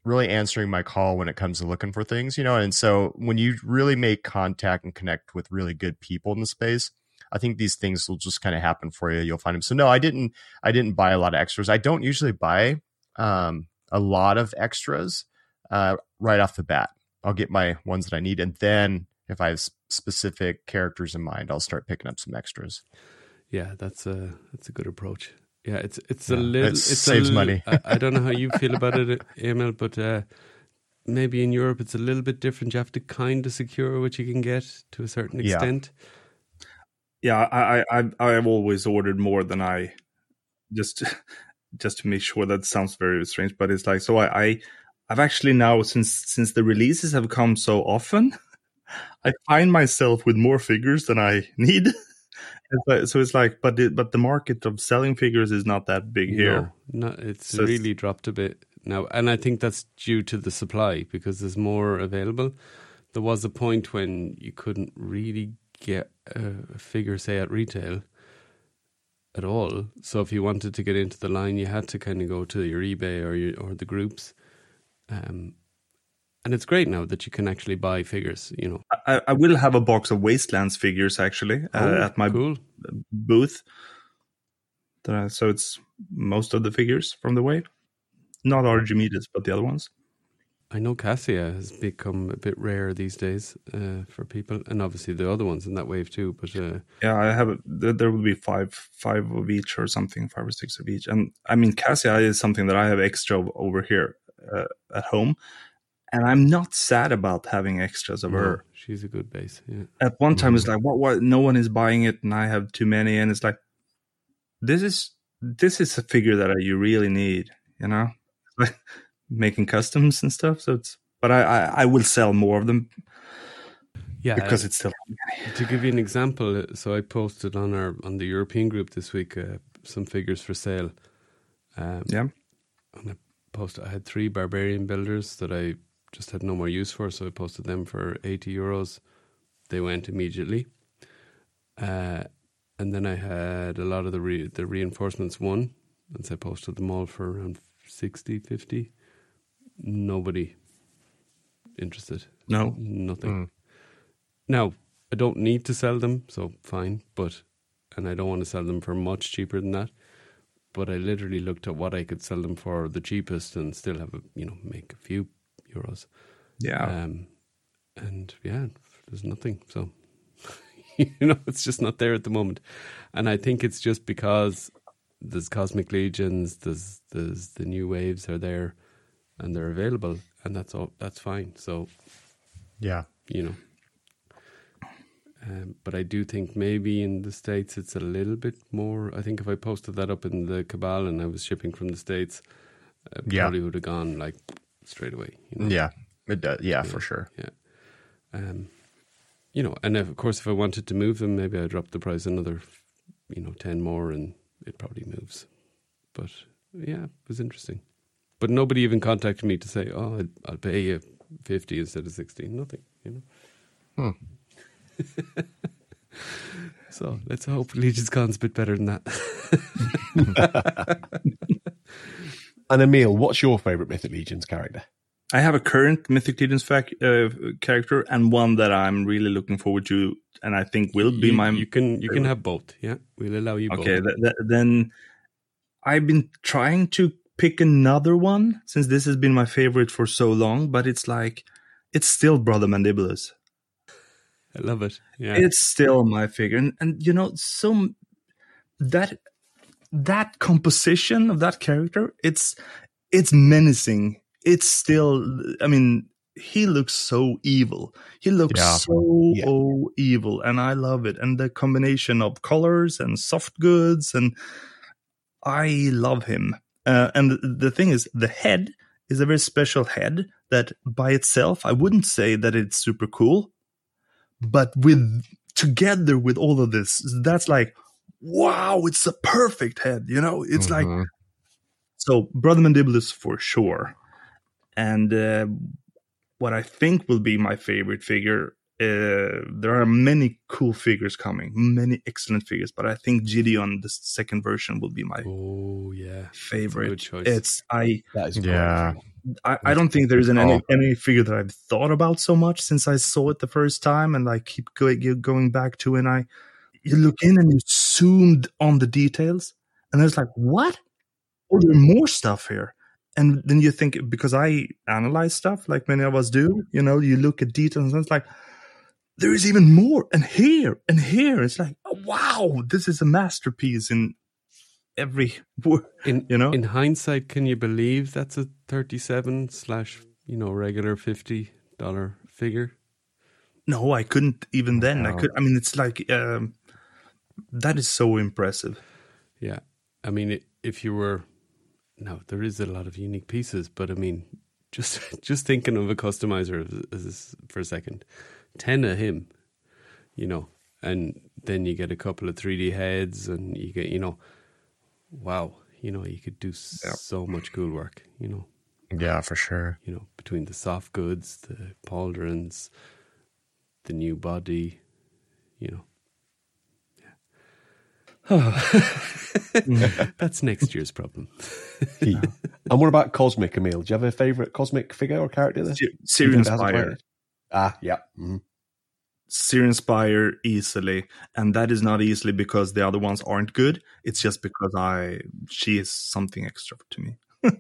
really answering my call when it comes to looking for things you know and so when you really make contact and connect with really good people in the space i think these things will just kind of happen for you you'll find them so no i didn't i didn't buy a lot of extras i don't usually buy um a lot of extras uh right off the bat i'll get my ones that i need and then if I have specific characters in mind, I'll start picking up some extras. Yeah, that's a that's a good approach. Yeah, it's it's a little it saves money. I, I don't know how you feel about it, Emil, but uh, maybe in Europe it's a little bit different. You have to kind of secure what you can get to a certain extent. Yeah, I, I I've- I've always ordered more than I just just to make sure that sounds very strange, but it's like so I, I I've actually now since since the releases have come so often, I find myself with more figures than I need. So it's like, but the, but the market of selling figures is not that big here. No, no it's So it's- really dropped a bit now, and I think that's due to the supply because there's more available. There was a point when you couldn't really get a figure, say, at retail at all. So if you wanted to get into the line, you had to kind of go to your eBay or your, or the groups. Um, and it's great now that you can actually buy figures. You know, I, I will have a box of Wastelands figures actually uh, Oh, at my cool. booth. So it's most of the figures from the wave, not Archimedes, but the other ones. I know Cassia has become a bit rare these days uh, for people, and obviously the other ones in that wave too. But uh, Yeah, I have. There there will be five, five of each or something, five or six of each. And I mean, Cassia is something that I have extra over here uh, at home, and I'm not sad about having extras of no, her. she's a good base. Yeah. At one time, it's like, what? What? No one is buying it, and I have too many, and it's like, this is this is a figure that you really need, you know, making customs and stuff. So it's, but I I, I will sell more of them Yeah, because it's still to give you an example, so I posted on our on the European group this week uh, some figures for sale. Um, yeah. and I posted. I had three barbarian builders that I just had no more use for, so I posted them for eighty euros. They went immediately, uh, and then I had a lot of the re- the reinforcements won, and so I posted them all for around 60, 50. Nobody interested. No. nothing. Now, I don't need to sell them, so fine, but and I don't want to sell them for much cheaper than that. But I literally looked at what I could sell them for the cheapest and still have a you know make a few euros. Yeah. Um, and yeah, there's nothing. So you know, it's just not there at the moment, and I think it's just because there's cosmic legions, there's there's the new waves are there, and they're available, and that's all. That's fine. So Yeah. you know. Um, but I do think maybe in the states it's a little bit more. I think if I posted that up in the cabal and I was shipping from the states, I Yeah. probably would have gone like straight away. You know? Yeah. It does. Yeah, for sure. Yeah. Um, you know, and if, of course, if I wanted to move them, maybe I drop the price another, you know, ten more, and it probably moves. But yeah, it was interesting. But nobody even contacted me to say, "Oh, I'll, I'll pay you fifty instead of 60 Nothing, you know. Hmm. so let's hope Legions Con's a bit better than that. And Emil, what's your favourite Mythic Legions character? I have a current Mythic Legions fac- uh, character and one that I'm really looking forward to, and I think will be you, my. you can you can have both. Yeah, we'll allow you okay, both. th- th- then I've been trying to pick another one since this has been my favorite for so long, but it's like it's still Brother Mandibulus. I love it. Yeah, It's still my figure, and, and you know, so that that composition of that character, it's it's menacing. It's still, I mean, he looks so evil. He looks Yeah. so Yeah. oh, evil, and I love it. And the combination of colors and soft goods, and I love him. Uh, and the, the thing is, the head is a very special head that by itself, I wouldn't say that it's super cool but with together with all of this that's like wow it's a perfect head you know it's like Mhm. so brother mandibulus for sure and uh, what i think will be my favorite figure uh, there are many cool figures coming many excellent figures but i think gideon the second version will be my Oh yeah, favorite good choice. it's i That is Yeah. great. I, I don't think there's an, any any figure that I've thought about so much since I saw it the first time, and I keep going going back to it. And I you look in and you zoomed on the details, and there's like what? Oh, there's more stuff here. And then you think because I analyze stuff like many of us do, you know, you look at details and it's like there is even more, and here and here. It's like oh, wow, this is a masterpiece in every word. In you know? in hindsight, can you believe that's a thirty-seven slash you know regular fifty dollar figure? No, I couldn't even then. I could. I mean, it's like um, that is so impressive. Yeah, I mean, if you were no, there is a lot of unique pieces, but I mean, just just thinking of a customizer for a second, ten of him, you know, and then you get a couple of three D heads, and you get you know, wow, you know, you could do Yep. so much cool work, you know. Yeah, for sure. you know, between the soft goods, the pauldrons, the new body, you know. Yeah. That's next year's problem. And what about Cosmic, Emil? Do you have a favourite Cosmic figure or character there? Sy- Syrian Even if it hasn't Spire, played it? Ah, yeah. Mhm. Syrian Spire easily, and that is not easily because the other ones aren't good. It's just because I she is something extra to me.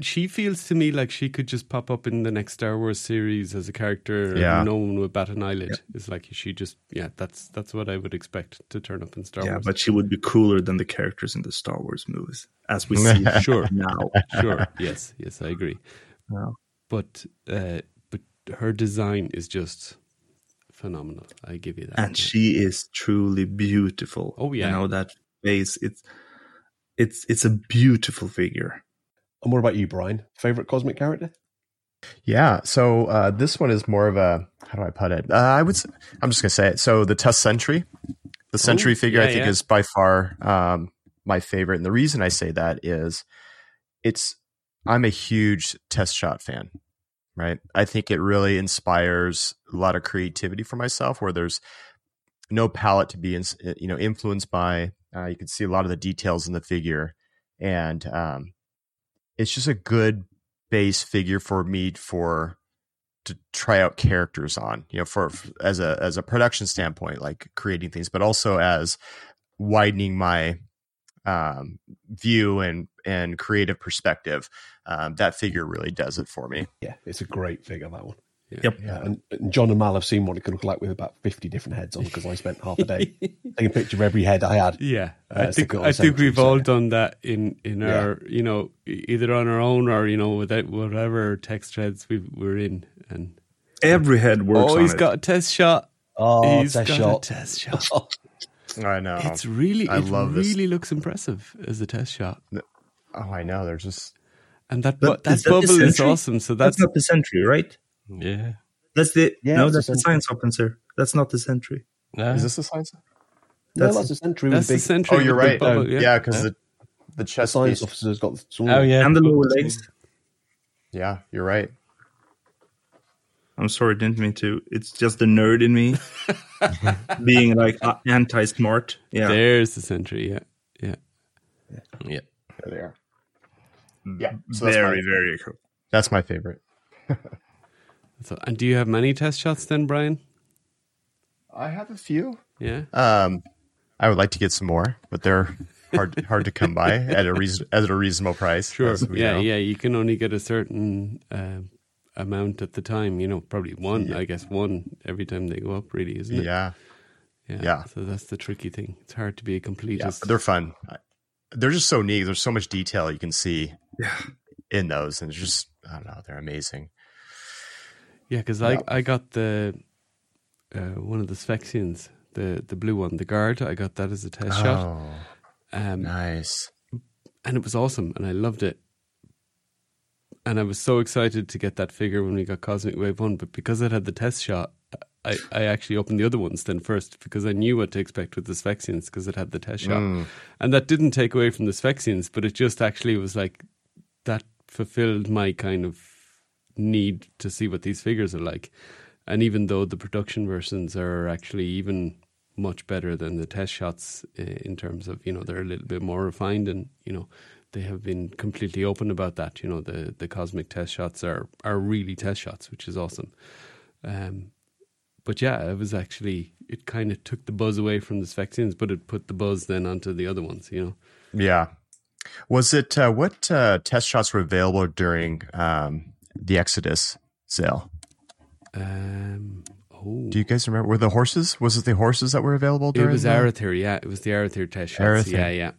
She feels to me like she could just pop up in the next Star Wars series as a character. and Yeah. no one would bat an eyelid. It's like she just, yeah, that's that's what I would expect to turn up in Star Wars. yeah, Wars. but she would be cooler than the characters in the Star Wars movies, as we see Sure. now. sure, yes, yes, I agree. Wow. But uh, but her design is just phenomenal. I give you that. and she is truly beautiful. Oh, yeah. you know that face. It's it's it's a beautiful figure. And what about you, Brian? Favourite Cosmic character? Yeah. So uh, this one is more of a how do I put it? Uh, I would. I'm just gonna say it. So the Test Sentry, the Sentry Oh, figure, I think yeah. is by far um, my favorite. And the reason I say that is, it's I'm a huge Test Shot fan, right? I think it really inspires a lot of creativity for myself, where there's no palette to be, ins- you know, influenced by. Uh, you can see a lot of the details in the figure, and um, it's just a good base figure for me for to try out characters on you know for as a as a production standpoint like creating things but also as widening my um view and and creative perspective um that figure really does it for me Yeah, it's a great figure, that one. Yep. Yeah, and, and John and Mal have seen what it could look like with about fifty different heads on because I spent half a day taking a picture of every head I had. Yeah, Uh, I think it on I think we've so- all done that in in Yeah. our you know either on our own or you know without whatever text threads we we're in and Every head works oh on he's it. got a test shot Oh, he's test got shot. a test shot I know. it's really I it love this. really looks impressive as a test shot Oh, I know. They're just and that But bu- that is that bubble is awesome so That's that's not the sentry, right? Yeah. That's the Yeah, no, that's the science officer. That's not the sentry. No. is this the science? No, That's- that's a Sentry that's the big. Sentry Oh, you're right. bubble, yeah, yeah, because the the The chest science piece. officer's got. The, Oh yeah. And the lower legs. Yeah, you're right. I'm sorry, didn't mean to. It's just the nerd in me being like uh, anti-smart. Yeah, there's the Sentry yeah yeah Yeah. There they are. Yeah, so that's very, my, very cool. that's my favorite. so and do you have many test shots then Brian I have a few. yeah Um, I would like to get some more, but they're hard hard to come by at a reason at a reasonable price. Sure. Yeah, know. yeah. You can only get a certain uh, amount at the time. You know, probably one. I guess one every time they go up. Really, isn't it? yeah, Yeah. yeah. So that's the tricky thing. It's hard to be a yeah. completist. but They're fun. They're just so neat. There's so much detail you can see yeah. in those, and it's just I don't know. They're amazing. yeah, because I I got the uh, one of the Sphexxians, the the blue one, the guard. I got that as a test shot, Oh, um, nice. and it was awesome, and I loved it. And I was so excited to get that figure when we got Cosmic Wave One, but because it had the test shot, I, I actually opened the other ones then first because I knew what to expect with the Sphexxians because it had the test shot. Mm. And that didn't take away from the Sphexxians, but it just actually was like that fulfilled my kind of need to see what these figures are like. And even though the production versions are actually even much better than the test shots uh, in terms of, you know, they're a little bit more refined and, you know, they have been completely open about that. You know, the, the cosmic test shots are, are really test shots, which is awesome. Um, but yeah, it was actually, it kind of took the buzz away from the Sphexxians, but it put the buzz then onto the other ones, you know. Yeah. Was it uh, what uh, test shots were available during um, the Exodus sale? Um, oh, Do you guys remember? Were the horses? Was it the horses that were available it was Arethyr, yeah. It was the Arethyr test shots. Arethyr. Yeah, yeah.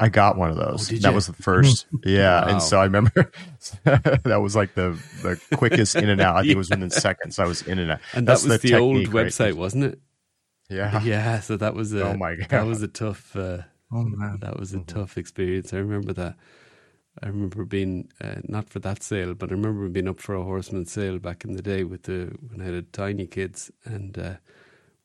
I got one of those. Oh, that you? was the first. Yeah, Wow. and so I remember that was like the the quickest in and out. I think it was within seconds. I was in and out. And That's that was the, old technique, right? website, wasn't it? Yeah. Yeah, so that was a Oh my God. that was a tough uh, Oh man, that was a Mm-hmm. tough experience. I remember that. I remember being uh, not for that sale, but I remember being up for a horseman sale back in the day with the when I had tiny kids, and uh,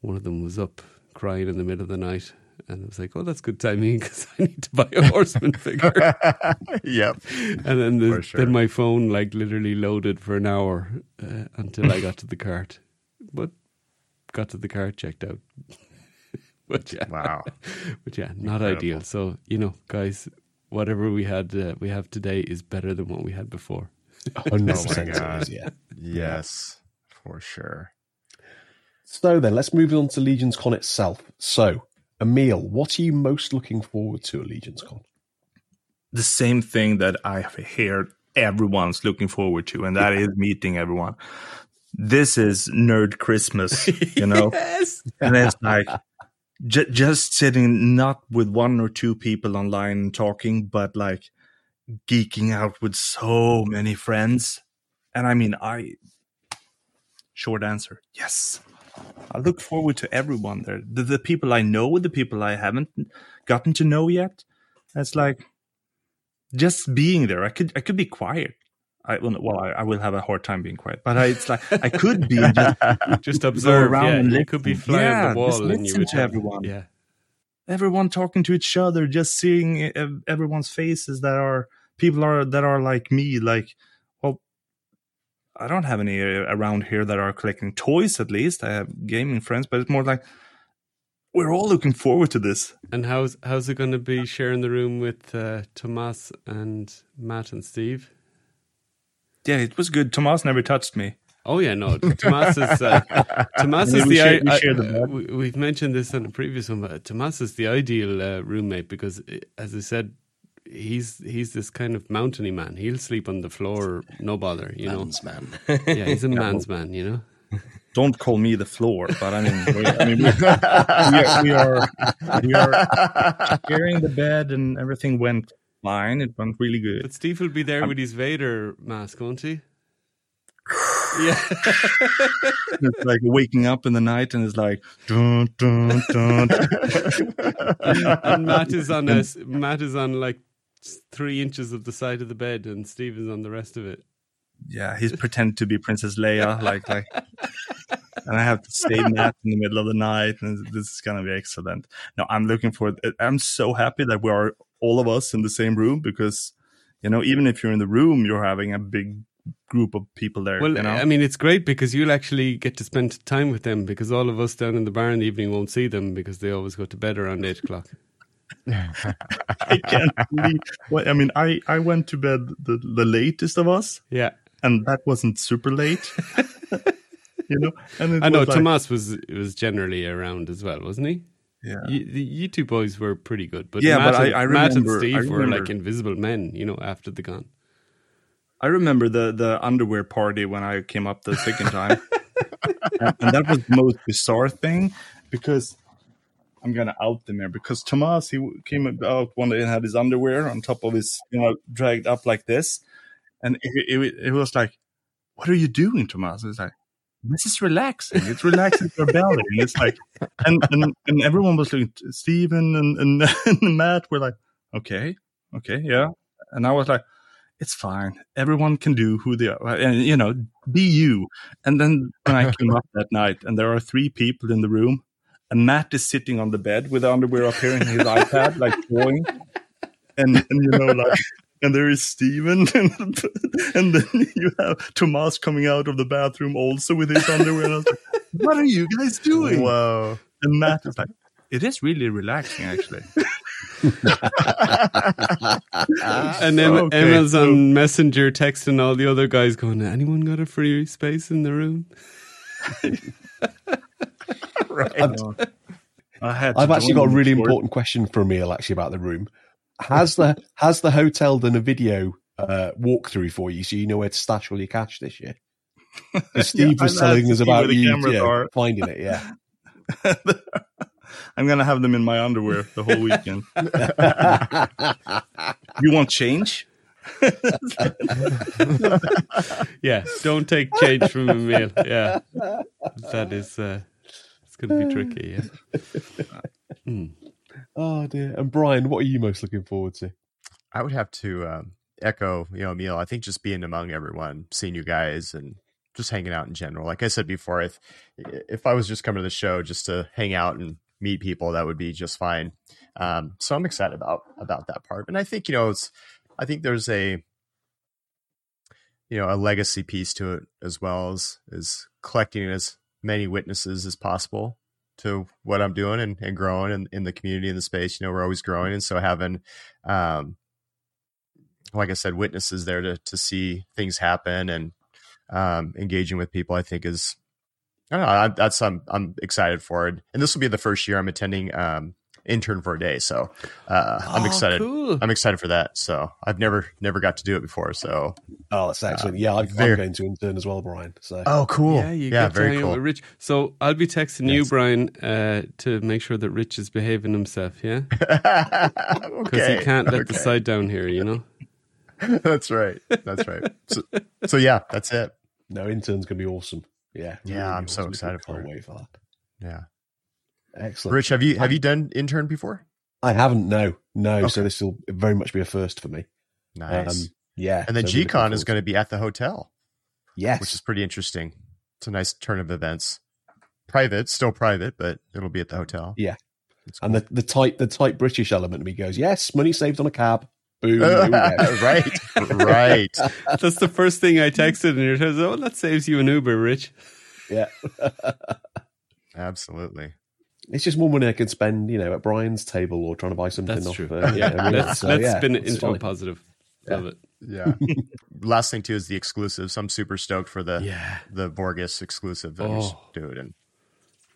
one of them was up crying in the middle of the night, and I was like, "Oh, that's good timing because I need to buy a horseman figure." yep. and then the, sure. then my phone like literally loaded for an hour uh, until I got to the cart, but got to the cart, checked out. but yeah, Wow. but yeah, not Incredible. ideal. So you know, guys, whatever we had, uh, we have today is better than what we had before. Hundred Oh my percent, God. yeah. Yes, for sure. So then, let's move on to Legions Con itself. So, Emil, what are you most looking forward to at Legions Con? the same thing that I have heard everyone's looking forward to, and that is meeting everyone. This is nerd Christmas, you know, yes. and it's like j- just sitting not with one or two people online and talking, but like geeking out with so many friends. And I mean, I short answer, yes. I look forward to everyone there. The, the people I know, the people I haven't gotten to know yet. It's like just being there. I could I could be quiet. I well, well I, I will have a hard time being quiet, but I, it's like I could be just Just observe. around Yeah, and you listen. could be flying yeah, the wall, just and you would to everyone. Yeah, Everyone talking to each other, just seeing everyone's faces that are people are that are like me. Like, I don't have any uh, around here that are collecting toys. At least I have gaming friends, but it's more like we're all looking forward to this. and how's how's it going to be sharing the room with uh, Tomas and Matt and Steve? Yeah, it was good. Tomas never touched me. Oh yeah, no. Tomas is uh, Tomas is the share- we I- share the I- bed. we, we've mentioned this on the previous one. But Tomas is the ideal uh, roommate because, uh, as I said he's he's this kind of mountainy man. He'll sleep on the floor, no bother. You Man's know, man. yeah, he's a man's man. You know. Don't call me the floor, but I mean, we, I mean, we, we, are, we are we are sharing the bed, and everything went fine. It went really good. But Steve will be there um, with his Vader mask, won't he? yeah. It's like waking up in the night, and it's like dun dun dun. and Matt is on a, Matt is on like three inches of the side of the bed, and Steve is on the rest of it. yeah, he's pretending to be Princess Leia, like like, and I have to save Matt in the middle of the night, and this is gonna be excellent. No, I'm looking for. I'm so happy that we are all of us in the same room because, you know, even if you're in the room, you're having a big group of people there. Well, you know? I mean, it's great because you'll actually get to spend time with them because all of us down in the bar in the evening won't see them because they always go to bed around eight o'clock. I can't believe. Well, I mean, I I went to bed the the latest of us, Yeah. and that wasn't super late. you know, and it I know was like- Tomas was was generally around as well, wasn't he? Yeah. You, the, you two boys were pretty good, but Yeah, Matt, but I- and, I Matt and remember- Steve I were like invisible men, you know, after the gun. I remember the the underwear party when I came up the second time, and, and that was the most bizarre thing because I'm gonna out them here because Tomas he came out one day and had his underwear on top of his you know dragged up like this, and it, it, it was like, "What are you doing, Tomas?" It's like. This is relaxing. It's relaxing your belly. And it's like, and, and, and everyone was looking, Steven and, and, and Matt were like, okay, okay, yeah. And I was like, it's fine. Everyone can do who they are, and you know, be you. And then when I came up that night, and there are three people in the room, and Matt is sitting on the bed with the underwear up here and his iPad, like drawing, and and you know, like. And there is Steven, and, and then you have Tomas coming out of the bathroom also with his underwear. And I was like, what are you guys doing? Whoa. And Matt is like, it is really relaxing, actually. And then Okay, Emma's so- on Messenger texting all the other guys, going, "Anyone got a free space in the room?" I've, I had I've actually got a really for it. important question for Emil actually about the room. Has the has the hotel done a video uh, walkthrough for you so you know where to stash all your cash this year? Steve Yeah, was telling us about the you, cameras you know, are. finding it. Yeah. I'm gonna have them in my underwear the whole weekend. you want change? yeah, don't take change from Emil. Yeah, that is uh, it's going to be tricky. Yeah. Hmm. Oh dear. And Brian, what are you most looking forward to? I would have to um, echo, you know, Emil. I think just being among everyone, seeing you guys, and just hanging out in general. Like I said before, if if I was just coming to the show just to hang out and meet people, that would be just fine. Um, so I'm excited about about that part. And I think you know, it's I think there's a you know a legacy piece to it as well as is collecting as many witnesses as possible to what I'm doing and, and growing in, in the community in the space. You know, we're always growing, and so having um, like I said, witnesses there to to see things happen and um, engaging with people, I think is I don't know. I, that's I'm I'm excited for it, and this will be the first year I'm attending um, intern for a day, so uh, I'm Oh, excited. cool. I'm excited for that. So I've never never got to do it before. So Oh, that's excellent. yeah, I'm, very- I'm going to intern as well, Brian. So oh, cool. Yeah, you yeah, get very cool. Rich. So I'll be texting you, Brian, uh, to make sure that Rich is behaving himself. Yeah, because okay, he can't let the side down here. You know. that's right. That's right. So, so yeah, that's it. no, intern's going to be awesome. Yeah. Yeah, really I'm so excited for Can't it. wait for that. Yeah, Excellent. Rich, have you have you done intern before? I haven't. No, no. Okay. So this will very much be a first for me. Nice. Um, yeah. and then so we're GCon is going to be at the hotel. Yes. which is pretty interesting. It's a nice turn of events. Private, still private, but it'll be at the hotel. Yeah. It's and the the tight the tight British element of me goes, yes, money saved on a cab. Boom. here we right, right. That's the first thing I texted, and you're like, "Oh, that saves you an Uber, Rich." yeah. Absolutely. It's just more money I can spend, you know, at Brian's table or trying to buy something That's off. true. Uh, yeah, yeah, I mean, let's so, let's yeah, spin it it's into a positive. Yeah. Love it. Yeah. Last thing too is the exclusive. So I'm super stoked for the Yeah. the Borges exclusive that Oh. doing, and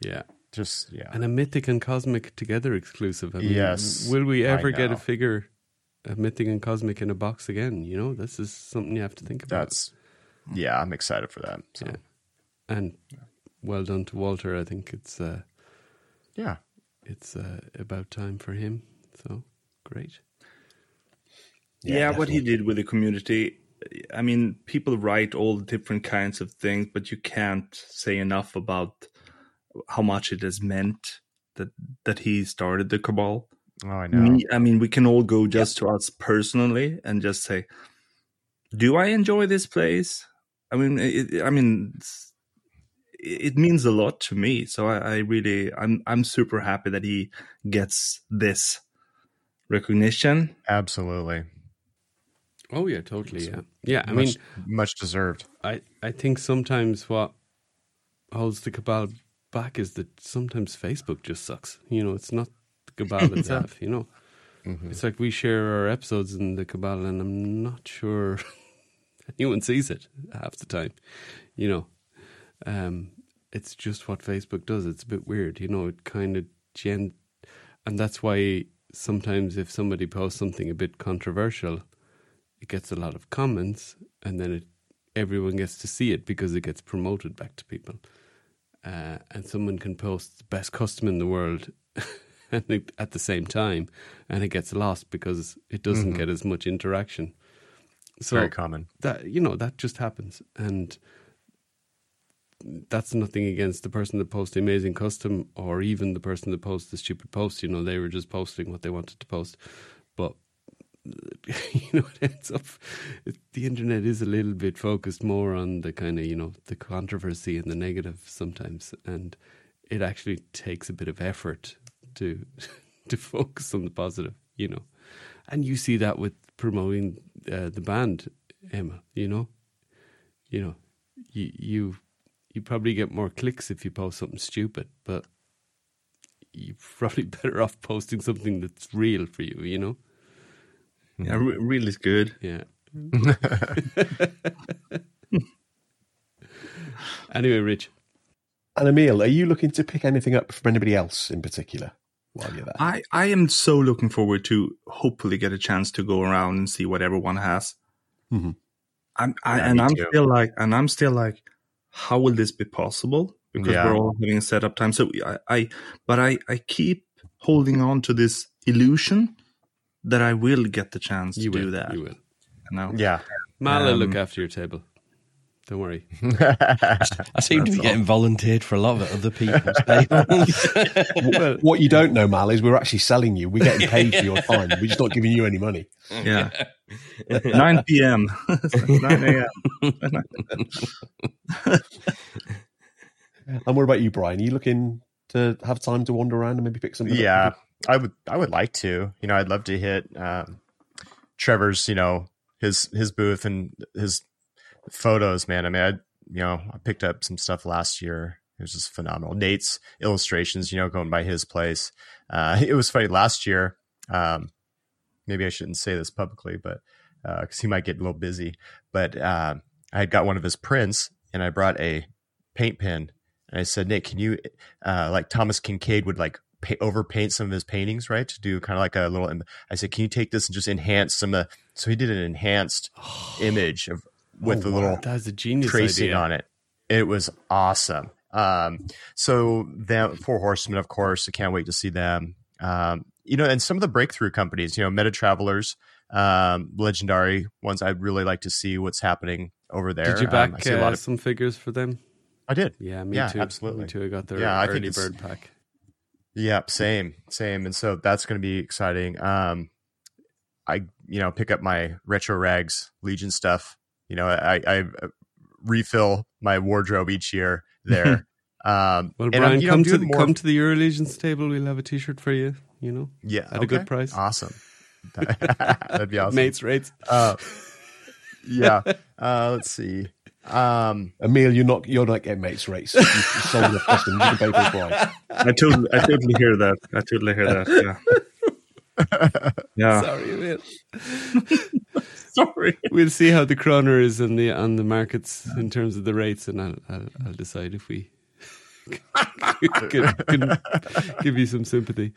Yeah. just yeah. And a mythic and cosmic together exclusive. I mean, Yes, Will we ever get a figure a mythic and cosmic in a box again. You know, this is something you have to think about. That's yeah, I'm excited for that. So Yeah. and well done to Walter. I think it's uh, yeah. it's uh, about time for him. So great. yeah, what he did with the community. I mean, people write all the different kinds of things, but you can't say enough about how much it has meant that that he started the cabal. Oh, I know. Me, I mean, we can all go just to us personally and just say, "Do I enjoy this place?" I mean, it, I mean, it's- it means a lot to me. So I, I really, I'm, I'm super happy that he gets this recognition. Absolutely. Oh yeah, totally. Yeah, yeah. I much, mean, much deserved. I I think sometimes what holds the cabal back is that sometimes Facebook just sucks. You know, it's not the cabal itself. You know, Mm-hmm. it's like we share our episodes in the cabal, and I'm not sure anyone sees it half the time. You know, um, it's just what Facebook does. It's a bit weird. You know, it kind of gen, and that's why sometimes if somebody posts something a bit controversial, it gets a lot of comments, and then it everyone gets to see it because it gets promoted back to people. Uh, and someone can post the best custom in the world and at the same time, and it gets lost because it doesn't Mhm. get as much interaction. So Very common. that you know that just happens, and that's nothing against the person that posts the amazing custom or even the person that posts the stupid post. You know, they were just posting what they wanted to post, but you know, it ends up the internet is a little bit focused more on the kind of you know the controversy and the negative sometimes, and it actually takes a bit of effort to to focus on the positive. You know, and you see that with promoting uh, the band, Emma. You know, you know, you you you probably get more clicks if you post something stupid, but you're probably better off posting something that's real for you. You know. Yeah, re- is good. Yeah. anyway, Rich. And Emil, are you looking to pick anything up from anybody else in particular while you're there? I, I am so looking forward to hopefully get a chance to go around and see what everyone has. Mhm. I'm, I, Yeah, and I'm too. still like, and I'm still like, how will this be possible? Because Yeah. we're all having a setup time. So I, I, but I, I keep holding on to this illusion that I will get the chance You to will. do that. You will. You know? Yeah. Mal will look Um, after your table. Don't worry. I seem to be getting volunteered for a lot of other people's tables. What you don't know, Mal, is we're actually selling you. We're getting paid for your time. We're just not giving you any money. Yeah. 9 p.m. 9 a.m. And what about you, Brian? Are you looking to have time to wander around and maybe pick something yeah, up? I would. I would like to. You know, I'd love to hit um, Trevor's. You know, his his booth and his photos. Man, I mean, I you know, I picked up some stuff last year. It was just phenomenal. Nate's illustrations. You know, going by his place. Uh, it was funny last year. Um, maybe I shouldn't say this publicly, but because he might get a little busy. But um, I had got one of his prints, and I brought a paint pen, and I said, Nick, can you, uh, like Thomas Kinkade would like pa- overpaint some of his paintings, right? To do kind of like a little. I said, can you take this and just enhance some? Uh, so he did an enhanced image of with Oh, wow. little That's a genius tracing idea. on it. It was awesome. Um, so the Four Horsemen, of course, I can't wait to see them. Um, you know, and some of the breakthrough companies, you know, Meta Travelers, um, legendary ones. I'd really like to see what's happening over there. Did you Um, back I see a uh, of. some figures for them? I did. Yeah, me Yeah, too. absolutely. Me too. I got their Yeah, I think early it's- bird pack. Yeah, same, same. And so that's going to be exciting. Um, I, you know, pick up my retro rags Legion stuff. You know, I, I uh, refill my wardrobe each year there. um, Well, and Brian, you know, come to the, more- come to the Euro Legions table. We'll have a T-shirt for you. You know, yeah, at a good price. Awesome. That'd be awesome. Mates rates. Uh, yeah. Uh, let's see. Um, Emil, you're not you're not getting mates rates. You you sold the custom. You can pay for Brian. I totally, I totally hear that. I totally hear that. Yeah. Yeah. Sorry, Emil. Sorry. We'll see how the kroner is on the on the markets in terms of the rates, and I'll I'll, I'll decide if we can, can give you some sympathy.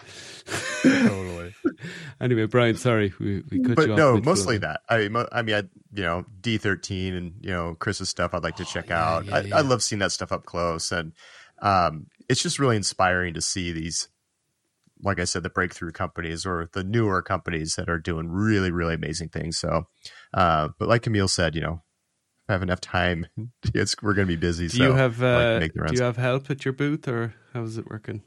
totally. anyway, Brian, sorry we, we cut but you off. no, mostly that. I, mo- I mean, I, you know, D thirteen and you know Chris's stuff. I'd like to check out. Oh, yeah, I, yeah. I love seeing that stuff up close, and um, it's just really inspiring to see these, like I said, the breakthrough companies or the newer companies that are doing really, really amazing things. So, uh, but like Emil said, you know, have enough time, it's we're going to be busy. Do so you have like uh, do you have help at your booth, or how is it working?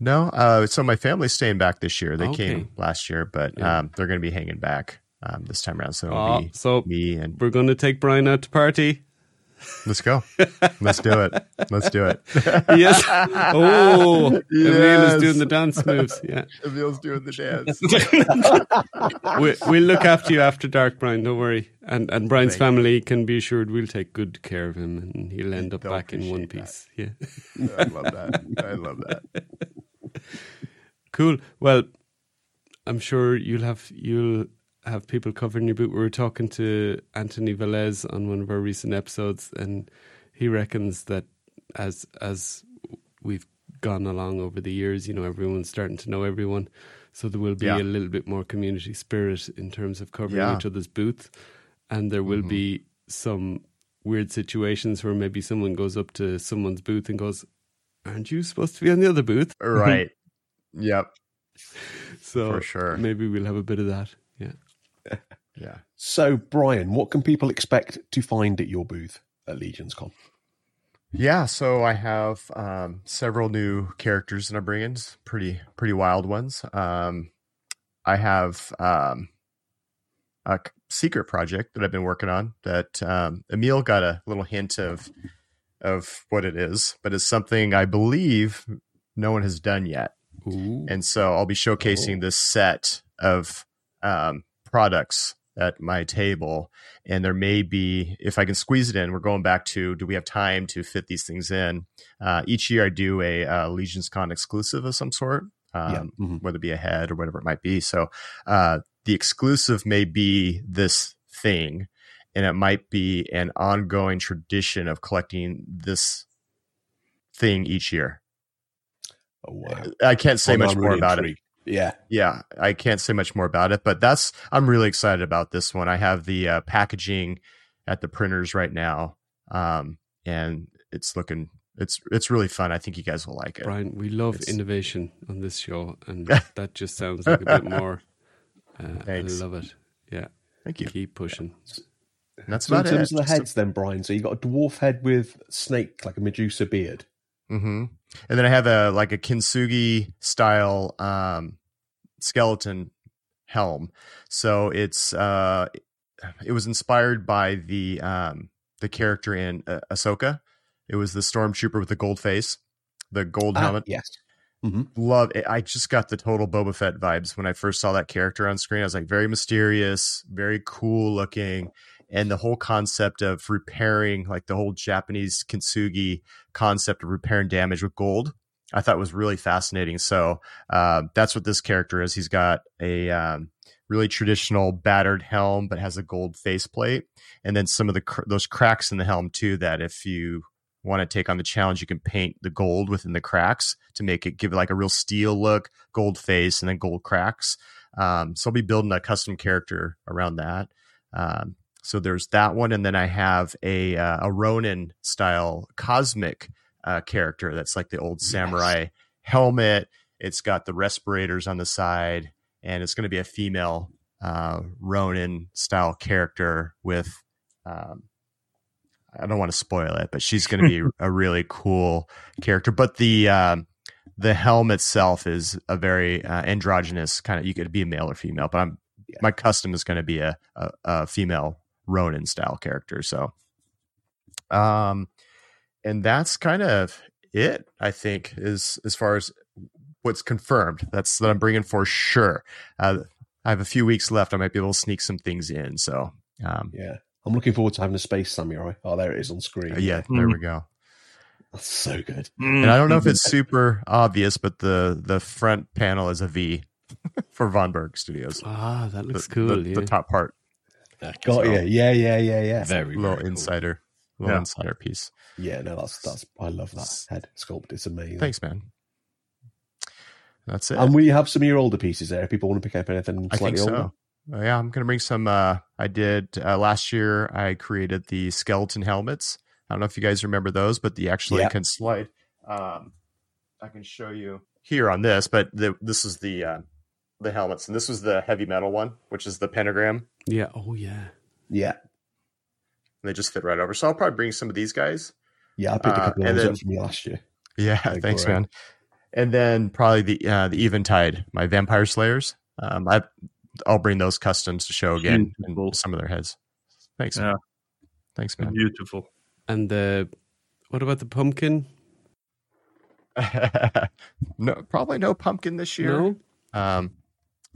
No, uh, so my family's staying back this year. They Okay. came last year, but Yeah. um, they're going to be hanging back um, this time around. So it'll Oh, be so me and we're going to take Brian out to party. Let's go. Let's do it. Let's do it. yes. Oh, Emil Yes. is doing the dance moves. Yeah. Emil's doing the dance. we, we'll look after you after dark, Brian. Don't worry. And and Brian's Thank family can be assured we'll take good care of him, and he'll end up back in one that. piece. Yeah. I love that. I love that. Cool. Well, I'm sure you'll have you'll have people covering your boot. We were talking to Anthony Velez on one of our recent episodes, and he reckons that as as we've gone along over the years, you know, everyone's starting to know everyone. So there will be Yeah. a little bit more community spirit in terms of covering Yeah. each other's booth, and there will Mhm. be some weird situations where maybe someone goes up to someone's booth and goes, "Aren't you supposed to be on the other booth?" Right. Yep. So For sure. maybe we'll have a bit of that. Yeah. So, Brian, what can people expect to find at your booth at Legions Con? Yeah, so I have um, several new characters that I'm bringing, pretty pretty wild ones. Um, I have um, a secret project that I've been working on that um, Emil got a little hint of of what it is, but it's something I believe no one has done yet. Ooh. And so I'll be showcasing this set of um, products at my table. And there may be, if I can squeeze it in, we're going back to do we have time to fit these things in? Uh, each year I do a uh, Legions Con exclusive of some sort, um, Yeah. Mhm. whether it be a head or whatever it might be. So uh, the exclusive may be this thing. And it might be an ongoing tradition of collecting this thing each year. Oh, wow. I can't say I'm- much more about it. Intrigued. Yeah. Yeah, I can't say much more about it, but that's I'm really excited about this one. I have the uh, packaging at the printers right now, um, and it's looking it's it's really fun. I think you guys will like it. Brian, we love It's- innovation on this show, and that just sounds like a bit more. Uh, I love it. Yeah. Thank you. Keep pushing. And that's So in about it. terms of the heads, then Brian, so you got a dwarf head with snake, like a Medusa beard. Hmm And then I have a like a kintsugi style um, skeleton helm. So it's uh, it was inspired by the um, the character in uh, Ahsoka. It was the stormtrooper with the gold face, the gold Ah, helmet. yes. Love it. I just got the total Boba Fett vibes when I first saw that character on screen. I was like, very mysterious, very cool looking. And the whole concept of repairing, like the whole Japanese kintsugi concept of repairing damage with gold, I thought was really fascinating. So uh, that's what this character is. He's got a um, really traditional battered helm, but has a gold faceplate, and then some of the cr- those cracks in the helm too. That if you want to take on the challenge, you can paint the gold within the cracks to make it give it like a real steel look, gold face, and then gold cracks. Um, so I'll be building a custom character around that. Um, so there's that one, and then I have a uh, a Ronin style cosmic uh, character that's like the old samurai helmet. It's got the respirators on the side, and it's going to be a female uh, Ronin style character with. Um, I don't want to spoil it, but she's going to be a really cool character. But the um, the helm itself is a very uh, androgynous kind of. You could be a male or female, but I'm my custom is going to be a, a, a female Ronin style character. So, um, and that's kind of it. I think is as far as what's confirmed. That's that I'm bringing for sure. Uh, I have a few weeks left. I might be able to sneak some things in. So, um, Yeah. I'm looking forward to having a space samurai. Oh, there it is on screen. uh, yeah, there we go. That's so good. And I don't know if it's super obvious, but the the front panel is a V for Von Burke Studios. Ah, that looks the, cool. The, yeah. the top part, Got So- you. Yeah, yeah, yeah, yeah. Very, little very cool. insider, little Yeah. insider piece. Yeah, no, that's that's I love that head sculpt. It's amazing. Thanks, man. that's it. And will you have some of your older pieces there? If people want to pick up anything I slightly think so. older. Uh, yeah, I'm gonna bring some. Uh, I did uh, last year. I created the skeleton helmets. I don't know if you guys remember those, but the actually Yeah. can slide. Um, I can show you here on this, but the, this is the uh, the helmets, and this was the heavy metal one, which is the pentagram. Yeah. Oh, yeah. Yeah, And they just fit right over. So I'll probably bring some of these guys. yeah. I picked a Uh, couple of and those then- up from last year. Yeah, Like, thanks, alright. man. And then probably the uh, the Eventide, my Vampire Slayers. Um, I I'll bring those customs to show again Beautiful. and some of their heads. Thanks, Yeah. man. Thanks, man. Beautiful. And the, what about the pumpkin? no, probably no pumpkin this year. No? Um,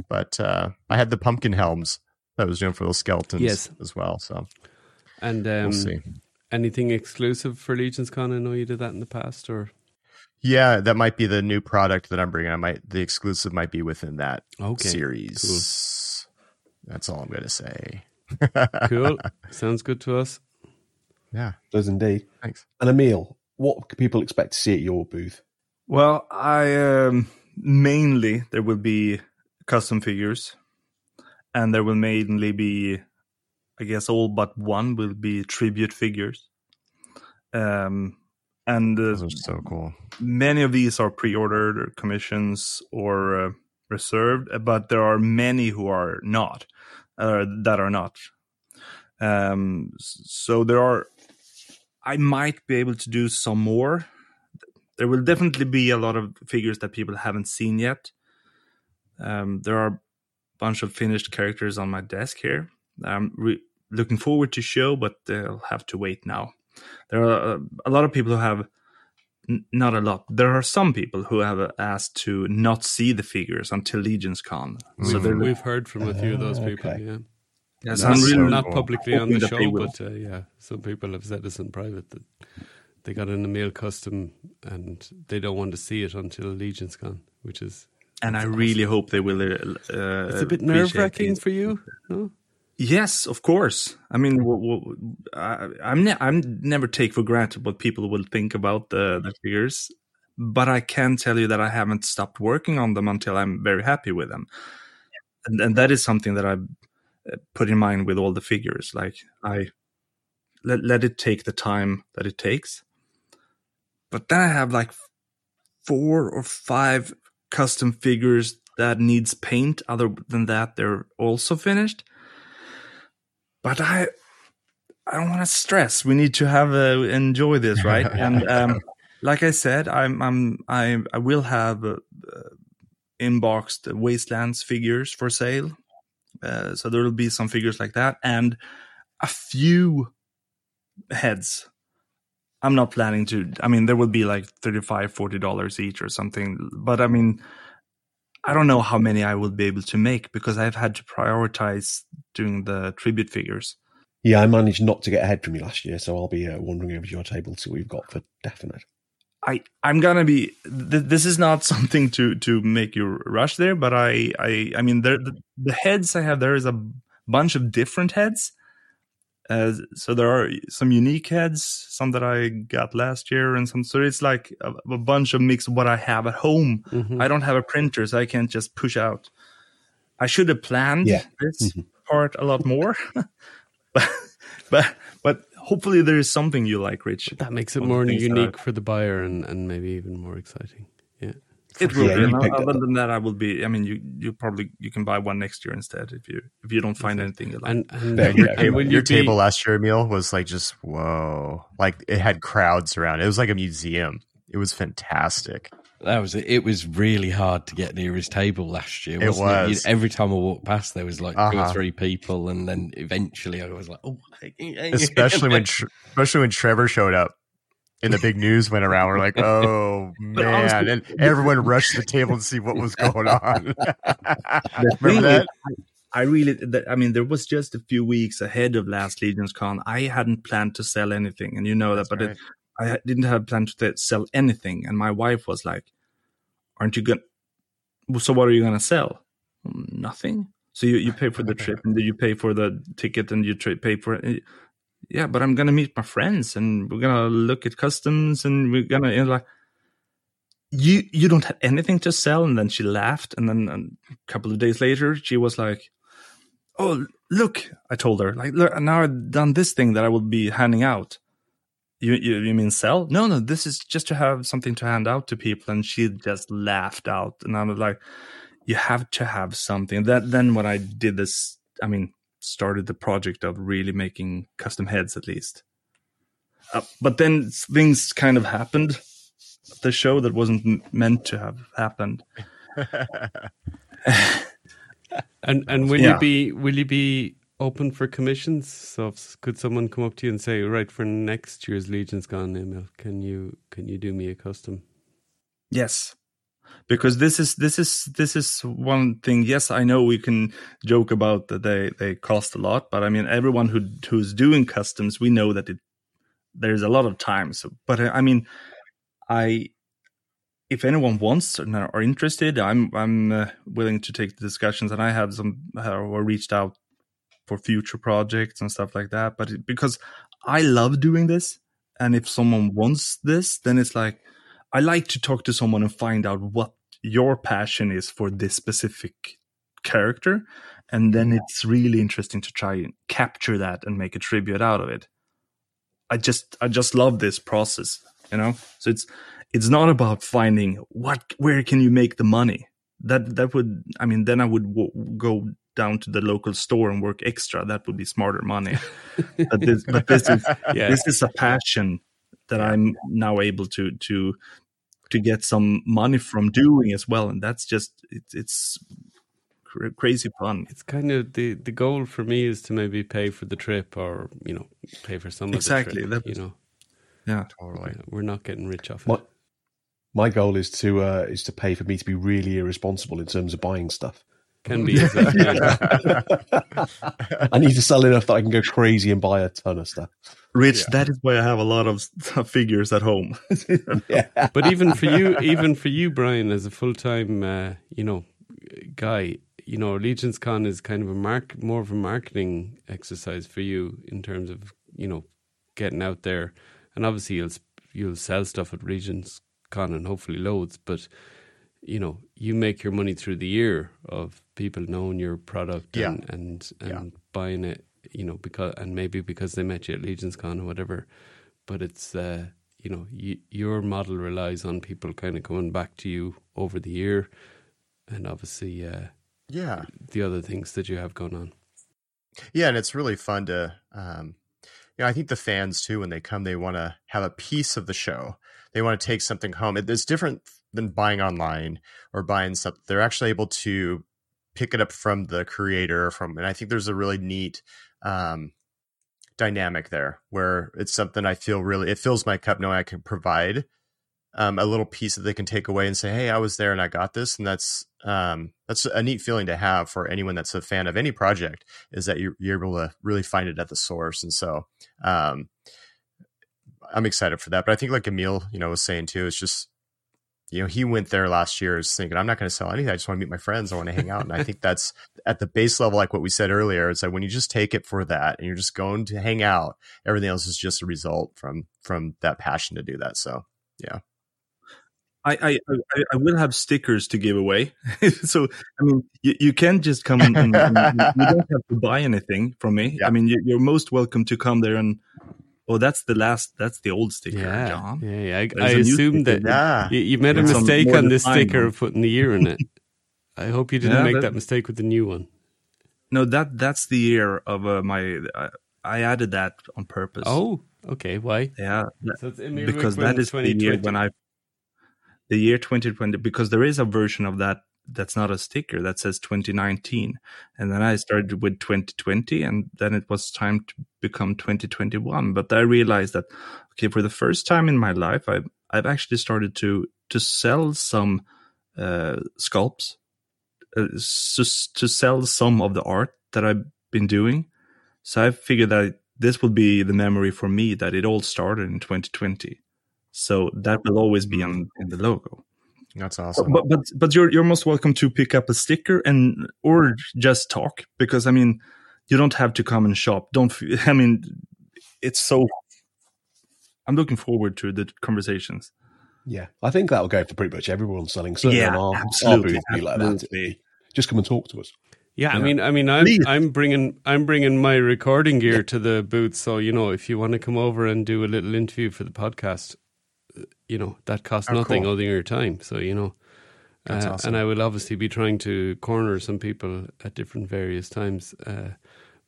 but uh, I had the pumpkin helms that I was doing for those skeletons Yes. as well. So And um, we'll see. anything exclusive for Legions Con? I know you did that in the past, or Yeah, that might be the new product that I'm bringing. I might the exclusive might be within that Okay, series. That's all I'm going to say. cool. Sounds good to us. Yeah, Does indeed. thanks. And Emil, what can people expect to see at your booth? Well, I um, mainly there will be custom figures, and there will mainly be, I guess, all but one will be tribute figures. Um, and uh, so cool. many of these are pre-ordered or commissions or uh, reserved, but there are many who are not, uh, that are not. Um, so there are. I might be able to do some more. There will definitely be a lot of figures that people haven't seen yet. Um, there are a bunch of finished characters on my desk here. I'm re- looking forward to show, but they'll have to wait now. There are uh, a lot of people who have not a lot. There are some people who have asked to not see the figures until Legions Con. So We've, they're we've heard from a few of those Ah, people. okay. Yeah. yes, I'm so really not cool. publicly on the show, but uh, yeah, some people have said this in private that they got an Emil custom and they don't want to see it until Legions Con, which is and I really hope they will. Uh, uh, it's a bit nerve wracking for you. No? Yes, of course. I mean, w- w- I, I'm ne- I'm never take for granted what people will think about the the figures, but I can tell you that I haven't stopped working on them until I'm very happy with them, and, and that is something that I uh, put in mind with all the figures. Like I let let it take the time that it takes, but then I have like four or five custom figures that needs paint. Other than that, they're also finished but I I don't want to stress. We need to have uh, enjoy this, right? and um, like I said, I'm I'm I I will have uh, inboxed Wastelands figures for sale. Uh, so there will be some figures like that and a few heads. I'm not planning to. I mean, there will be like 35 40 dollars each or something. But I mean, I don't know how many I will be able to make because I've had to prioritize doing the tribute figures. Yeah, I managed not to get ahead from you last year, so I'll be uh, wandering over to your table to see what we've got for definite. I I'm gonna be. Th- this is not something to to make you rush there, but I I I mean there the, the heads I have there is a bunch of different heads. Uh, so there are some unique heads, some that I got last year, and some. So it's like a, a bunch of mix of what I have at home. Mhm. I don't have a printer, so I can't just push out. I should have planned Yeah. this Mhm. part a lot more, but but but hopefully there is something you like, Rich. That makes it One of the more unique for the buyer and, and maybe even more exciting. Yeah. It will Yeah, be. you And other up. than that, I will be. I mean, you you probably you can buy one next year instead if you if you don't find anything you like. And and, There you Your, and table, your you be, table last year, Emil, was like just whoa. Like it had crowds around. It was like a museum. It was fantastic. That was it. It was really hard to get near his table last year. It Wasn't it was. You- every time I walked past, there was like two Uh-huh. or three people, and then eventually I was like, "Oh!" Especially when especially when Trevor showed up and the big news went around. We're like, oh man. And everyone rushed to the table to see what was going on. Remember Really, that? I really. I mean, there was just a few weeks ahead of last Legions Con. I hadn't planned to sell anything, and you know that. But it, I didn't have planned to sell anything, and my wife was like, "Aren't you going? to So what are you going to sell? "Mm, Nothing. So you, you pay for the trip, and you pay for the ticket, and you tra- pay for it. Yeah, but I'm gonna meet my friends, and we're gonna look at customs, and we're gonna you know, like. you you don't have anything to sell. And then she laughed. And then um, a couple of days later she was like oh look i told her like look now i've done this thing that i will be handing out. You, you you mean sell? No no this is just to have something to hand out to people. And she just laughed out. And i was like you have to have something. That then when i did this i mean started the project of really making custom heads at least uh, but then things kind of happened at the show that wasn't meant to have happened And and will Yeah. you be will you be open for commissions? So if, could someone come up to you and say, right for next year's Legions Con, Emil, can you can you do me a custom? Yes. Because this is this is this is one thing. Yes, I know we can joke about that they they cost a lot, but I mean everyone who who's doing customs, we know that it there's a lot of time. So, but uh, I mean, I if anyone wants and are interested, I'm I'm uh, willing to take the discussions, and I have some uh, or reached out for future projects and stuff like that. But it, because I love doing this, and if someone wants this, then it's like I like to talk to someone and find out what your passion is for this specific character, and then mm-hmm. it's really interesting to try and capture that and make a tribute out of it. I just I just love this process, you know. So it's it's not about finding what where can you make the money. That that would I mean then I would w- go down to the local store and work extra. That would be smarter money. but this but this is Yeah. this is a passion that I'm now able to to to get some money from doing as well, and that's just it's it's cra- crazy fun. It's kind of the the goal for me is to maybe pay for the trip or you know pay for some Exactly, of the trip. that You know, Yeah, Totally. Yeah, we're not getting rich off My, it. my goal is to uh, is to pay for me to be really irresponsible in terms of buying stuff. Can be. as well. I need to sell enough that I can go crazy and buy a ton of stuff. Rich. That is why I have a lot of figures at home. Yeah. but even for you, even for you, Brian, as a full time, uh, you know, guy, you know, Legions Con is kind of a mark, more of a marketing exercise for you in terms of you know getting out there, and obviously you'll you'll sell stuff at Legions Con and hopefully loads, but you know, you make your money through the year of people knowing your product Yeah. and and, and Yeah. buying it, you know, because and maybe because they met you at Legions Con or whatever. But it's uh, you know, y- your model relies on people kind of coming back to you over the year, and obviously uh, Yeah. the other things that you have going on. Yeah, and it's really fun to, um, you know, I think the fans too, when they come, they want to have a piece of the show. They want to take something home. It- It's different than buying online or buying something. They're actually able to pick it up from the creator. From, and I think there's a really neat um, dynamic there where it's something I feel really. It fills my cup knowing I can provide um, a little piece that they can take away and say, "Hey, I was there and I got this," and that's um, that's a neat feeling to have for anyone that's a fan of any project. Is that you're, you're able to really find it at the source, and so um, I'm excited for that. But I think, like Emil, you know, was saying too, it's just you know he went there last year is thinking I'm not going to sell anything. I just want to meet my friends. I want to hang out, and I think that's at the base level, like what we said earlier. It's like when you just take it for that, and you're just going to hang out. Everything else is just a result from from that passion to do that. So yeah. I, I, I, will have stickers to give away. so, I mean, you, you can just come and, and, you don't have to buy anything from me. Yeah. I mean, you, you're most welcome to come there and, oh, that's the last, that's the old sticker, Yeah, John. yeah, yeah. I, There's I a new assumed that Yeah. you, you made a mistake on than this sticker one. of putting the year in it. I hope you didn't Yeah, make that- that mistake with the new one. No, that, that's the year of uh, my, I, I added that on purpose. Oh, okay. Why? yeah. So because that is the year when I, the year 2020, because there is a version of that that's not a sticker that says 2019. And then I started with 2020 and then it was time to become 2021. But I realized that, okay, for the first time in my life, I've, I've actually started to, to sell some, uh, sculpts, uh, to sell some of the art that I've been doing. So I figured that this would be the memory for me that it all started in 2020. So that will always be on in the logo. That's awesome. But but but you're you're most welcome to pick up a sticker and or just talk because I mean you don't have to come and shop. Don't f- I mean it's so. I'm looking forward to the conversations. Yeah, I think that'll go for pretty much everyone selling. Certainly Yeah, on our, our absolutely, booth like that. Just come and talk to us. Yeah, I mean, I mean, I'm Please. I'm bringing I'm bringing my recording gear to the booth. So you know, if you want to come over and do a little interview for the podcast, you know that costs Oh, nothing cool. other than your time. So you know, uh, awesome. and I will obviously be trying to corner some people at different various times. Uh,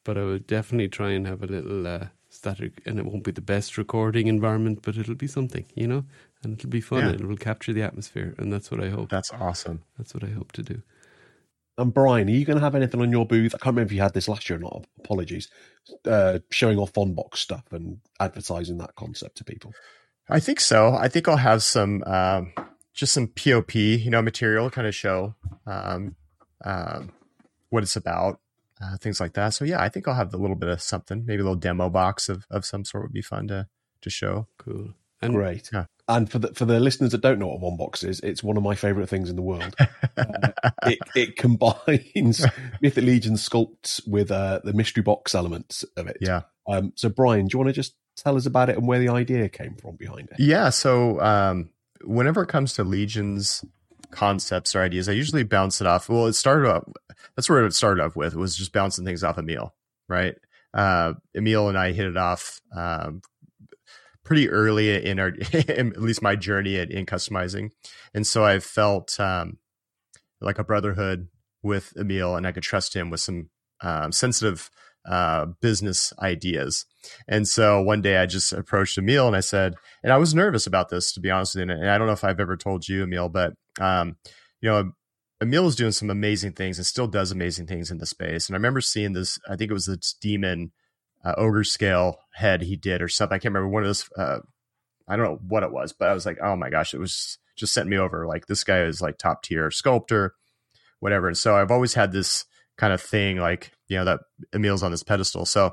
but I will definitely try and have a little uh, static, and it won't be the best recording environment, but it'll be something, you know, and it'll be fun. Yeah. It will capture the atmosphere, and that's what I hope. That's awesome. That's what I hope to do. And Brian, are you going to have anything on your booth? I can't remember if you had this last year or not. Apologies. Uh, showing off Von Box stuff and advertising that concept to people. I think so. I think I'll have some um, just some POP, you know, material kind of show um, um, what it's about, uh, things like that. So yeah, I think I'll have a little bit of something, maybe a little demo box of, of some sort would be fun to to show. Cool. And Great. Yeah. And for the for the listeners that don't know what Von Box is, it's one of my favourite things in the world. Uh, it it combines Mythic Legion sculpts with uh, the mystery box elements of it. Yeah. Um, so Brian, do you want to just tell us about it and where the idea came from behind it? Yeah. So um, whenever it comes to legions concepts or ideas, I usually bounce it off. Well, it started off. That's where it started off with. Was just bouncing things off Emil, right? Uh, Emil and I hit it off um, pretty early in our, in at least my journey in, in customizing, and so I felt um, like a brotherhood with Emil, and I could trust him with some um, sensitive uh, business ideas. And so one day I just approached Emil and I said, and I was nervous about this to be honest with you. And I don't know if I've ever told you, Emil, but um, you know, Emil is doing some amazing things and still does amazing things in the space. And I remember seeing this. I think it was this demon uh, ogre scale head he did or something. I can't remember one of those. Uh, I don't know what it was, but I was like, oh my gosh, it was just sent me over. Like this guy is like top tier sculptor, whatever. And so I've always had this kind of thing, like you know that Emil's on this pedestal. So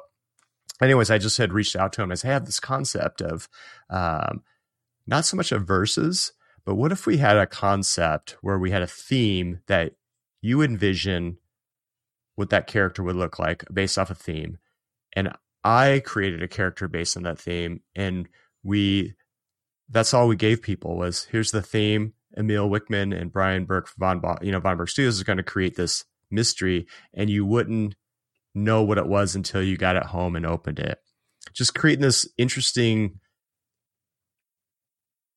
anyways, I just had reached out to him. I said, I have this concept of um, not so much of verses, but what if we had a concept where we had a theme that you envision what that character would look like based off a theme, and I created a character based on that theme, and we that's all we gave people was here's the theme. Emil Wickman and Brian Burke von you know Von Burke Studios is going to create this mystery, and you wouldn't know what it was until you got it home and opened it. Just creating this interesting.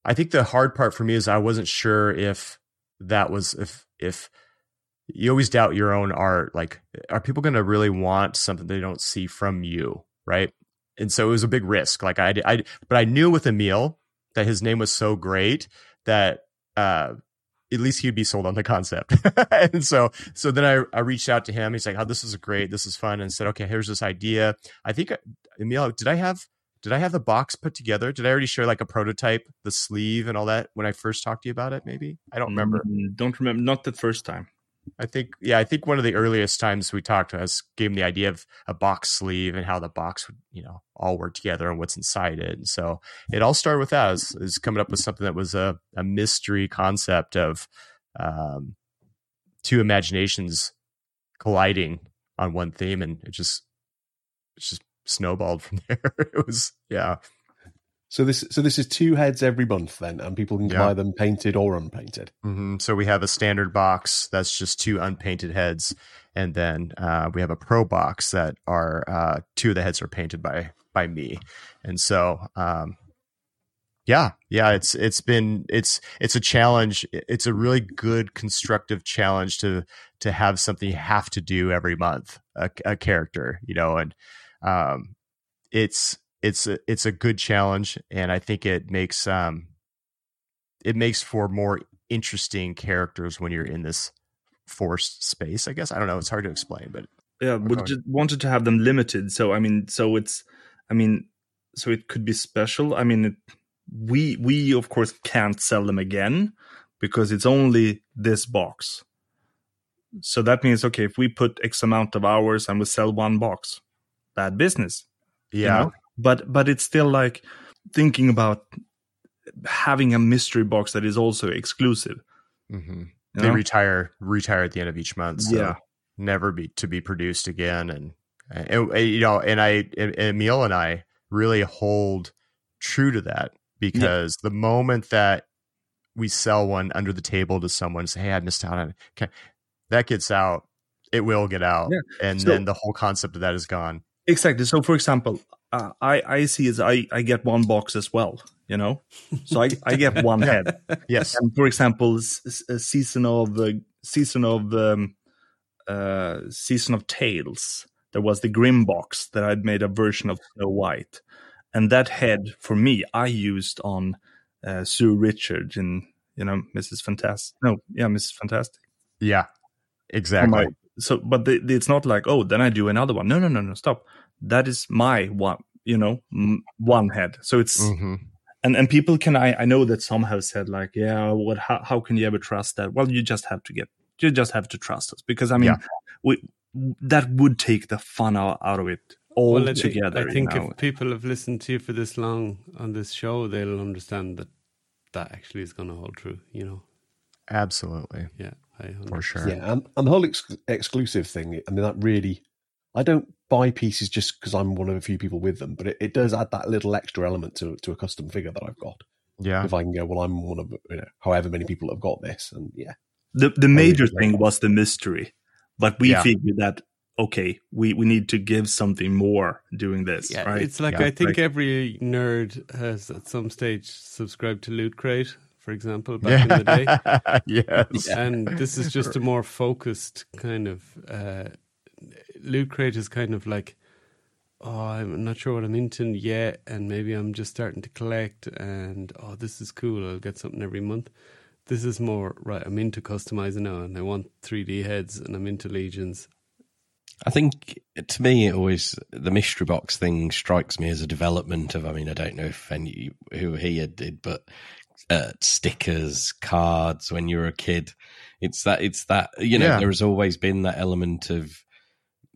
I think the hard part for me is I wasn't sure if that was if if you always doubt your own art. Like, are people going to really want something they don't see from you, right? And so it was a big risk. Like I, I, but I knew with Emil that his name was so great that uh, at least he'd be sold on the concept. and so, so then I, I reached out to him. He's like, "Oh, this is great. This is fun." And said, "Okay, here's this idea. I think Emil, did I have did I have the box put together? Did I already share like a prototype, the sleeve, and all that when I first talked to you about it? Maybe I don't remember. Mm, Don't remember. Not the first time. I think, yeah, I think one of the earliest times we talked to us gave him the idea of a box sleeve and how the box would, you know, all work together and what's inside it. And so it all started with that is, is coming up with something that was a, a mystery concept of um, two imaginations colliding on one theme. And it just, it just snowballed from there. it was, yeah. So this so this is two heads every month then, and people can Yeah. buy them painted or unpainted. hmm So we have a standard box that's just two unpainted heads, and then uh, we have a pro box that are uh, two of the heads are painted by by me, and so um, yeah, yeah, it's it's been it's it's a challenge. It's a really good constructive challenge to to have something you have to do every month, a, a character, you know, and um, it's it's a it's a good challenge, and I think it makes um it makes for more interesting characters when you're in this forced space. I guess I don't know. It's hard to explain, but Yeah, we just wanted to have them limited. So I mean, so it's, I mean, so it could be special. I mean, it, we we of course can't sell them again because it's only this box. So that means okay, if we put X amount of hours and we sell one box, bad business. you yeah, know? But but it's still like thinking about having a mystery box that is also exclusive. hmm they know? retire retire at the end of each month. So Yeah. never be to be produced again, and, and, and, you know, and I, and Emil and I really hold true to that because the moment that we sell one under the table to someone, say, "Hey, I missed out on it." That gets out. It will get out, Yeah. and So- then the whole concept of that is gone. Exactly. So, for example, uh, I I see is I I get one box as well. You know, so I I get one head. Yes, And for example, a season of uh, season of um, uh, season of Tales. There was the Grim box that I'd made a version of Snow White, and that head for me I used on uh, Sue Richard in you know Mrs. Fantastic. No, yeah, Mrs. Fantastic. yeah, exactly. my- so, but the, the- it's not like oh, then I do another one. No, no, no, no. Stop. That is my one. You know, m- one head. So it's hmm and and people can I I know that some have said like yeah what how how can you ever trust that? Well, you just have to get you just have to trust us because I mean Yeah. we that would take the fun out, out of it all Well, together. I you think know? if people have listened to you for this long on this show, they'll understand that that actually is going to hold true. You know, Absolutely, yeah, I for sure. Yeah, and, and the whole ex- exclusive thing. I mean, that really, I don't buy pieces just because I'm one of a few people with them, but it, it does add that little extra element to to a custom figure that I've got. Yeah, If I can go, well, I'm one of you know, however many people have got this, and yeah, the the major really thing was the mystery, but we Yeah. figured that okay we we need to give something more doing this Yeah, right. it's like Yeah, I think like- every nerd has at some stage subscribed to Loot Crate, for example, back in the day. yes. and this is just a more focused kind of uh, loot crate is kind of like oh i'm not sure what i'm into yet and maybe i'm just starting to collect and oh this is cool i'll get something every month this is more right i'm into customizing now and i want 3d heads and i'm into legions I think to me, it always the mystery box thing strikes me as a development of. I mean, I don't know if any who here did, but uh, stickers, cards when you were a kid. It's that. It's that. You know, Yeah. there has always been that element of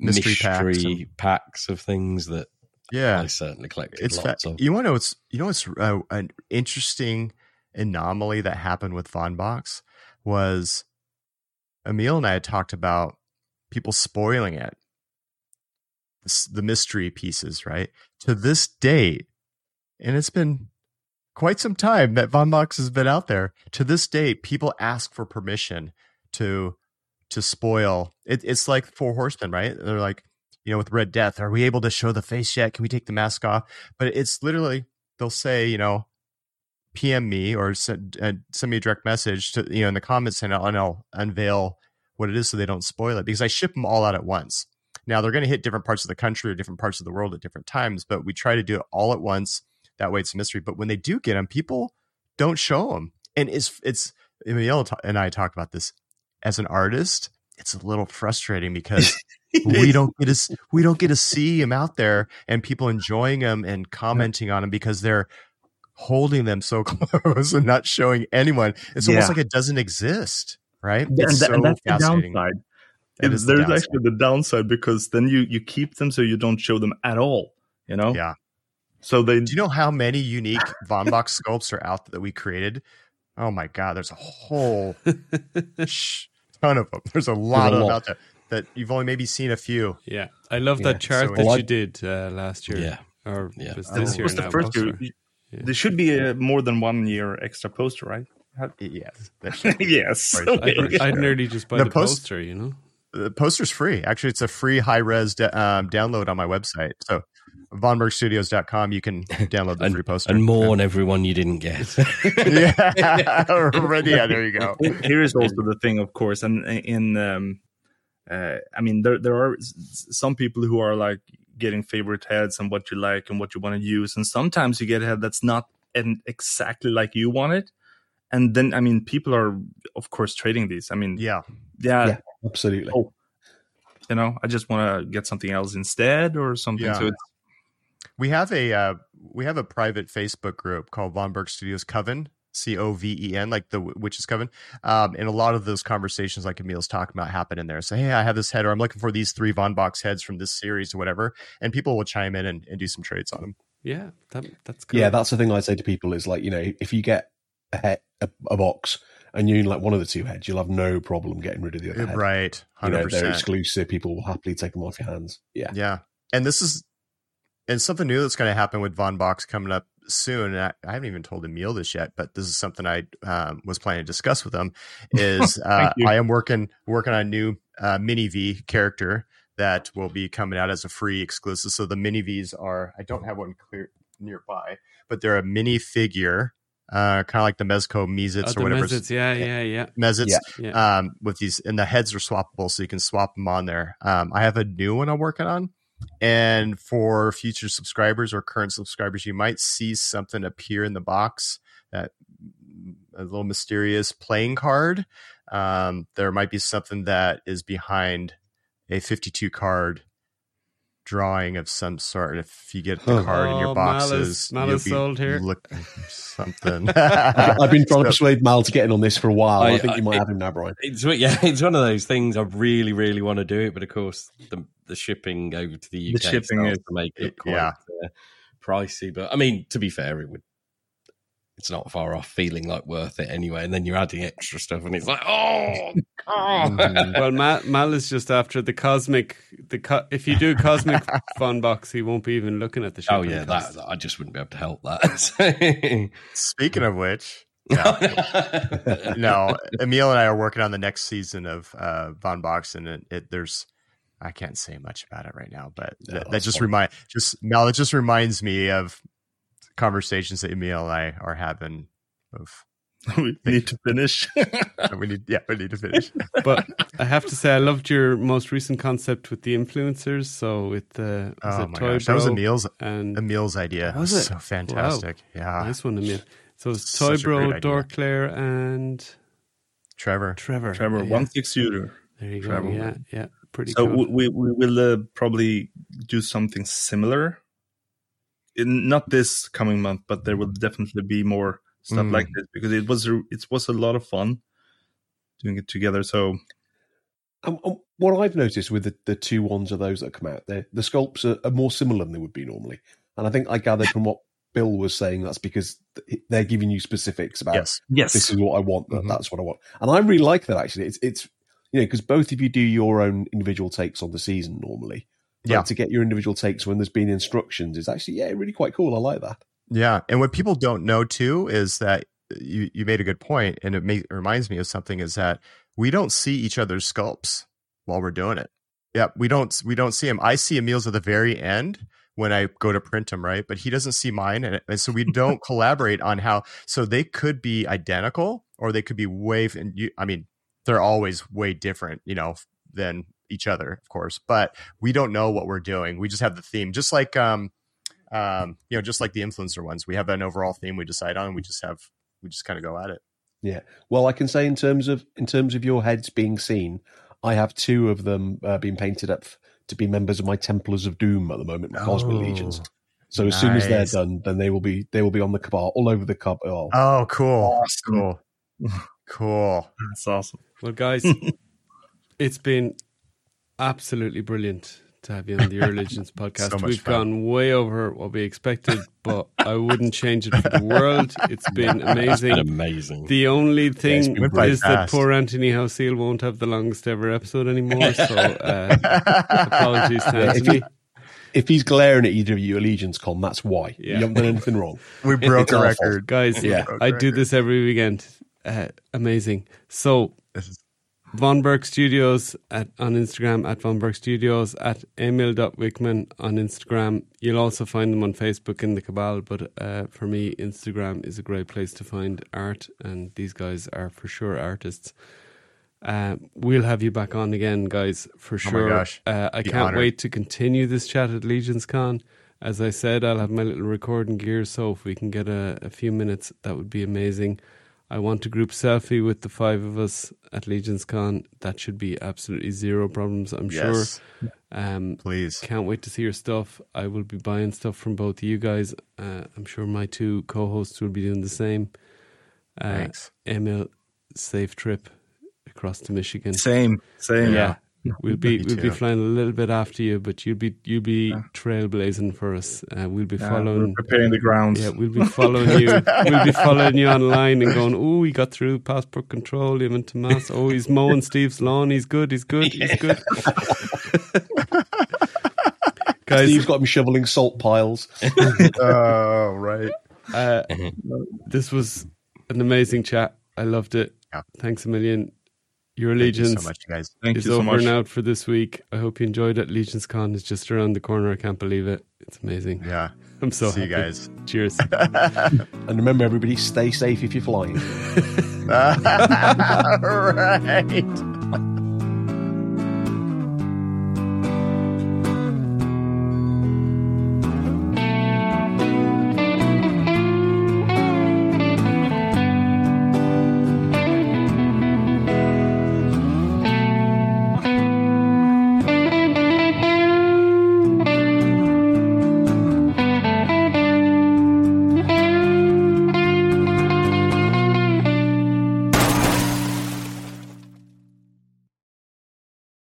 Mystery mystery, packs packs, of things that yeah. I certainly collected it's fa- of. you want to know what's you know it's uh, an interesting anomaly that happened with Von Box was Emil and I had talked about people spoiling it, the mystery pieces, right? To this date, and it's been quite some time that Von Box has been out there. To this date, people ask for permission to to spoil. It, it's like Four Horsemen, right? They're like, you know, with Red Death, are we able to show the face yet? Can we take the mask off? But it's literally they'll say, you know, PM me or send, uh, send me a direct message to you know in the comments and I'll, and I'll unveil what it is so they don't spoil it because I ship them all out at once. Now they're going to hit different parts of the country or different parts of the world at different times, but we try to do it all at once. That way it's a mystery. But when they do get them, people don't show them, and it's it's Emil and I talk about this as an artist. It's a little frustrating because we don't get to we don't get to see them out there and people enjoying them and commenting on them because they're holding them so close and not showing anyone. It's almost Yeah. like it doesn't exist, right? and, tha- and so that's the downside. It It- is the there's downside. actually the downside because then you you keep them so you don't show them at all. You know. Yeah. So they Do you know how many unique Von Box sculpts are out that we created? Oh my god, there's a whole sh- ton of them. There's a lot a of them lot. out there that you've only maybe seen a few. yeah i love Yeah, that chart so that well, you did uh, last year Yeah. or Yeah. was this year was the first year. Yeah. There should be a more than one year extra poster, right? Yes, that should be. yes. Okay. I'd, I'd nearly just buy The the, post- poster you know the poster's free. Actually, it's a free high res de- um, download on my website. So, vonburkestudios.com, you can download the free poster. and mourn everyone you didn't get. yeah, already. Yeah, there you go. Here is also the thing, of course, and in um, uh, I mean, there there are s- s- some people who are like getting favorite heads and what you like and what you want to use, and sometimes you get a head that's not and exactly like you want it, and then I mean, people are of course trading these. I mean, Yeah, yeah, Yeah. absolutely. Oh, you know, I just want to get something else instead or something. Yeah. So it's we have a uh, we have a private Facebook group called Von Burke Studios Coven, C O V E N, like the w- witches coven. Um, and a lot of those conversations, like Emil's talking about, happen in there. So, hey, I have this head, or I'm looking for these three Von Box heads from this series, or whatever, and people will chime in and, and do some trades on them. yeah that, that's cool Yeah, that's the thing I say to people is like, you know, if you get a head, a, a box and you like one of the two heads, you'll have no problem getting rid of the other head. Right, You know, they're exclusive. People will happily take them off your hands. Yeah. Yeah, and this is and something new that's going to happen with Von Box coming up soon. I, I, haven't even told Emil this yet, but this is something I um, was planning to discuss with him. Is uh, I am working working on a new uh, mini V character that will be coming out as a free exclusive. So the mini Vs are I don't have one clear nearby, but they're a mini figure. Uh, kind of like the Mezco Mez-Itz oh, or whatever. Mez-Itz, yeah, yeah, yeah. Mez-Itz, yeah. Um, with these, and the heads are swappable, so you can swap them on there. Um, I have a new one I'm working on and for future subscribers or current subscribers, you might see something appear in the box that mm, a little mysterious playing card. Um, there might be something that is behind a 52 card drawing of some sort. If you get the card oh, in your boxes, Mal is, Mal is sold here. Looking something. I've been trying to persuade Mal to get in on this for a while. I, I think I, you might it, have him now, Brian. It's yeah, it's one of those things. I really, really want to do it, but of course, the the shipping over to the UK the shipping is, to make it quite yeah. uh, pricey. But I mean, to be fair, it would it's not far off feeling like worth it anyway. And then you're adding extra stuff, and it's like, oh, mm-hmm. well, Mal, Mal, is just after the cosmic. The co- if you do cosmic Von Box, he won't be even looking at the. Oh yeah, that, I just wouldn't be able to help that. Speaking of which. No. no, Emil and I are working on the next season of uh, Von Box, and it, it, there's I can't say much about it right now, but no, that, that just remind just Mel. It just reminds me of conversations that Emil and I are having of we need to finish. we need, yeah, we need to finish. but I have to say, I loved your most recent concept with the influencers. So with the oh my gosh, that was Emil's and Emil's idea. Was it so fantastic? Wow. Yeah, nice one, Emil. So it's Toy Bro, Dorclair, and Trevor. Trevor. Trevor, yeah. one six shooter. There you Trevor. go. Yeah, yeah, pretty. So cool. we we will uh, probably do something similar in, not this coming month, but there will definitely be more stuff mm. like this because it was a, it was a lot of fun doing it together. So, um, um, what I've noticed with the, the two ones of those that come out, there, the sculpts are, are, more similar than they would be normally, and I think I gathered from what Bill was saying that's because they're giving you specifics about yes, yes. this is what I want, mm-hmm. that's what I want, and I really like that actually. It's it's you know because both of you do your own individual takes on the season normally, yeah. to get your individual takes when there's been instructions is actually yeah really quite cool. I like that. Yeah, and what people don't know too is that you you made a good point, and it, may, it reminds me of something is that we don't see each other's sculpts while we're doing it. Yeah, we don't we don't see him. I see Emil's at the very end when I go to print them, right? But he doesn't see mine, and, and so we don't collaborate on how. So they could be identical, or they could be way. And you, I mean, they're always way different, you know, than each other, of course, but we don't know what we're doing. We just have the theme, just like um, um, you know, just like the influencer ones. We have an overall theme we decide on. We just have we just kind of go at it. Yeah. Well, I can say in terms of in terms of your heads being seen, I have two of them uh, being painted up to be members of my Templars of Doom at the moment, my oh, Cosmic Legions. So as nice. soon as they're done, then they will be they will be on the cabal all over the cabal. Oh, cool, awesome. cool, cool. That's awesome. Well, guys, it's been absolutely brilliant to have you on the Euro Legions podcast. so We've fun. gone way over what we expected, but I wouldn't change it for the world. It's been amazing. Been amazing. The only thing yeah, is that poor Anthony Houseel won't have the longest ever episode anymore. So uh, apologies to Anthony. If, if he's glaring at either of you Allegiance Con, that's why. Yeah. You haven't done anything wrong. we broke a record. Guys, yeah. I do this every weekend. Uh, amazing. So, Von Burke Studios at, on Instagram at Von Burke Studios at emil.wickman on Instagram. You'll also find them on Facebook in the Cabal, but uh, for me, Instagram is a great place to find art, and these guys are for sure artists. Uh, we'll have you back on again, guys, for sure. Oh uh, I can't honored. wait to continue this chat at Legions Con. As I said, I'll have my little recording gear, so if we can get a, a few minutes, that would be amazing. I want a group selfie with the five of us at Legions Con. That should be absolutely zero problems, I'm yes. sure. Um, Please. Can't wait to see your stuff. I will be buying stuff from both of you guys. Uh, I'm sure my two co hosts will be doing the same. Uh, Thanks. Emil, safe trip across to Michigan. Same, same. Yeah. We'll be we'll be flying a little bit after you, but you'll be you'll be yeah. trailblazing for us. Uh, we'll be yeah, following, preparing the ground. Yeah, we'll be following you. we'll be following you online and going. Oh, he got through passport control. Even Tomas. Oh, he's mowing Steve's lawn. He's good. He's good. He's good. Guys, Steve's got him shoveling salt piles. oh, right. uh, this was an amazing chat. I loved it. Yeah. Thanks a million. Euro Legions. Thank you so much, guys. Thank is you so over much. and out for this week. I hope you enjoyed it. Legions Con is just around the corner. I can't believe it. It's amazing. Yeah. I'm so See you happy. guys. Cheers. And remember, everybody, stay safe if you're flying. All right.